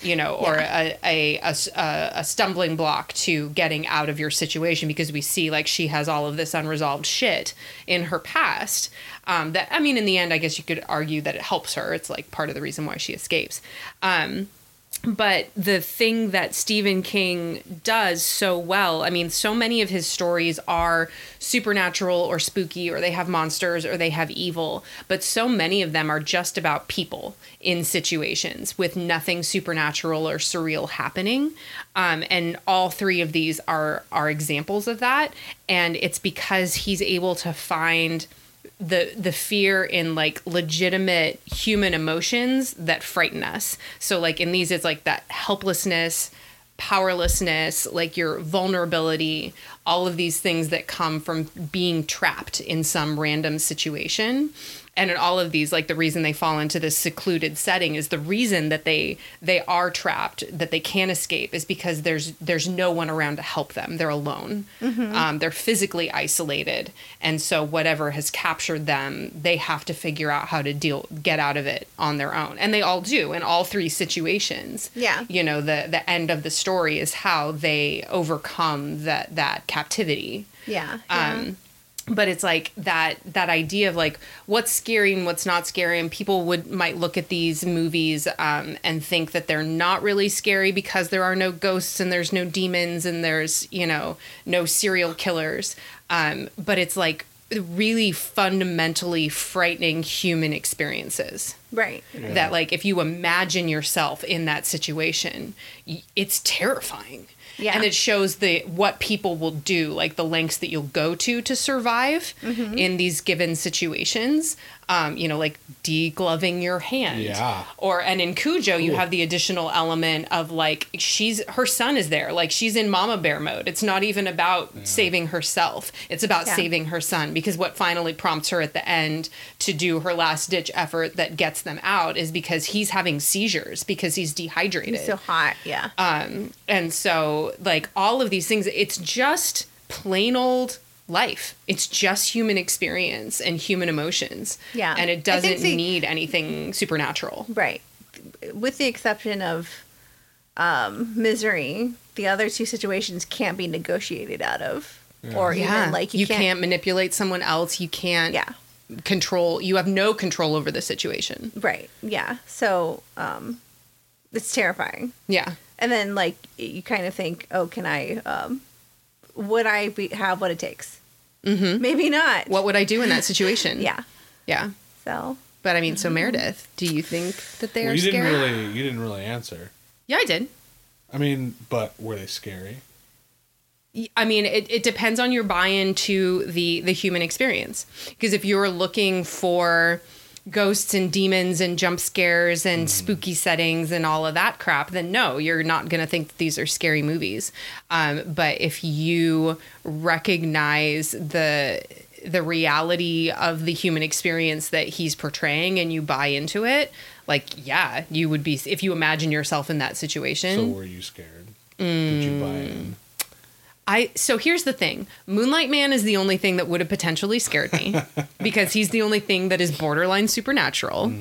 Speaker 2: you know, or a a a stumbling block to getting out of your situation because we see like she has all of this unresolved shit in her past. Um, that, I mean, in the end, I guess you could argue that it helps her. It's like part of the reason why she escapes. Um, but the thing that Stephen King does so well, I mean, so many of his stories are supernatural or spooky, or they have monsters or they have evil, but so many of them are just about people in situations with nothing supernatural or surreal happening. Um, and all three of these are are examples of that. And it's because he's able to find the the fear in like legitimate human emotions that frighten us. So like in these it's like that helplessness, powerlessness, like your vulnerability, all of these things that come from being trapped in some random situation. And in all of these, like the reason they fall into this secluded setting is the reason that they they are trapped, that they can't escape, is because there's there's no one around to help them. They're alone. Um, they're physically isolated, and so whatever has captured them, they have to figure out how to deal get out of it on their own, and they all do in all three situations.
Speaker 1: Yeah.
Speaker 2: you know the the end of the story is how they overcome that that captivity
Speaker 1: Yeah. yeah.
Speaker 2: um but it's like that that idea of like what's scary and what's not scary and people would might look at these movies um, and think that they're not really scary because there are no ghosts and there's no demons and there's you know no serial killers. Um, but it's like really fundamentally frightening human experiences.
Speaker 1: Right.
Speaker 2: that like if you imagine yourself in that situation it's terrifying
Speaker 1: Yeah.
Speaker 2: and it shows the what people will do like the lengths that you'll go to to survive
Speaker 1: Mm-hmm.
Speaker 2: in these given situations um, you know like degloving your hand
Speaker 3: Yeah.
Speaker 2: or and in cujo you
Speaker 3: Cool.
Speaker 2: have the additional element of like she's her son is there like she's in mama bear mode it's not even about saving herself it's about
Speaker 1: Yeah.
Speaker 2: saving her son because what finally prompts her at the end to do her last ditch effort that gets them out is because he's having seizures because he's dehydrated
Speaker 1: He's so hot. Yeah.
Speaker 2: um, and so, like, all of these things, it's just plain old life. It's just human experience and human emotions.
Speaker 1: Yeah.
Speaker 2: And it doesn't
Speaker 1: the-
Speaker 2: need anything supernatural.
Speaker 1: Right. With the exception of um, misery, the other two situations can't be negotiated out of. Or even like you,
Speaker 2: you
Speaker 1: can't,
Speaker 2: can't, manipulate someone else. You can't
Speaker 1: Yeah.
Speaker 2: control, you have no control over the situation.
Speaker 1: Right. Yeah. So um, it's terrifying.
Speaker 2: Yeah.
Speaker 1: And then like you kind of think, oh, can I? Um, would I be, have what it takes? Mm-hmm. Maybe not.
Speaker 2: What would I do in that situation?
Speaker 1: Yeah.
Speaker 2: Yeah.
Speaker 1: So
Speaker 2: But I mean, so Meredith, do you think that they
Speaker 3: Well,
Speaker 2: are
Speaker 3: you
Speaker 2: scary?
Speaker 3: didn't really you didn't really answer.
Speaker 2: Yeah, I did.
Speaker 3: I mean, but were they scary?
Speaker 2: I mean, it, it depends on your buy-in to the the human experience. Because if you're looking for ghosts and demons and jump scares and spooky settings and all of that crap, then no, you're not going to think that these are scary movies. Um, but if you recognize the the reality of the human experience that he's portraying and you buy into it, like yeah, you would be if you imagine yourself in that situation.
Speaker 3: So were you scared? Did you buy
Speaker 2: Mm.
Speaker 3: in?
Speaker 2: I so here's the thing. Moonlight Man is the only thing that would have potentially scared me because he's the only thing that is borderline supernatural.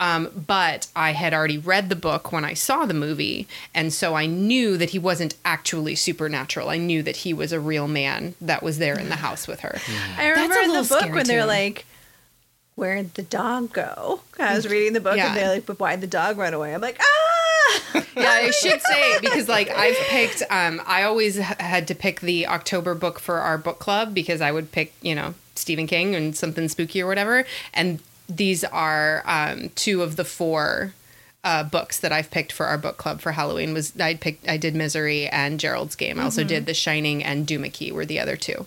Speaker 2: Um, but I had already read the book when I saw the movie, and so I knew that he wasn't actually supernatural. I knew that he was a real man that was there in the house with her.
Speaker 1: I remember in the book when they're like, "Where'd the dog go?" I was reading the book
Speaker 2: Yeah.
Speaker 1: and they're like, "But why'd the dog run away?" I'm like, "Ah!"
Speaker 2: yeah, I should say because like I've picked. Um, I always had to pick the October book for our book club because I would pick, you know, Stephen King and something spooky or whatever. And these are um, two of the four uh, books that I've picked for our book club for Halloween. Was I picked? I did Misery and Gerald's Game. I also did The Shining and Duma Key were the other two.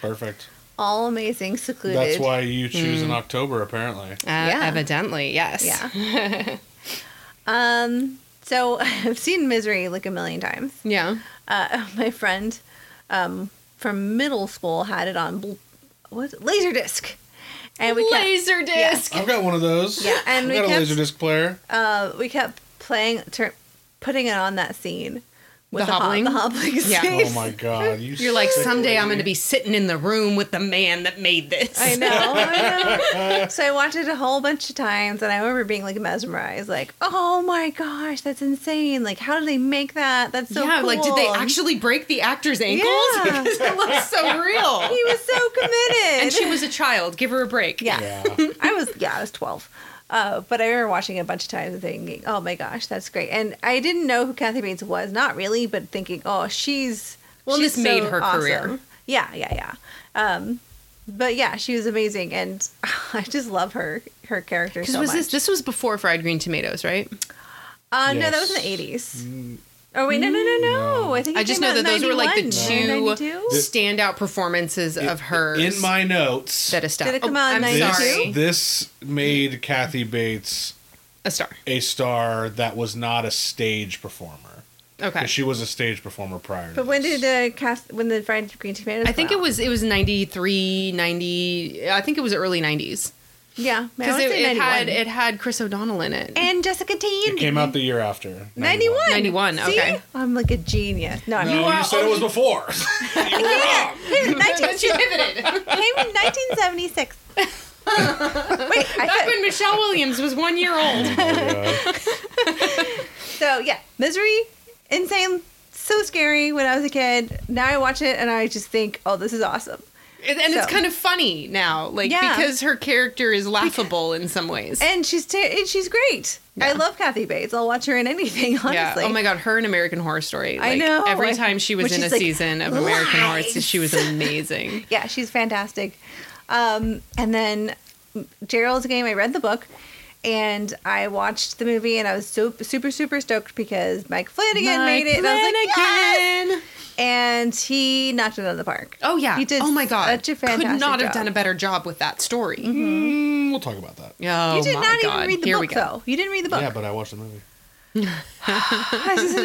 Speaker 3: Perfect.
Speaker 1: all amazing, secluded.
Speaker 3: That's why you choose
Speaker 2: Mm.
Speaker 3: in October, apparently.
Speaker 2: Uh,
Speaker 1: Yeah.
Speaker 2: Evidently, yes.
Speaker 1: Yeah. um. So I've seen Misery like a million times.
Speaker 2: Yeah.
Speaker 1: Uh, my friend, um, from middle school had it on bl- what Laserdisc, and we kept,
Speaker 2: Laser disc.
Speaker 3: I've got one of those.
Speaker 1: Yeah, and
Speaker 3: I've
Speaker 1: we
Speaker 3: got
Speaker 1: kept-
Speaker 3: a laserdisc player.
Speaker 1: uh, we kept playing, tur- putting it on that scene with
Speaker 2: The
Speaker 1: the, hob-
Speaker 2: hobbling?
Speaker 1: the hobbling.
Speaker 2: Yeah.
Speaker 1: scene.
Speaker 3: Oh my god! You
Speaker 2: You're like,
Speaker 3: sick
Speaker 2: someday I'm going to be sitting in the room with the man that made this.
Speaker 1: I know, I know. so I watched it a whole bunch of times, and I remember being like mesmerized, like, "Oh my gosh, that's insane! Like, how did they make that? That's so
Speaker 2: yeah, like, did they actually break the actor's ankles?
Speaker 1: Yeah.
Speaker 2: because it looks so real.
Speaker 1: He was so committed,
Speaker 2: and she was a child. Give her a break.
Speaker 1: Yeah.
Speaker 3: Yeah.
Speaker 1: I was yeah, I was twelve. Uh, but I remember watching it a bunch of times and thinking, "Oh my gosh, that's great!" And I didn't know who Kathy Bates was, not really, but thinking, "Oh, she's
Speaker 2: Well,
Speaker 1: she's
Speaker 2: this made her career.
Speaker 1: Yeah, yeah, yeah. Um, but yeah, she was amazing, and I just love her her character
Speaker 2: Because
Speaker 1: so
Speaker 2: was
Speaker 1: much.
Speaker 2: this this was before Fried Green Tomatoes, right?
Speaker 1: uh, no, that was in the
Speaker 3: Yes.
Speaker 1: eighties. Oh wait, no, no, no, no! I think
Speaker 2: I just know that those were like the two
Speaker 1: 92?
Speaker 2: standout performances of hers
Speaker 3: In my notes,
Speaker 2: that a star.
Speaker 1: Did it come out in
Speaker 2: I'm
Speaker 1: 92?
Speaker 2: sorry,
Speaker 3: this made Kathy Bates
Speaker 2: a star.
Speaker 3: a star that was not a stage performer.
Speaker 2: Okay.
Speaker 3: She was a stage performer prior. To
Speaker 1: But when
Speaker 3: this.
Speaker 1: did uh, cast when the fried green tomatoes?
Speaker 2: I think
Speaker 1: come
Speaker 2: it was it was 93, 90. I think it was early 90s.
Speaker 1: Yeah,
Speaker 2: Because it, it had it had Chris O'Donnell in it.
Speaker 1: and Jessica Tandy.
Speaker 3: it came out the year after
Speaker 1: 91.
Speaker 2: 91,
Speaker 1: See?
Speaker 2: okay.
Speaker 1: I'm like a genius. No, I'm
Speaker 3: No, you,
Speaker 1: not.
Speaker 3: said it was before. you were wrong.
Speaker 1: Came in 19
Speaker 2: she pivoted.
Speaker 1: came in 1976. Wait, I
Speaker 2: Back
Speaker 1: said,
Speaker 2: when Michelle Williams was one year old.
Speaker 1: Oh, so yeah, Misery, insane, so scary when I was a kid. Now I watch it and I just think, oh, this is awesome.
Speaker 2: And and it's kind of funny now, like
Speaker 1: Yeah.
Speaker 2: because her character is laughable in some ways.
Speaker 1: And she's ter- and she's great. I love Kathy Bates. I'll watch her in anything. Honestly.
Speaker 2: yeah. Oh my god, her in American Horror Story.
Speaker 1: I know.
Speaker 2: Every time she was in a
Speaker 1: like,
Speaker 2: season of American Horror,
Speaker 1: "Lies."
Speaker 2: she was amazing.
Speaker 1: Yeah, she's fantastic. Um, and then Gerald's Game, I read the book and I watched the movie and I was so super, super stoked because Mike Flanagan made it. And I was like, yes!
Speaker 2: Flanagan.
Speaker 1: And he knocked it out of the park.
Speaker 2: Oh yeah.
Speaker 1: He did
Speaker 2: oh my god.
Speaker 1: such a fantastic
Speaker 2: Could not have
Speaker 1: job.
Speaker 2: done a better job with that story.
Speaker 3: Mm, we'll talk about that.
Speaker 2: Oh
Speaker 1: you did
Speaker 2: my
Speaker 1: not
Speaker 2: god.
Speaker 1: even read the
Speaker 2: Here
Speaker 1: book, though. You didn't read the book.
Speaker 3: Yeah, but I watched the movie.
Speaker 1: Isn't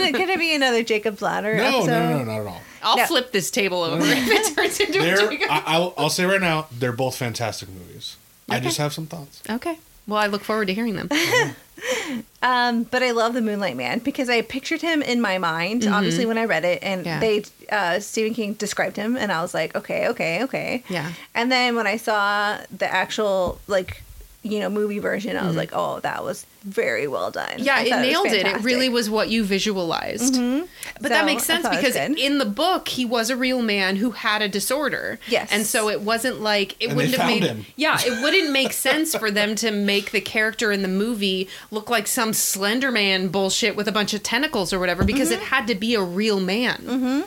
Speaker 1: it going to be another Jacob's Ladder
Speaker 3: No,
Speaker 1: episode?
Speaker 3: no, no, no, not at all.
Speaker 2: I'll
Speaker 1: No.
Speaker 2: flip this table over if it turns into a
Speaker 3: They're,
Speaker 2: Jacob.
Speaker 3: I, I'll, I'll say right now, they're both fantastic movies. I just have some thoughts.
Speaker 2: Okay. Well, I look forward to hearing them.
Speaker 1: Um, but I love the Moonlight Man because I pictured him in my mind, obviously, when I read it, and
Speaker 2: Mm-hmm. Yeah.
Speaker 1: they uh, Stephen King described him, and I was like, okay, okay, okay.
Speaker 2: Yeah.
Speaker 1: And then when I saw the actual like you know movie version, I was like, oh, that was very well done.
Speaker 2: Mm-hmm. Yeah, it nailed it. It
Speaker 1: fantastic.
Speaker 2: really was what you visualized. But
Speaker 1: So,
Speaker 2: that makes sense
Speaker 1: thought it was
Speaker 2: because in the book he was a real man who had a disorder.
Speaker 1: Yes.
Speaker 2: And so it wasn't like it
Speaker 3: And
Speaker 2: wouldn't have made
Speaker 3: him.
Speaker 2: Yeah, it wouldn't make sense for them to make the character in the movie look like some Slender Man bullshit with a bunch of tentacles or whatever because
Speaker 1: Mm-hmm.
Speaker 2: it had to be a real man.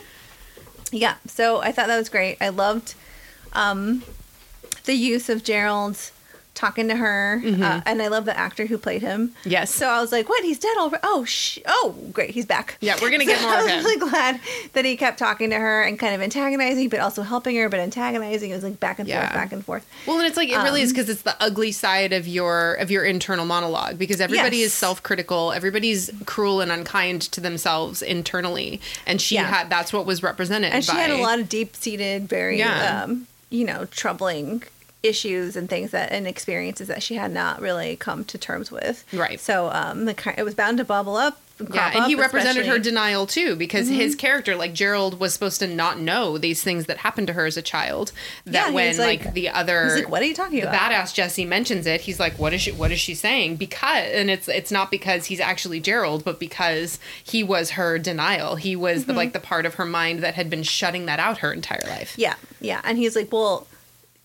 Speaker 1: Yeah, so I thought that was great. I loved um, the use of Gerald talking to her, uh, and I love the actor who played him.
Speaker 2: Mm-hmm. Yes.
Speaker 1: So I was like, "What? He's dead already? Oh, sh- oh, great, he's back."
Speaker 2: Yeah, we're gonna get
Speaker 1: So
Speaker 2: more of
Speaker 1: I
Speaker 2: him.
Speaker 1: was really glad that he kept talking to her and kind of antagonizing, but also helping her, but antagonizing. It was like back and
Speaker 2: Yeah.
Speaker 1: forth, back and forth.
Speaker 2: Well, and it's like it really
Speaker 1: Um,
Speaker 2: is because it's the ugly side of your of your internal monologue because everybody
Speaker 1: Yes.
Speaker 2: is self critical, everybody's cruel and unkind to themselves internally, and she
Speaker 1: Yeah.
Speaker 2: had that's what was represented.
Speaker 1: And she had a lot of deep seated, very,
Speaker 2: Yeah.
Speaker 1: um, you know, troubling issues and things that and experiences that she had not really come to terms with.
Speaker 2: Right.
Speaker 1: So um, the it was bound to bubble up.
Speaker 2: Yeah, and he represented her denial too, because
Speaker 1: Mm-hmm.
Speaker 2: his character, like Gerald, was supposed to not know these things that happened to her as a child. That
Speaker 1: he
Speaker 2: when like,
Speaker 1: like-
Speaker 2: the other,
Speaker 1: like, "What are you talking
Speaker 2: the
Speaker 1: about?"
Speaker 2: badass Jessie mentions it, he's like, "What is she? What is she saying?" Because, and it's it's not because he's actually Gerald, but because he was her denial. He was
Speaker 1: Mm-hmm.
Speaker 2: the, like the part of her mind that had been shutting that out her entire life.
Speaker 1: Yeah, yeah, and he's like, "Well,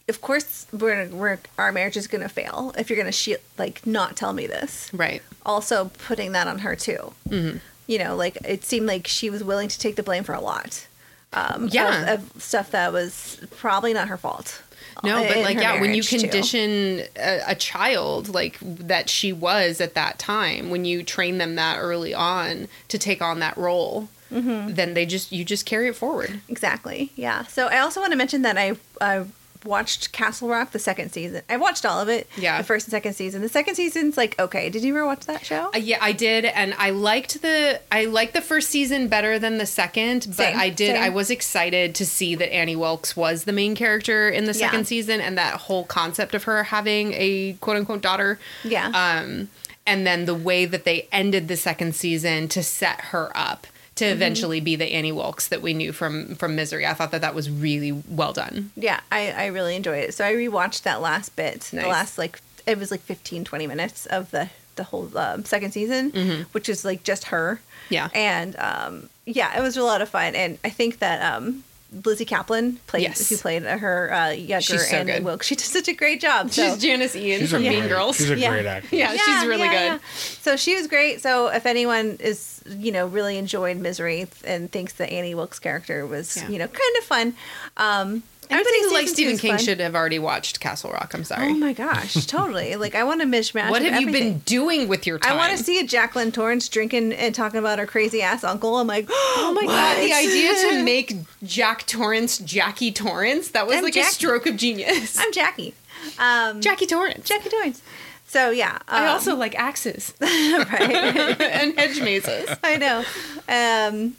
Speaker 1: of course we're, we're our marriage is gonna fail if you're gonna she- like not tell me this."
Speaker 2: Right.
Speaker 1: Also putting that on her too. Mm-hmm. You know, like it seemed like she was willing to take the blame for a lot. Um,
Speaker 2: Yeah.
Speaker 1: of, of stuff that was probably not her fault.
Speaker 2: No, but like yeah, when you condition a, a child like that she was at that time, when you train them that early on to take on that role,
Speaker 1: Mm-hmm.
Speaker 2: then they just you just carry it forward.
Speaker 1: Exactly. Yeah. So I also want to mention that I, I watched Castle Rock the second season. I watched all of it.
Speaker 2: Yeah.
Speaker 1: The first and second season. The second season's like okay. Did you ever watch that show?
Speaker 2: Uh, yeah, I did, and I liked the I liked the first season better than the second. But
Speaker 1: Same,
Speaker 2: I did
Speaker 1: same.
Speaker 2: I was excited to see that Annie Wilkes was the main character in the
Speaker 1: Yeah.
Speaker 2: second season, and that whole concept of her having a quote unquote daughter.
Speaker 1: Yeah.
Speaker 2: Um, and then the way that they ended the second season to set her up to
Speaker 1: Mm-hmm.
Speaker 2: eventually be the Annie Wilkes that we knew from from Misery. I thought that that was really well done.
Speaker 1: yeah, I, I really enjoyed it. So I rewatched that last bit,
Speaker 2: Nice.
Speaker 1: the last like it was like 15, 20 minutes of the the whole um, second season, which is like just her.
Speaker 2: Mm-hmm. Yeah.
Speaker 1: And um, yeah, it was a lot of fun, and I think that um, Lizzy Caplan played
Speaker 2: Yes.
Speaker 1: who played her uh, younger
Speaker 2: She's so
Speaker 1: Annie
Speaker 2: good.
Speaker 1: Wilkes. She did such a great job. So.
Speaker 2: She's Janis Ian
Speaker 3: She's
Speaker 2: from Mean
Speaker 3: great,
Speaker 2: Girls.
Speaker 3: She's a
Speaker 1: Yeah.
Speaker 3: great actress.
Speaker 2: Yeah, she's really good.
Speaker 1: So she was great. So if anyone is, you know, really enjoyed Misery and thinks that Annie Wilkes' character was,
Speaker 2: Yeah.
Speaker 1: you know, kind of fun, um, I
Speaker 2: Anybody who likes Stephen King
Speaker 1: fun.
Speaker 2: should have already watched Castle Rock. I'm sorry.
Speaker 1: Oh my gosh, totally! Like I want a mishmash.
Speaker 2: what have you been doing with your time?
Speaker 1: I want to see a Jacqueline Torrance drinking and talking about her crazy ass uncle. I'm like,
Speaker 2: Oh my god, the idea to make Jack Torrance Jackie Torrance, that was
Speaker 1: I'm
Speaker 2: like
Speaker 1: Jackie.
Speaker 2: a stroke of genius.
Speaker 1: I'm Jackie. Um,
Speaker 2: Jackie Torrance.
Speaker 1: Jackie Torrance. So yeah,
Speaker 2: I
Speaker 1: um,
Speaker 2: also like axes
Speaker 1: right.
Speaker 2: and hedge mazes.
Speaker 1: I know. Um,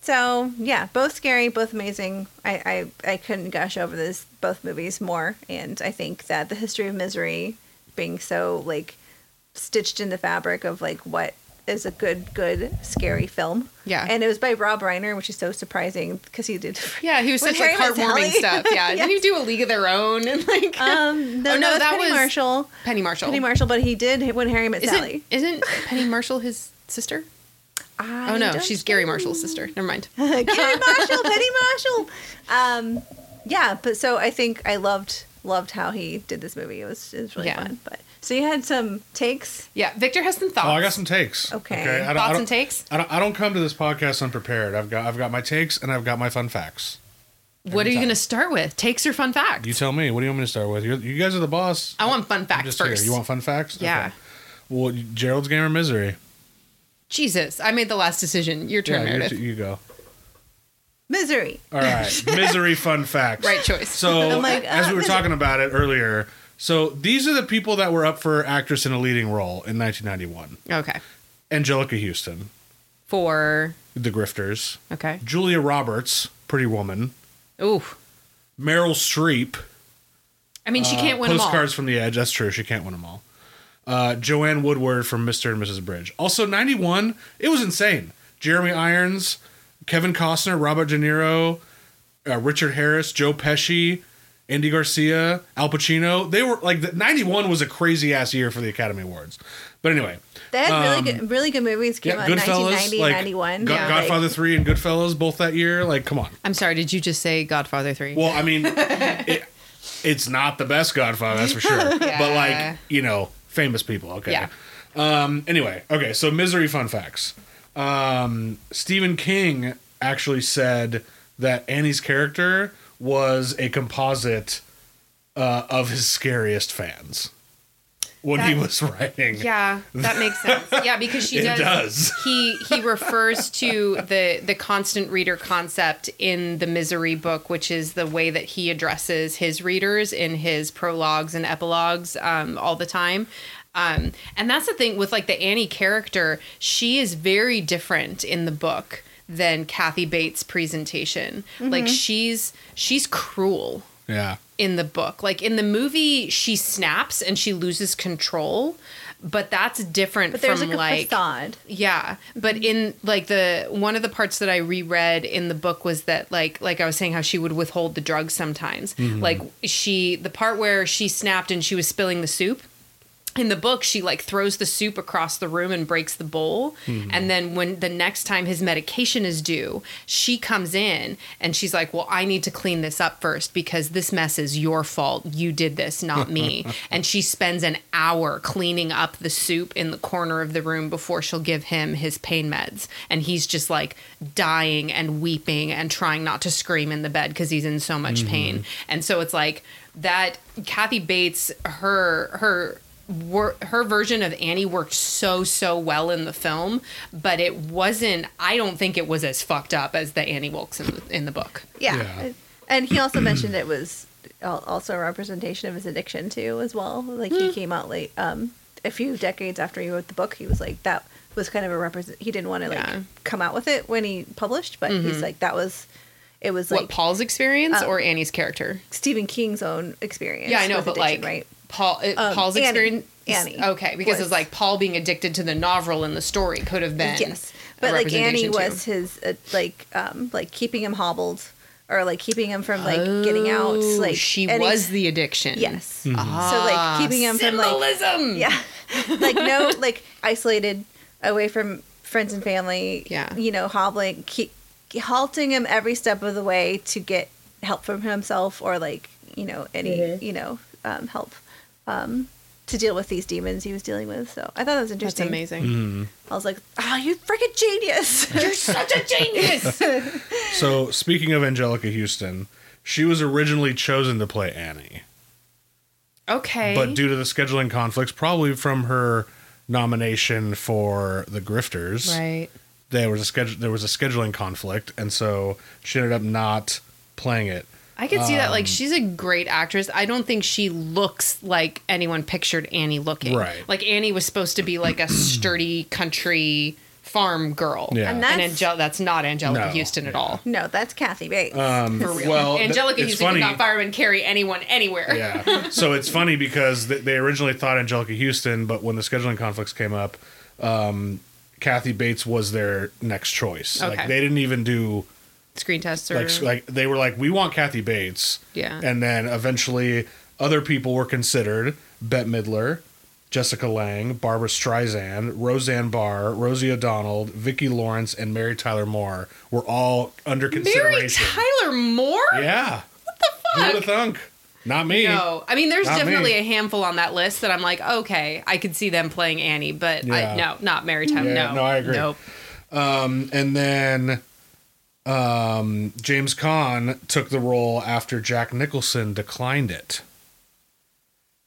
Speaker 1: so yeah, both scary, both amazing. I, I I couldn't gush over this both movies more, and I think that the history of misery being so like stitched in the fabric of like what is a good good scary film.
Speaker 2: Yeah.
Speaker 1: and it was by Rob Reiner, which is so surprising because he did.
Speaker 2: Yeah, he was such like heartwarming stuff. Yeah, didn't he do a League of Their Own and like
Speaker 1: Um, no,
Speaker 2: Oh, no,
Speaker 1: no,
Speaker 2: that
Speaker 1: Penny
Speaker 2: was-
Speaker 1: Marshall.
Speaker 2: Penny Marshall?
Speaker 1: Penny Marshall, but he did when Harry Met
Speaker 2: Isn't,
Speaker 1: Sally.
Speaker 2: isn't Penny Marshall his sister?
Speaker 1: I
Speaker 2: Oh no,
Speaker 1: don't
Speaker 2: she's Gary. Marshall's sister. Never mind.
Speaker 1: Gary Marshall, Penny Marshall. Um, yeah, but so I think I loved loved how he did this movie. It was it was really
Speaker 2: Yeah.
Speaker 1: fun. But so you had some takes.
Speaker 2: Yeah, Victor has some thoughts.
Speaker 3: Oh, I got some takes.
Speaker 1: Okay.
Speaker 3: I don't, I
Speaker 2: thoughts
Speaker 3: don't,
Speaker 2: and takes.
Speaker 3: I don't, I don't come to this podcast unprepared. I've got I've got my takes and I've got my fun facts.
Speaker 2: What are you going to start with? Takes or fun facts?
Speaker 3: You tell me. What do you want me to start with? You're, you guys are the boss.
Speaker 2: I want fun facts
Speaker 3: just
Speaker 2: first.
Speaker 3: here. You want fun facts?
Speaker 2: Yeah.
Speaker 3: Okay. Well, Gerald's game or misery?
Speaker 2: Jesus, I made the last decision. Your turn,
Speaker 3: yeah, you,
Speaker 2: Meredith.
Speaker 3: you go.
Speaker 1: Misery.
Speaker 3: All right, misery fun facts.
Speaker 2: Right choice.
Speaker 3: So,
Speaker 1: I'm like,
Speaker 3: as
Speaker 1: ah,
Speaker 3: we were
Speaker 1: misery.
Speaker 3: talking about it earlier, so these are the people that were up for actress in a leading role in 1991:
Speaker 2: okay.
Speaker 3: Anjelica Huston,
Speaker 2: For
Speaker 3: The Grifters;
Speaker 2: okay.
Speaker 3: Julia Roberts, Pretty Woman;
Speaker 2: Ooh.
Speaker 3: Meryl Streep,
Speaker 2: I mean, she can't win them all.
Speaker 3: Uh, Postcards from the Edge. That's true. She can't win them all. Uh, Joanne Woodward from Mr. and Mrs. Bridge. Also, 91, it was insane. Jeremy Irons, Kevin Costner, Robert De Niro, uh, Richard Harris, Joe Pesci, Andy Garcia, Al Pacino. They were like, the, 91 was a crazy ass year for the Academy Awards. But anyway,
Speaker 1: They had really
Speaker 3: Um,
Speaker 1: good really good movies came
Speaker 3: yeah,
Speaker 1: out in
Speaker 3: Goodfellas,
Speaker 1: 1990
Speaker 3: like
Speaker 1: and 91.
Speaker 3: Go-
Speaker 1: yeah,
Speaker 3: Godfather 3 and Goodfellas both that year. Like, come on.
Speaker 2: I'm sorry, did you just say Godfather 3?
Speaker 3: Well, I mean, it, it's not the best Godfather, that's for sure. But like, you know, famous people. Okay.
Speaker 2: Yeah.
Speaker 3: Um. Anyway, okay. So misery fun facts. Um. Stephen King actually said that Annie's character was a composite uh, of his scariest fans when he was writing.
Speaker 2: Yeah, that makes sense. Yeah, because she does,
Speaker 3: does.
Speaker 2: He he refers to the the constant reader concept in the Misery book, which is the way that he addresses his readers in his prologues and epilogues um, all the time. Um, and that's the thing with like the Annie character; she is very different in the book than Kathy Bates' presentation. Like she's she's cruel
Speaker 3: Yeah.
Speaker 2: in the book. Like in the movie, she snaps and she loses control, but that's different
Speaker 1: but there's
Speaker 2: from
Speaker 1: like a
Speaker 2: like,
Speaker 1: facade.
Speaker 2: yeah. But in like the one of the parts that I reread in the book was that like like I was saying how she would withhold the drugs sometimes. Mm-hmm. Like she the part where she snapped and she was spilling the soup in the book she like throws the soup across the room and breaks the bowl. Mm-hmm. And then when the next time his medication is due she comes in and she's like well i need to clean this up first because this mess is your fault. You did this not me. And she spends an hour cleaning up the soup in the corner of the room before she'll give him his pain meds. And he's just like dying and weeping and trying not to scream in the bed because he's in so much mm-hmm. pain. And so it's like that kathy bates her her wor- her version of Annie worked so so well in the film, but it wasn't. I don't think it was as fucked up as the Annie Wilkes in the, in the book.
Speaker 1: Yeah.
Speaker 3: Yeah.
Speaker 1: And he also mentioned it was also a representation of his addiction too, as well. Like he came out late, um, a few decades after he wrote the book. He was like that was kind of a represent. He didn't want to like
Speaker 2: Yeah.
Speaker 1: come out with it when he published, but he's like that was. It was like
Speaker 2: what Paul's experience
Speaker 1: um,
Speaker 2: or Annie's character?
Speaker 1: Stephen King's own experience.
Speaker 2: Yeah, I know,
Speaker 1: with
Speaker 2: but
Speaker 1: addiction,
Speaker 2: like
Speaker 1: right?
Speaker 2: Paul, uh,
Speaker 1: Um,
Speaker 2: Paul's
Speaker 1: Annie.
Speaker 2: experience.
Speaker 1: Annie
Speaker 2: Okay, because
Speaker 1: was-
Speaker 2: it's like Paul being addicted to the novel in the story could have been.
Speaker 1: Yes,
Speaker 2: a
Speaker 1: but like Annie
Speaker 2: representation too.
Speaker 1: was his uh, like um like keeping him hobbled or like keeping him from like getting out.
Speaker 2: Oh,
Speaker 1: Like
Speaker 2: she
Speaker 1: and
Speaker 2: was the addiction.
Speaker 1: yes.
Speaker 3: Mm-hmm.
Speaker 1: So like keeping him from like
Speaker 2: symbolism.
Speaker 1: yeah, like no like isolated away from friends and family.
Speaker 2: Yeah.
Speaker 1: you know hobbling, keep halting him every step of the way to get help from himself or like you know any you know um, help um, to deal with these demons he was dealing with. So I thought that was
Speaker 2: That's
Speaker 1: interesting.
Speaker 2: amazing.
Speaker 1: I was like, oh, you freaking genius.
Speaker 2: You're such a genius.
Speaker 3: So speaking of Anjelica Huston, she was originally chosen to play Annie,
Speaker 2: okay.
Speaker 3: but due to the scheduling conflicts, probably from her nomination for the Grifters,
Speaker 2: right.
Speaker 3: there was a schedule there was a scheduling conflict, and so she ended up not playing it.
Speaker 2: I could see that.
Speaker 3: Um,
Speaker 2: Like, she's a great actress. I don't think she looks like anyone pictured Annie looking.
Speaker 3: Right.
Speaker 2: Like, Annie was supposed to be like a sturdy country farm girl.
Speaker 3: Yeah.
Speaker 1: And
Speaker 2: And
Speaker 1: that's
Speaker 2: Angel- that's not Anjelica
Speaker 3: No,
Speaker 2: Huston at
Speaker 3: yeah.
Speaker 2: all.
Speaker 1: no, that's Kathy Bates.
Speaker 3: Um,
Speaker 2: For real.
Speaker 3: Well,
Speaker 2: Anjelica
Speaker 3: it's
Speaker 2: Huston
Speaker 3: funny.
Speaker 2: could not fireman carry anyone anywhere.
Speaker 3: yeah. So it's funny because th- they originally thought Anjelica Huston, but when the scheduling conflicts came up, um, Kathy Bates was their next choice.
Speaker 2: Okay.
Speaker 3: Like they didn't even do
Speaker 2: Screen tests or.
Speaker 3: like like they were like we want Kathy Bates.
Speaker 2: Yeah.
Speaker 3: And then eventually other people were considered: Bette Midler, Jessica Lange, Barbra Streisand, Roseanne Barr, Rosie O'Donnell, Vicki Lawrence, and Mary Tyler Moore were all under consideration. Mary.
Speaker 2: Tyler Moore?
Speaker 3: Yeah. What the fuck? Who would have thunk? Not me.
Speaker 2: No, I mean, there's
Speaker 3: Not
Speaker 2: definitely
Speaker 3: me.
Speaker 2: a handful on that list that I'm like, okay, I could see them playing Annie, but
Speaker 3: Yeah.
Speaker 2: I, no, not Mary Tyler.
Speaker 3: Yeah,
Speaker 2: no,
Speaker 3: no, I agree.
Speaker 2: Nope.
Speaker 3: Um, and then um, James Caan took the role after Jack Nicholson declined it.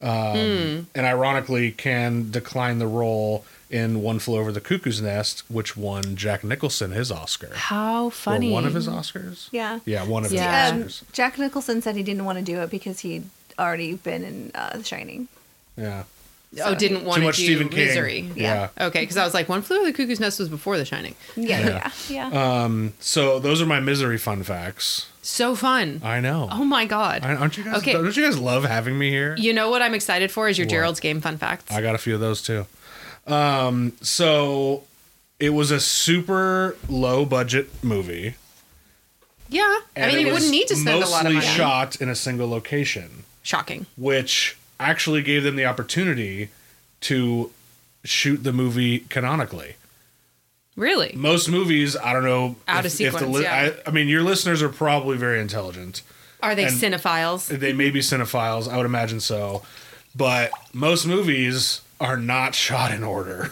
Speaker 3: Um, And ironically, Caan decline the role in One Flew Over the Cuckoo's Nest, which won Jack Nicholson his Oscar.
Speaker 2: How
Speaker 3: Or
Speaker 2: funny.
Speaker 3: one of his Oscars?
Speaker 1: yeah.
Speaker 3: Yeah, one of
Speaker 2: Yeah.
Speaker 1: Um,
Speaker 3: his Oscars.
Speaker 1: Jack Nicholson said he didn't want to do it because he'd already been in uh, The Shining.
Speaker 3: Yeah.
Speaker 2: Oh, didn't want
Speaker 3: Too
Speaker 2: to
Speaker 3: much
Speaker 2: do
Speaker 3: Stephen King.
Speaker 2: Misery.
Speaker 3: Yeah.
Speaker 2: Okay, because I was like, One Flew Over the Cuckoo's Nest was before The Shining.
Speaker 1: Yeah, yeah, yeah.
Speaker 3: So those are my misery fun facts.
Speaker 2: So fun.
Speaker 3: I know.
Speaker 2: Oh my god.
Speaker 3: I- Aren't you guys?
Speaker 2: Okay.
Speaker 3: Don't you guys love having me here?
Speaker 2: You know what I'm excited for is your
Speaker 3: What?
Speaker 2: Gerald's Game fun facts.
Speaker 3: I got a few of those too. Um, so it was a super low budget movie.
Speaker 2: yeah, I mean, you
Speaker 3: was
Speaker 2: wouldn't need to spend a lot of
Speaker 3: mostly
Speaker 2: money.
Speaker 3: shot in a single location,
Speaker 2: Shocking.
Speaker 3: which actually gave them the opportunity to shoot the movie canonically.
Speaker 2: Really?
Speaker 3: Most movies, I don't know,
Speaker 2: Out of sequence, yeah.
Speaker 3: I, I mean, your listeners are probably very intelligent.
Speaker 2: Are they cinephiles?
Speaker 3: They may be cinephiles, I would imagine so, but most movies are not shot in order.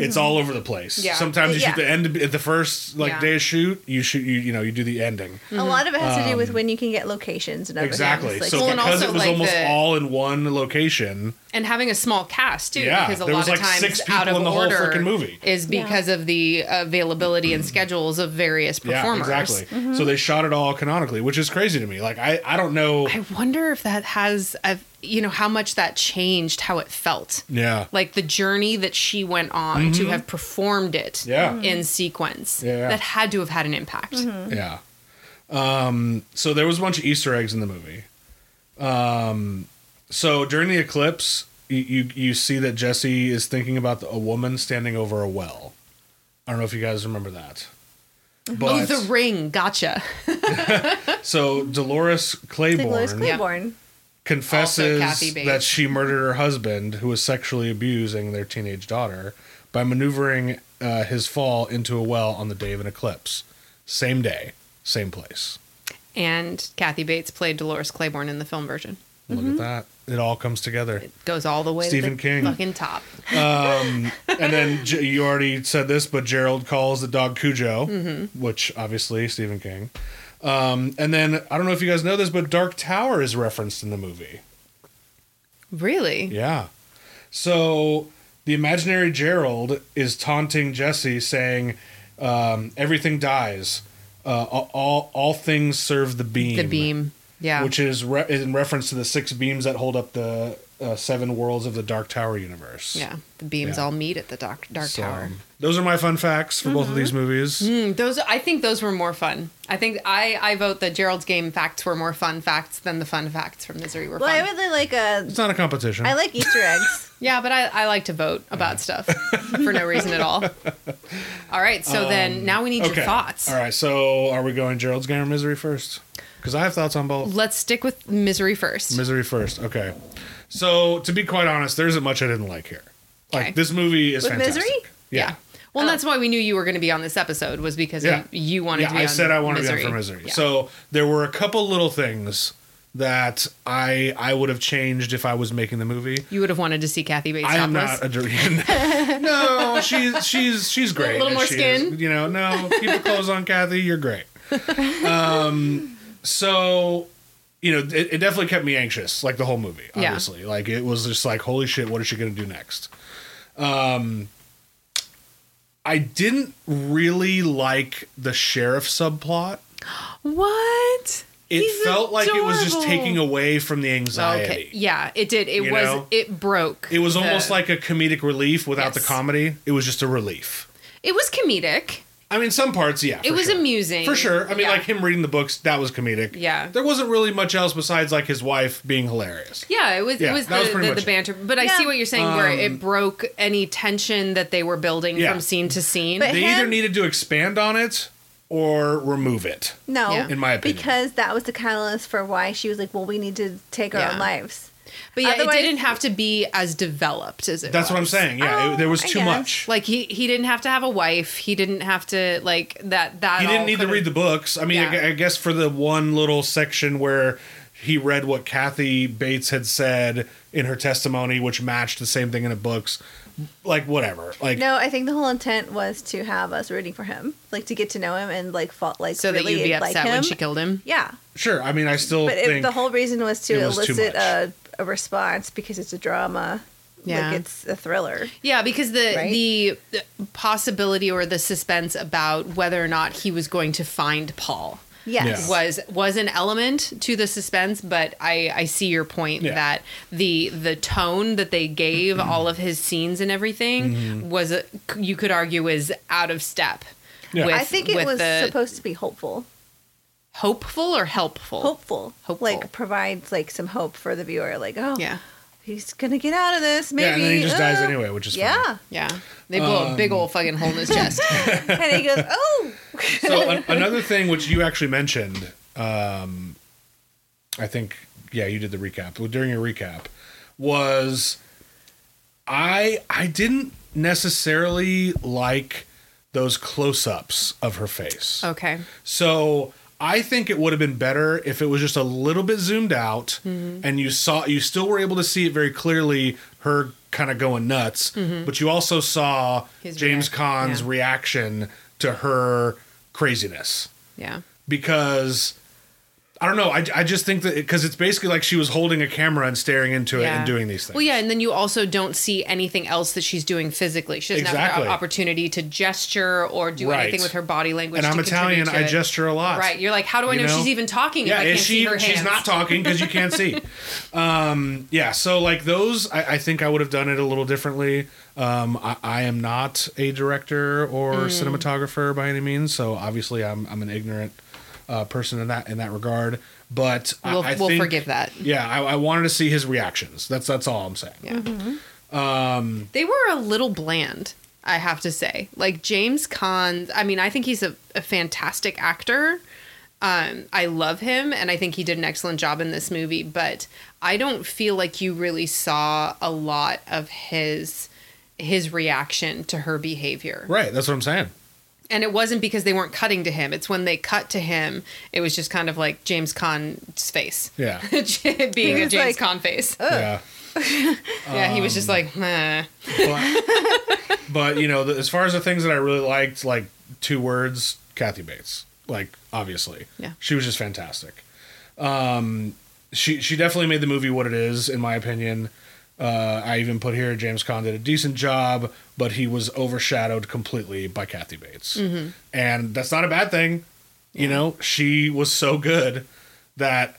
Speaker 3: It's all over the place.
Speaker 2: Yeah.
Speaker 3: Sometimes you
Speaker 1: Yeah.
Speaker 3: shoot the end at the first like
Speaker 2: Yeah.
Speaker 3: day of shoot. You shoot you you know you do the ending
Speaker 1: A lot of it has to do with um, when you can get locations and everything.
Speaker 3: exactly.
Speaker 1: It's like-
Speaker 3: so
Speaker 2: Well, and
Speaker 3: because
Speaker 2: also,
Speaker 3: it was
Speaker 2: like,
Speaker 3: almost
Speaker 2: the-
Speaker 3: all in one location,
Speaker 2: and having a small cast too,
Speaker 3: Yeah,
Speaker 2: because a
Speaker 3: there
Speaker 2: lot
Speaker 3: was,
Speaker 2: of
Speaker 3: like,
Speaker 2: times
Speaker 3: six
Speaker 2: out
Speaker 3: people
Speaker 2: of
Speaker 3: in the whole
Speaker 2: order
Speaker 3: frickin' movie.
Speaker 2: is because of the availability and schedules of various performers.
Speaker 3: yeah, exactly. Mm-hmm. So they shot it all canonically, which is crazy to me. Like I I don't know.
Speaker 2: I wonder if that has, a, you know, how much that changed how it felt.
Speaker 3: yeah,
Speaker 2: Like the journey that she went on to have performed it
Speaker 3: Mm-hmm. Yeah.
Speaker 2: in sequence.
Speaker 3: Yeah, yeah.
Speaker 2: That had to have had an impact.
Speaker 3: Yeah. Um, so there was a bunch of Easter eggs in the movie. Um, so during the eclipse, you, you you see that Jessie is thinking about the, a woman standing over a well. I don't know if you guys remember that.
Speaker 2: Oh,
Speaker 3: But
Speaker 2: the ring. Gotcha.
Speaker 3: so Dolores Claiborne
Speaker 1: Louis Claiborne.
Speaker 3: Confesses
Speaker 2: Also Kathy Bates.
Speaker 3: that she murdered her husband, who was sexually abusing their teenage daughter, by maneuvering uh, his fall into a well on the day of an eclipse. Same day, same place.
Speaker 2: And Kathy Bates played Dolores Claiborne in the film version.
Speaker 3: Look
Speaker 2: Mm-hmm.
Speaker 3: at that. It all comes together.
Speaker 2: It goes all the way
Speaker 3: Stephen
Speaker 2: to
Speaker 3: King.
Speaker 2: fucking top.
Speaker 3: And then you already said this, but Gerald calls the dog Cujo,
Speaker 2: Mm-hmm.
Speaker 3: which obviously Stephen King. Um, and then I don't know if you guys know this, but Dark Tower is referenced in the movie.
Speaker 2: Really?
Speaker 3: Yeah. So the imaginary Gerald is taunting Jessie, saying, um, "Everything dies. Uh, all all things serve the beam."
Speaker 2: The beam. Yeah.
Speaker 3: which is re- in reference to the six beams that hold up the uh, seven worlds of the Dark Tower universe.
Speaker 2: Yeah, the beams
Speaker 3: Yeah.
Speaker 2: all meet at the Dark Dark
Speaker 3: So,
Speaker 2: Tower.
Speaker 3: Those are my fun facts for both of these movies.
Speaker 2: Mm, those I think those were more fun. I think I I vote that Gerald's game facts were more fun facts than the fun facts from Misery were
Speaker 1: Well, I
Speaker 2: fun.
Speaker 1: really like a.
Speaker 3: It's not a competition.
Speaker 1: I like Easter eggs.
Speaker 2: yeah, but I, I like to vote about stuff for no reason at all. All right, so then now we need your thoughts.
Speaker 3: All right, so are we going Gerald's game or Misery first? Because I have thoughts on both.
Speaker 2: Let's stick with Misery first.
Speaker 3: Misery first. Okay. So to be quite honest, there isn't much I didn't like here. Like
Speaker 2: Okay.
Speaker 3: this movie is
Speaker 1: With
Speaker 3: fantastic.
Speaker 1: Misery?
Speaker 2: yeah. Well,
Speaker 1: Oh.
Speaker 2: that's why we knew you were going to be on this episode was because
Speaker 3: Yeah.
Speaker 2: you, you wanted
Speaker 3: Yeah,
Speaker 2: to be
Speaker 3: I
Speaker 2: on
Speaker 3: said I wanted
Speaker 2: Misery.
Speaker 3: to be on for Misery.
Speaker 2: Yeah.
Speaker 3: So there were a couple little things that I I would have changed if I was making the movie.
Speaker 2: you would have wanted to see Kathy Bates
Speaker 3: I am not a dir- No, she's she's she's great.
Speaker 2: A
Speaker 3: little
Speaker 2: more skin?
Speaker 3: is. You know, no, keep the clothes on, Kathy. You're great. Um, so you know, it, it definitely kept me anxious, like the whole movie.
Speaker 2: Yeah.
Speaker 3: Obviously, like it was just like, holy shit, what is she gonna do next? Um, I didn't really like the sheriff subplot.
Speaker 2: what?
Speaker 3: It
Speaker 2: He's
Speaker 3: felt like it was just taking away from the anxiety.
Speaker 2: Okay. Yeah, it did. It
Speaker 3: You
Speaker 2: was.
Speaker 3: know?
Speaker 2: It broke.
Speaker 3: It was
Speaker 2: the-
Speaker 3: almost like a comedic relief without the comedy. It was just a relief.
Speaker 2: it was comedic.
Speaker 3: I mean, some parts, yeah.
Speaker 2: It was
Speaker 3: sure.
Speaker 2: amusing.
Speaker 3: For sure. I mean,
Speaker 2: Yeah.
Speaker 3: like him reading the books, that was comedic.
Speaker 2: Yeah.
Speaker 3: There wasn't really much else besides like his wife being hilarious.
Speaker 2: Yeah, it was.
Speaker 3: Yeah,
Speaker 2: it was the,
Speaker 3: was
Speaker 2: the, the
Speaker 3: much it.
Speaker 2: banter. But I see what you're saying, where it um, broke any tension that they were building
Speaker 3: Yeah.
Speaker 2: from scene to scene.
Speaker 1: But-
Speaker 3: They
Speaker 1: Him-
Speaker 3: either needed to expand on it or remove it.
Speaker 1: No,
Speaker 2: Yeah.
Speaker 3: In my opinion.
Speaker 1: because that was the catalyst for why she was like, "Well, we need to take our own lives."
Speaker 2: But yeah,
Speaker 1: Otherwise-
Speaker 2: it didn't have to be as developed as it.
Speaker 3: That's what I'm saying. Yeah,
Speaker 1: Oh,
Speaker 3: it, there was too much.
Speaker 2: Like he he didn't have to have a wife. He didn't have to like that. That
Speaker 3: he didn't need to read the books. I mean,
Speaker 2: Yeah.
Speaker 3: I, I guess for the one little section where he read what Kathy Bates had said in her testimony, which matched the same thing in the books. Like whatever. Like
Speaker 1: No, I think the whole intent was to have us rooting for him, like to get to know him and like fought, like
Speaker 2: so that you'd be
Speaker 1: like
Speaker 2: upset
Speaker 1: him.
Speaker 2: when she killed him.
Speaker 1: Yeah,
Speaker 3: sure. I mean, I still
Speaker 1: but it,
Speaker 3: think
Speaker 1: the whole reason was to
Speaker 3: was
Speaker 1: elicit
Speaker 3: much.
Speaker 1: a, a response because it's a drama.
Speaker 2: Yeah.
Speaker 1: like it's a thriller.
Speaker 2: Yeah, because the
Speaker 1: Right?
Speaker 2: the possibility or the suspense about whether or not he was going to find Paul
Speaker 1: Yes,
Speaker 3: Yeah.
Speaker 2: was was an element to the suspense, but I I see your point
Speaker 3: Yeah.
Speaker 2: that the the tone that they gave all of his scenes and everything
Speaker 3: Mm-hmm.
Speaker 2: was a, you could argue is out of step.
Speaker 3: Yeah.
Speaker 2: With,
Speaker 1: I think it was
Speaker 2: the
Speaker 1: supposed to be hopeful.
Speaker 2: Hopeful or helpful.
Speaker 1: Hopeful,
Speaker 2: Hopeful.
Speaker 1: like provides like some hope for the viewer. Like, oh,
Speaker 2: Yeah,
Speaker 1: he's gonna get out of this. Maybe,
Speaker 3: yeah, and then he just dies
Speaker 1: uh,
Speaker 3: anyway, which is fine.
Speaker 1: Yeah,
Speaker 2: yeah. They blow a big
Speaker 3: Um,
Speaker 2: old fucking hole in his chest.
Speaker 1: and he goes, oh,
Speaker 3: so an- another thing which you actually mentioned, um, I think, yeah, you did the recap well, during your recap, was I I didn't necessarily like those close-ups of her face.
Speaker 2: Okay.
Speaker 3: So I think it would have been better if it was just a little bit zoomed out
Speaker 2: Mm-hmm.
Speaker 3: and you saw you still were able to see it very clearly her kind of going nuts, but you also saw
Speaker 2: Mm-hmm. His
Speaker 3: James Caan's
Speaker 2: yeah.
Speaker 3: reaction to her craziness
Speaker 2: Yeah.
Speaker 3: because I don't know. I, I just think that because it's basically like she was holding a camera and staring into it
Speaker 2: Yeah.
Speaker 3: and doing these things.
Speaker 2: Well, yeah, and then you also don't see anything else that she's doing physically. She doesn't have
Speaker 3: Exactly.
Speaker 2: the opportunity to gesture or do
Speaker 3: Right.
Speaker 2: anything with her body language.
Speaker 3: And I'm Italian. I
Speaker 2: it.
Speaker 3: gesture a lot.
Speaker 2: Right. You're like, how do I
Speaker 3: You
Speaker 2: know,
Speaker 3: know?
Speaker 2: she's even talking
Speaker 3: Yeah,
Speaker 2: if I can't
Speaker 3: is
Speaker 2: see
Speaker 3: she?
Speaker 2: her hands?
Speaker 3: She's not talking because you can't see. Um, yeah, so like those, I, I think I would have done it a little differently. Um, I, I am not a director or
Speaker 2: Mm.
Speaker 3: cinematographer by any means, so obviously I'm I'm an ignorant uh, person in that in that regard. But
Speaker 2: We'll,
Speaker 3: I,
Speaker 2: we'll
Speaker 3: think-
Speaker 2: forgive that.
Speaker 3: Yeah, I, I wanted to see his reactions. That's that's all I'm saying.
Speaker 2: Yeah.
Speaker 3: Um,
Speaker 2: They were a little bland, I have to say. Like James Caan, I mean, I think he's a, a fantastic actor. Um, I love him, and I think he did an excellent job in this movie. But I don't feel like you really saw a lot of his his reaction to her behavior.
Speaker 3: Right, that's what I'm saying.
Speaker 2: And it wasn't because they weren't cutting to him. It's when they cut to him, it was just kind of like James Caan's face.
Speaker 3: Yeah,
Speaker 2: Being
Speaker 1: He
Speaker 2: a James
Speaker 1: like,
Speaker 2: Caan face.
Speaker 3: yeah.
Speaker 2: yeah, he was just like, Meh.
Speaker 3: but, but you know, the, as far as the things that I really liked, like two words, Kathy Bates. Like obviously,
Speaker 2: Yeah.
Speaker 3: she was just fantastic. Um, she she definitely made the movie what it is, in my opinion. Uh, I even put here James Caan did a decent job, but he was overshadowed completely by Kathy Bates, and that's not a bad thing. You know, she was so good that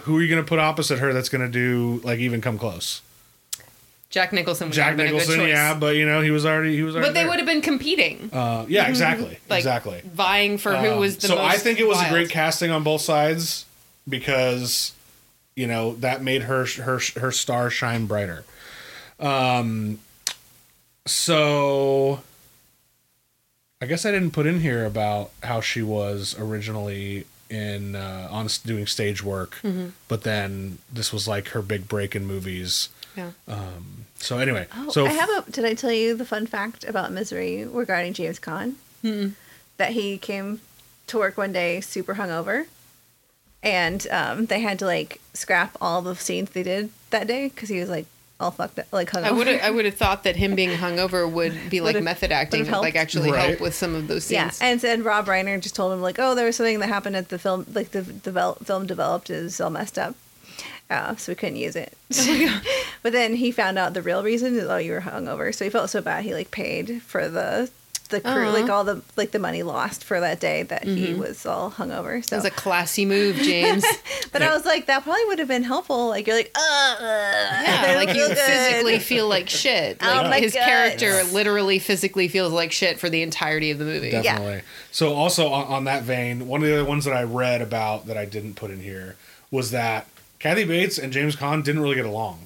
Speaker 3: who are you going to put opposite her that's going to do like even come close?
Speaker 2: Jack Nicholson
Speaker 3: Jack
Speaker 2: have been a good
Speaker 3: Nicholson, yeah, but you know he was already he was already.
Speaker 2: But they
Speaker 3: there.
Speaker 2: would have been competing,
Speaker 3: Uh, yeah, exactly,
Speaker 2: like
Speaker 3: exactly.
Speaker 2: vying for who
Speaker 3: Um,
Speaker 2: was the most. so.
Speaker 3: I think it was
Speaker 2: wild.
Speaker 3: a great casting on both sides because you know that made her her her star shine brighter. Um, so I guess I didn't put in here about how she was originally in uh, on doing stage work,
Speaker 2: Mm-hmm.
Speaker 3: but then this was like her big break in movies.
Speaker 2: Yeah.
Speaker 3: So anyway,
Speaker 1: Oh,
Speaker 3: so
Speaker 1: I have a. Did I tell you the fun fact about Misery regarding James Caan? That he came to work one day super hungover, and um, they had to like scrap all the scenes they did that day because he was like all fucked up, like hungover.
Speaker 2: I would have I would have thought that him being hungover would be like method acting,
Speaker 1: would've
Speaker 2: like actually
Speaker 3: Right.
Speaker 2: help with some of those
Speaker 1: Yeah,
Speaker 2: scenes.
Speaker 1: and said Rob Reiner just told him like, oh, there was something that happened at the film, like the develop, film developed is all messed up, uh, so we couldn't use it. but then he found out the real reason is oh, you were hungover, so he felt so bad he like paid for the the crew,
Speaker 2: Aw.
Speaker 1: like all the like the money lost for that day that he was all hungover. So,
Speaker 2: That was a classy move, James.
Speaker 1: but I was like, that probably would have been helpful. Like you're like, uh,
Speaker 2: Yeah, like you
Speaker 1: good."
Speaker 2: physically feel like shit.
Speaker 1: Oh
Speaker 2: Like
Speaker 1: my
Speaker 2: his
Speaker 1: God.
Speaker 2: character literally physically feels like shit for the entirety of the movie.
Speaker 1: Yeah.
Speaker 3: Definitely. So also on, on that vein, one of the other ones that I read about that I didn't put in here was that Kathy Bates and James Caan didn't really get along,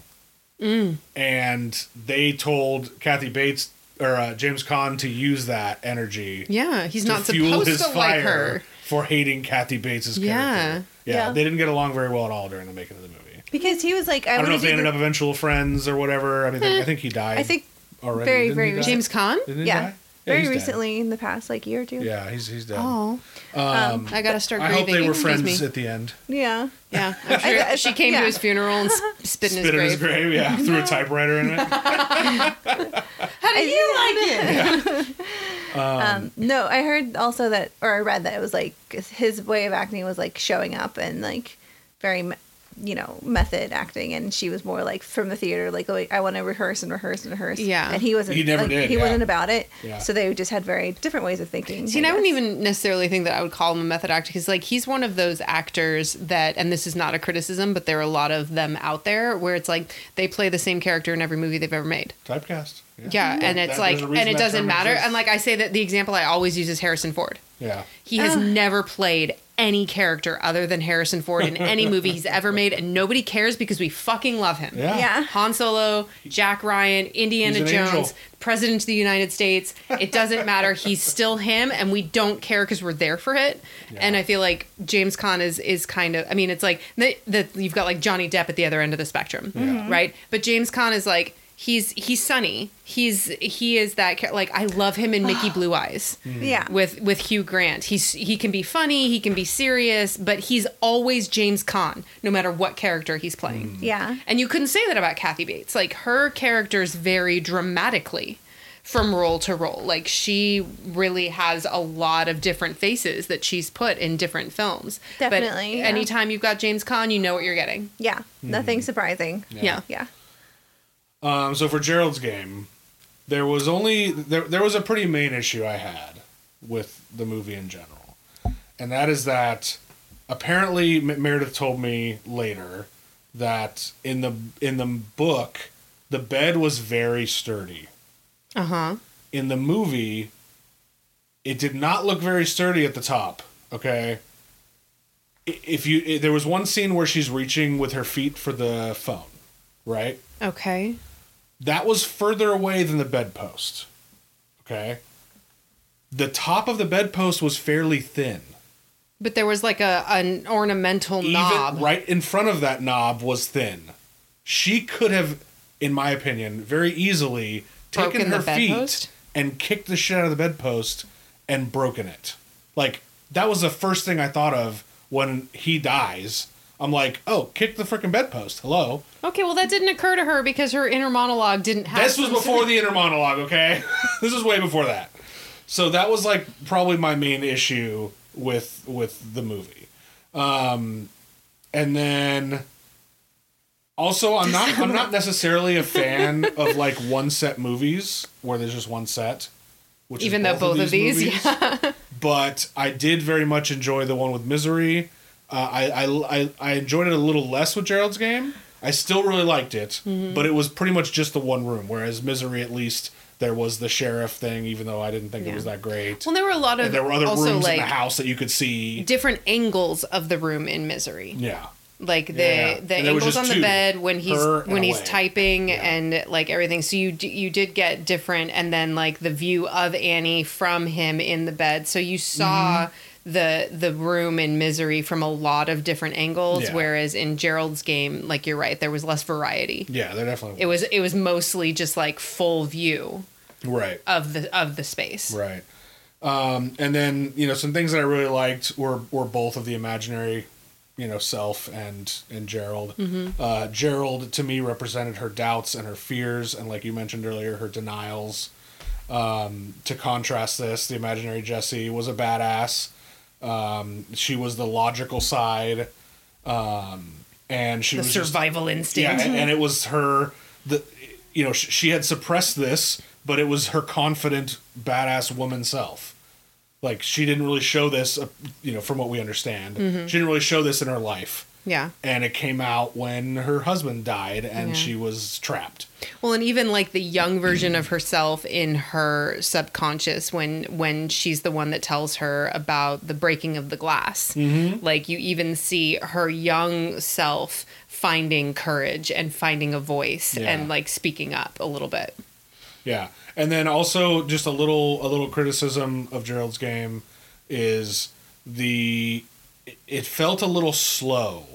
Speaker 2: Mm.
Speaker 3: and they told Kathy Bates or uh, James Caan to use that energy
Speaker 2: Yeah, he's not
Speaker 3: fuel
Speaker 2: supposed
Speaker 3: his
Speaker 2: to
Speaker 3: fire
Speaker 2: like her.
Speaker 3: for hating Kathy Bates's
Speaker 2: Yeah.
Speaker 3: character. Yeah.
Speaker 1: Yeah.
Speaker 3: they didn't get along very well at all during the making of the movie.
Speaker 1: because he was like, I,
Speaker 3: I don't know if they
Speaker 1: do
Speaker 3: ended
Speaker 1: the-
Speaker 3: up eventual friends or whatever. I mean, I think he died.
Speaker 1: I think
Speaker 3: already.
Speaker 1: very,
Speaker 3: Didn't
Speaker 1: very?
Speaker 2: James Caan?
Speaker 3: Didn't
Speaker 1: yeah, very
Speaker 3: he's dead.
Speaker 1: recently in the past like year or two.
Speaker 3: Yeah, he's he's dead.
Speaker 2: Oh,
Speaker 3: Um,
Speaker 2: I gotta start
Speaker 3: I
Speaker 2: grieving.
Speaker 3: hope they were friends at the end.
Speaker 1: yeah.
Speaker 2: Yeah, I'm sure
Speaker 1: I-
Speaker 2: she came
Speaker 1: yeah.
Speaker 2: to his funeral and s- spit in his
Speaker 3: Spit in
Speaker 2: grave.
Speaker 3: his grave, yeah, threw a typewriter in it.
Speaker 2: How do you like it?
Speaker 1: Um, no, I heard also that, or I read that it was like his way of acting was like showing up and like very, me- you know, method acting, and she was more like from the theater, like, like I want to rehearse and rehearse and rehearse.
Speaker 2: Yeah.
Speaker 1: and he wasn't.
Speaker 3: He never
Speaker 1: like,
Speaker 3: did,
Speaker 1: He
Speaker 3: yeah.
Speaker 1: wasn't about it.
Speaker 3: Yeah.
Speaker 1: So they just had very different ways of thinking.
Speaker 2: See, and I wouldn't even necessarily think that I would call him a method actor because, like, he's one of those actors that, and this is not a criticism, but there are a lot of them out there where it's like they play the same character in every movie they've ever made.
Speaker 3: Typecast.
Speaker 2: Yeah, and it's
Speaker 3: That-
Speaker 2: like,
Speaker 3: there's a reason
Speaker 2: and it doesn't matter.
Speaker 3: exists.
Speaker 2: And like I say that the example I always use is Harrison Ford.
Speaker 3: Yeah.
Speaker 2: He has ah. never played any character other than Harrison Ford in any movie he's ever made, and nobody cares because we fucking love him.
Speaker 3: Yeah.
Speaker 1: Yeah.
Speaker 2: Han Solo, Jack Ryan, Indiana
Speaker 3: an
Speaker 2: Jones,
Speaker 3: angel.
Speaker 2: President of the United States. It doesn't matter. He's still him, and we don't care because we're there for it. And I feel like James Caan is is kind of. I mean, it's like that. that You've got like Johnny Depp at the other end of the spectrum,
Speaker 3: Yeah.
Speaker 2: right? But James Caan is like. He's he's sunny. He's he is that like I love him in Mickey Blue Eyes mm-hmm.
Speaker 1: Yeah.
Speaker 2: with with Hugh Grant. He's he can be funny, he can be serious, but he's always James Caan, no matter what character he's playing. Mm.
Speaker 1: yeah.
Speaker 2: And you couldn't say that about Kathy Bates. Like her characters vary dramatically from role to role. Like she really has a lot of different faces that she's put in different films.
Speaker 1: Definitely,
Speaker 2: But
Speaker 1: yeah.
Speaker 2: anytime you've got James Caan, you know what you're getting.
Speaker 1: Yeah. Nothing mm. surprising.
Speaker 2: Yeah.
Speaker 1: Yeah.
Speaker 3: Um, so for Gerald's game, there was only there, there was a pretty main issue I had with the movie in general, and that is that apparently M- Meredith told me later that in the in the book the bed was very sturdy.
Speaker 2: Uh-huh.
Speaker 3: In the movie, it did not look very sturdy at the top. Okay. If you there was one scene where she's reaching with her feet for the phone, right?
Speaker 2: Okay.
Speaker 3: That was further away than the bedpost. Okay. The top of the bedpost was fairly thin.
Speaker 2: But there was like a an ornamental
Speaker 3: Even
Speaker 2: knob.
Speaker 3: right in front of that knob was thin. She could have, in my opinion, very easily taken her
Speaker 2: the
Speaker 3: feet
Speaker 2: bedpost?
Speaker 3: and kicked the shit out of the bedpost and broken it. Like that was the first thing I thought of when he dies. I'm like, oh, kick the freaking bedpost. Hello.
Speaker 2: Okay, well that didn't occur to her because her inner monologue didn't have
Speaker 3: This was before the inner monologue, okay? this was way before that. So that was like probably my main issue with with the movie. Um and then also I'm not I'm not necessarily a fan of like one set movies where there's just one set. Which is
Speaker 2: even though both of these,
Speaker 3: movies.
Speaker 2: yeah.
Speaker 3: But I did very much enjoy the one with Misery. Uh, I, I I I enjoyed it a little less with Gerald's game. I still really liked it,
Speaker 2: Mm-hmm.
Speaker 3: but it was pretty much just the one room. Whereas Misery, at least there was the sheriff thing, even though I didn't think
Speaker 2: Yeah.
Speaker 3: it was that great.
Speaker 2: Well, there were a lot of
Speaker 3: and there were other
Speaker 2: also
Speaker 3: rooms
Speaker 2: like
Speaker 3: in the house that you could see.
Speaker 2: different angles of the room in Misery.
Speaker 3: Yeah,
Speaker 2: like the
Speaker 3: Yeah.
Speaker 2: the
Speaker 3: And
Speaker 2: angles on the
Speaker 3: two,
Speaker 2: bed when he's when he's typing
Speaker 3: Yeah.
Speaker 2: and like everything so you you did get different and then like the view of Annie from him in the bed so you saw
Speaker 3: Mm-hmm.
Speaker 2: The the room in misery from a lot of different angles
Speaker 3: Yeah.
Speaker 2: whereas in Gerald's game like you're right there was less variety
Speaker 3: yeah, they're definitely
Speaker 2: it was it was mostly just like full view
Speaker 3: right.
Speaker 2: of the of the space
Speaker 3: Right. Um, and then you know some things that I really liked were were both of the imaginary, you know, self and and Gerald. Uh, Gerald to me represented her doubts and her fears, and like you mentioned earlier, her denials. Um, to contrast this, the imaginary Jessie was a badass. Um, she was the logical side, um, and she
Speaker 2: the
Speaker 3: was just
Speaker 2: survival
Speaker 3: yeah,
Speaker 2: instinct
Speaker 3: and, and it was her the you know sh- she had suppressed this, but it was her confident badass woman self. Like she didn't really show this, uh, you know, from what we understand,
Speaker 2: Mm-hmm.
Speaker 3: she didn't really show this in her life,
Speaker 2: yeah
Speaker 3: and it came out when her husband died and
Speaker 2: Yeah.
Speaker 3: she was trapped.
Speaker 2: Well, and even like the young version of herself in her subconscious when when she's the one that tells her about the breaking of the glass.
Speaker 3: Mm-hmm.
Speaker 2: Like you even see her young self finding courage and finding a voice
Speaker 3: Yeah.
Speaker 2: and like speaking up a little bit.
Speaker 3: Yeah, and then also just a little a little criticism of Gerald's game is the it felt a little slow.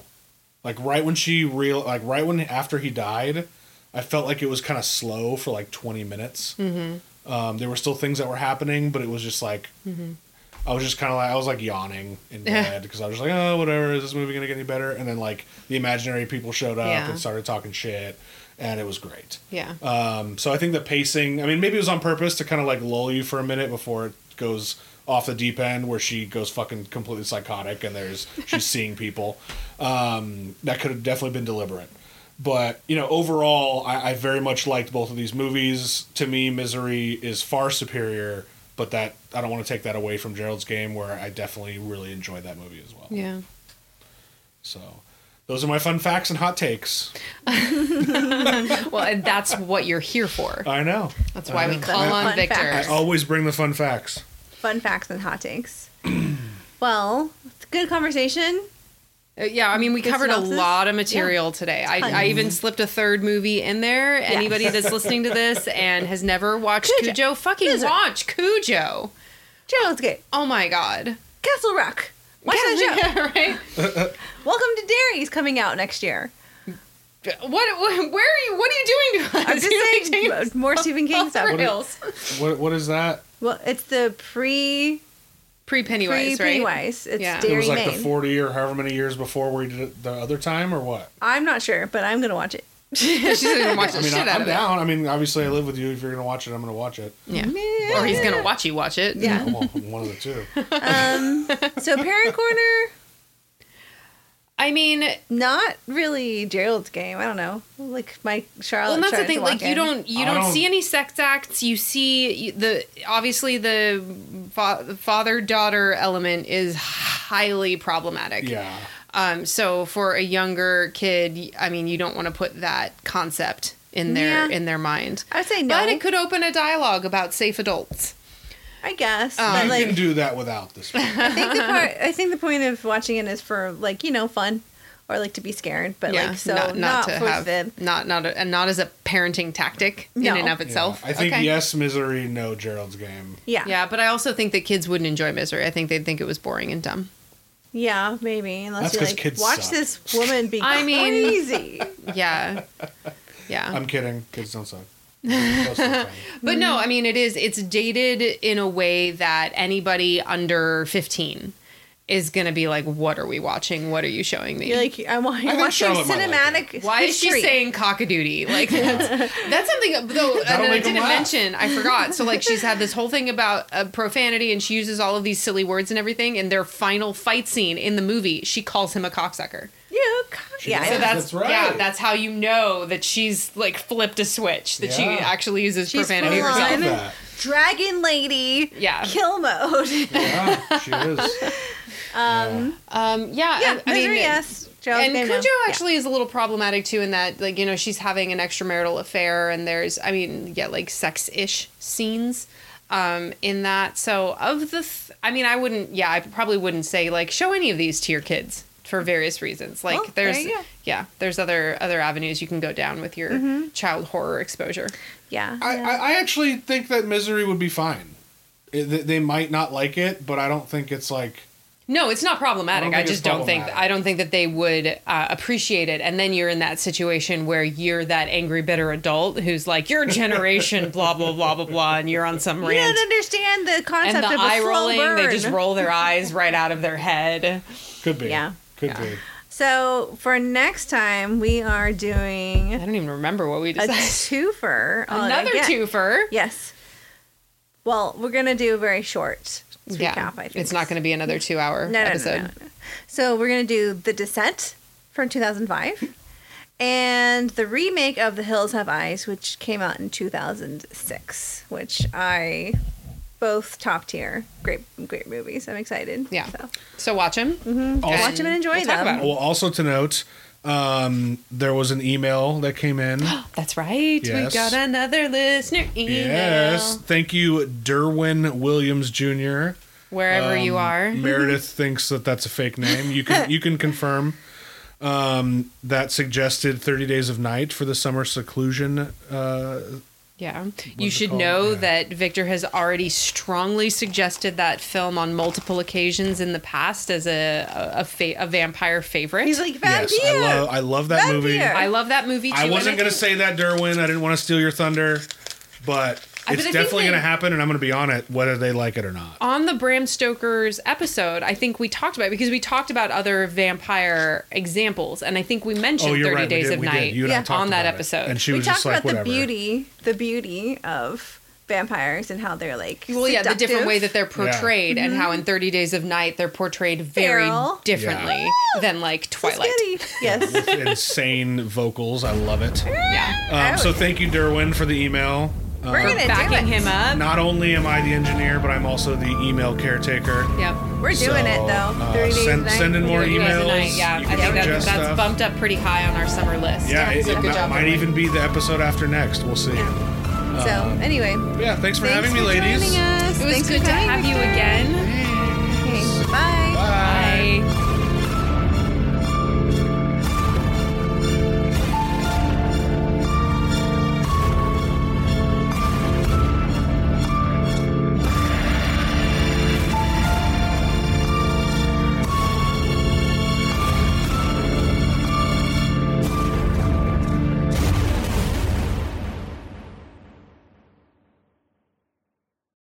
Speaker 3: Like right when she real like right when after he died, I felt like it was kind of slow for like twenty minutes. Mm-hmm. Um, there were still things that were happening, but it was just like I was just kind of like I was like yawning in bed because I was just like, oh, whatever. Is this movie gonna get any better? And then like the imaginary people showed up
Speaker 2: Yeah.
Speaker 3: and started talking shit, and it was great.
Speaker 2: Yeah.
Speaker 3: Um, so I think the pacing, I mean, maybe it was on purpose to kind of like lull you for a minute before it goes off the deep end where she goes fucking completely psychotic and there's she's seeing people. Um, that could have definitely been deliberate. But, you know, overall, I, I very much liked both of these movies. To me, Misery is far superior, but that I don't want to take that away from Gerald's game where I definitely really enjoyed that movie as well.
Speaker 2: yeah.
Speaker 3: So those are my fun facts and hot takes.
Speaker 2: Well, and that's what you're here for.
Speaker 3: I know.
Speaker 2: That's why we
Speaker 3: know.
Speaker 2: call
Speaker 1: Fun
Speaker 2: on
Speaker 1: facts.
Speaker 2: Victor.
Speaker 3: I always bring the fun facts.
Speaker 1: Fun facts and hot takes. well, it's a good conversation.
Speaker 2: Uh, Yeah, I mean, we
Speaker 1: Good
Speaker 2: covered a lot of material today. I, I even slipped a third movie in there. Anybody that's listening to this and has never watched
Speaker 1: Cujo.
Speaker 2: Cujo, fucking
Speaker 1: Cujo.
Speaker 2: watch Cujo.
Speaker 1: Gerald's Game,
Speaker 2: Oh my god.
Speaker 1: Castle Rock. Watch that show.
Speaker 2: Yeah, right?
Speaker 1: Welcome to Derry's coming out next year.
Speaker 2: What, what? Where are you? What are you doing to us?
Speaker 1: I'm just
Speaker 2: You're
Speaker 1: saying more Stephen King
Speaker 2: off
Speaker 1: stuff.
Speaker 2: rails.
Speaker 3: What what is that?
Speaker 1: Well, it's the pre
Speaker 2: Pre
Speaker 1: pre
Speaker 2: Pennywise, right?
Speaker 1: Pennywise. It's
Speaker 2: Yeah. It
Speaker 3: It was like
Speaker 1: Maine.
Speaker 3: the forty or however many years before we did it the other time, or what?
Speaker 1: I'm not sure, but I'm gonna watch it.
Speaker 2: She's gonna watch the
Speaker 3: I mean,
Speaker 2: shit
Speaker 3: I,
Speaker 2: out
Speaker 3: I'm
Speaker 2: of it.
Speaker 3: down. I mean, obviously, I live with you. If you're gonna watch it, I'm gonna watch it.
Speaker 2: Yeah. Or he's gonna watch you watch it.
Speaker 1: Yeah.
Speaker 3: Well, one of the two.
Speaker 1: Um, so Parent Corner,
Speaker 2: I mean,
Speaker 1: not really Gerald's game. I don't know. Like my Charlotte.
Speaker 2: well, and that's the thing. Like,
Speaker 1: walk
Speaker 2: you don't you don't,
Speaker 3: don't-
Speaker 2: see any sex acts. You see the obviously the fa- father daughter element is highly problematic.
Speaker 3: Yeah.
Speaker 2: Um. So for a younger kid, I mean, you don't want to put that concept in their
Speaker 1: Yeah.
Speaker 2: in their mind.
Speaker 1: I would say no.
Speaker 2: But it could open a dialogue about safe adults.
Speaker 1: I guess.
Speaker 2: Um,
Speaker 1: but
Speaker 3: you
Speaker 1: like,
Speaker 3: can do that without this.
Speaker 1: I think the part. I think the point of watching it is for like you know fun, or like to be scared. But like so not, for fib.
Speaker 2: not not a, and not as a parenting tactic
Speaker 1: No.
Speaker 2: in and of
Speaker 3: Yeah.
Speaker 2: itself.
Speaker 3: I think
Speaker 2: Okay.
Speaker 3: yes, misery, no Gerald's game.
Speaker 1: Yeah.
Speaker 2: Yeah, but I also think that kids wouldn't enjoy misery. I think they'd think it was boring and dumb.
Speaker 1: Yeah, maybe. Unless
Speaker 3: That's
Speaker 1: you
Speaker 3: 'cause
Speaker 1: like
Speaker 3: kids
Speaker 1: watch
Speaker 3: suck.
Speaker 1: this woman be
Speaker 2: I mean-
Speaker 1: crazy.
Speaker 2: Yeah, yeah.
Speaker 3: I'm kidding. Kids don't suck. Most of the time.
Speaker 2: But no, I mean it is. It's dated in a way that anybody under fifteen is gonna be like, "What are we watching? What are you showing me?"
Speaker 1: You're like I'm, wa- you're watching
Speaker 3: Charlotte like
Speaker 1: cinematic.
Speaker 2: Why is she
Speaker 1: history.
Speaker 2: saying cockadoodie? Like that's, that's something though that I didn't mention. I forgot. So like she's had this whole thing about uh, profanity, and she uses all of these silly words and everything. In their final fight scene in the movie, she calls him a cocksucker.
Speaker 1: Yeah, co- yeah.
Speaker 3: does.
Speaker 2: So that's,
Speaker 3: That's right.
Speaker 2: yeah, that's how you know that she's like flipped a switch. That she actually uses
Speaker 1: She's
Speaker 2: profanity
Speaker 1: full
Speaker 3: I
Speaker 2: herself.
Speaker 3: didn't
Speaker 1: on.
Speaker 3: think of that.
Speaker 1: dragon lady
Speaker 2: Yeah.
Speaker 1: kill mode.
Speaker 3: Yeah, she is.
Speaker 2: Um, yeah,
Speaker 1: yeah,
Speaker 2: I, I
Speaker 1: misery,
Speaker 2: mean,
Speaker 1: yes. Joe's
Speaker 2: and
Speaker 1: gonna know.
Speaker 2: Cujo
Speaker 1: Yeah.
Speaker 2: actually is a little problematic too in that like you know she's having an extramarital affair and there's I mean yeah like sex ish scenes um in that so of the th- I mean I wouldn't yeah I probably wouldn't say like show any of these to your kids for various reasons like
Speaker 1: Oh, there
Speaker 2: there's
Speaker 1: you go.
Speaker 2: yeah there's other other avenues you can go down with your
Speaker 1: Mm-hmm.
Speaker 2: child horror exposure
Speaker 1: Yeah.
Speaker 3: I,
Speaker 1: yeah.
Speaker 3: I, I actually think that Misery would be fine. It, they- they might not like it, but I don't think it's like.
Speaker 2: No, it's not problematic.
Speaker 3: I don't
Speaker 2: I, just don't think. I don't think that they would uh, appreciate it. And then you're in that situation where you're that angry, bitter adult who's like, "Your generation, blah blah blah blah blah," and you're on some
Speaker 1: you
Speaker 2: rant.
Speaker 1: don't understand the concept
Speaker 2: And the
Speaker 1: of a
Speaker 2: eye
Speaker 1: slow
Speaker 2: rolling,
Speaker 1: burn.
Speaker 2: they just roll their eyes right out of their head.
Speaker 3: Could be.
Speaker 1: Yeah.
Speaker 3: Could
Speaker 2: Yeah.
Speaker 3: be.
Speaker 1: So for next time, we are doing.
Speaker 2: I don't even remember what we decided.
Speaker 1: a
Speaker 2: decided.
Speaker 1: twofer. on-
Speaker 2: Another
Speaker 1: again.
Speaker 2: twofer.
Speaker 1: Yes. Well, we're gonna do a very short
Speaker 2: Yeah,
Speaker 1: recap. I think
Speaker 2: it's not going to be another two-hour
Speaker 1: no, no, no,
Speaker 2: episode.
Speaker 1: no, no. So we're gonna do the Descent from 2005, and the remake of The Hills Have Eyes, which came out in 2006, which I both top tier, great, great movies. I'm excited.
Speaker 2: Yeah.
Speaker 1: So
Speaker 2: So watch him.
Speaker 1: Mm-hmm. watch them and enjoy
Speaker 2: we'll talk
Speaker 1: them.
Speaker 2: about.
Speaker 3: Well, also to note, um, there was an email that came in.
Speaker 2: That's right. We got another listener email.
Speaker 3: yes. Thank you, Derwin Williams Jr.
Speaker 2: Wherever you
Speaker 3: Um,
Speaker 2: are.
Speaker 3: Meredith thinks that that's a fake name. You can you can confirm um, that suggested 30 Days of Night for the summer seclusion. Uh,
Speaker 2: Yeah.
Speaker 3: What's
Speaker 2: You should
Speaker 3: called?
Speaker 2: know
Speaker 3: Yeah.
Speaker 2: that Victor has already strongly suggested that film on multiple occasions in the past as a a, a, fa- a vampire favorite.
Speaker 1: He's like vampire.
Speaker 3: yes, I love I love that movie.
Speaker 2: I love that movie too.
Speaker 3: I wasn't gonna say that, Derwin. I didn't want to steal your thunder, but
Speaker 2: I-
Speaker 3: it's
Speaker 2: but
Speaker 3: definitely gonna happen, and I'm gonna be on it whether they like it or not.
Speaker 2: on the Bram Stoker's episode, I think we talked about it because we talked about other vampire examples, and I think we mentioned
Speaker 3: Oh,
Speaker 2: 30
Speaker 3: right.
Speaker 2: Days
Speaker 3: did,
Speaker 2: of Night.
Speaker 3: You
Speaker 1: Yeah.
Speaker 2: on that
Speaker 3: about it.
Speaker 2: episode.
Speaker 3: and she
Speaker 1: we
Speaker 3: was
Speaker 1: talked
Speaker 3: just like,
Speaker 1: about the
Speaker 3: whatever.
Speaker 1: beauty, the beauty of vampires and how they're like.
Speaker 2: well, yeah, the different way that they're portrayed, and how in 30 Days of Night they're portrayed very
Speaker 1: Feral.
Speaker 2: differently than like Twilight.
Speaker 1: scary. Yes.
Speaker 3: With insane vocals. I love it.
Speaker 2: Yeah.
Speaker 3: Um, so thank you, Derwin, for the email.
Speaker 1: We're
Speaker 3: Uh,
Speaker 1: gonna do
Speaker 2: Backing
Speaker 1: it.
Speaker 2: him up.
Speaker 3: not only am I the engineer, but I'm also the email caretaker.
Speaker 2: Yep.
Speaker 1: We're doing it though.
Speaker 3: uh,
Speaker 1: 30 days
Speaker 3: send,
Speaker 1: night.
Speaker 3: send in more
Speaker 2: Thirty Days a
Speaker 3: emails.
Speaker 2: Yeah,
Speaker 3: You
Speaker 2: I
Speaker 3: can
Speaker 2: think that,
Speaker 3: suggest
Speaker 2: that's
Speaker 3: stuff.
Speaker 2: bumped up pretty high on our summer list.
Speaker 3: Yeah, it,
Speaker 2: so
Speaker 3: it
Speaker 2: good
Speaker 3: might,
Speaker 2: job.
Speaker 3: might even be the episode after next. We'll see.
Speaker 1: So anyway,
Speaker 3: Yeah, thanks for
Speaker 1: thanks
Speaker 3: having me, ladies.
Speaker 1: joining us.
Speaker 2: It was
Speaker 1: Thanks
Speaker 2: good
Speaker 1: for
Speaker 2: to
Speaker 1: coming,
Speaker 2: have you
Speaker 1: Victor.
Speaker 2: again.
Speaker 3: Hey,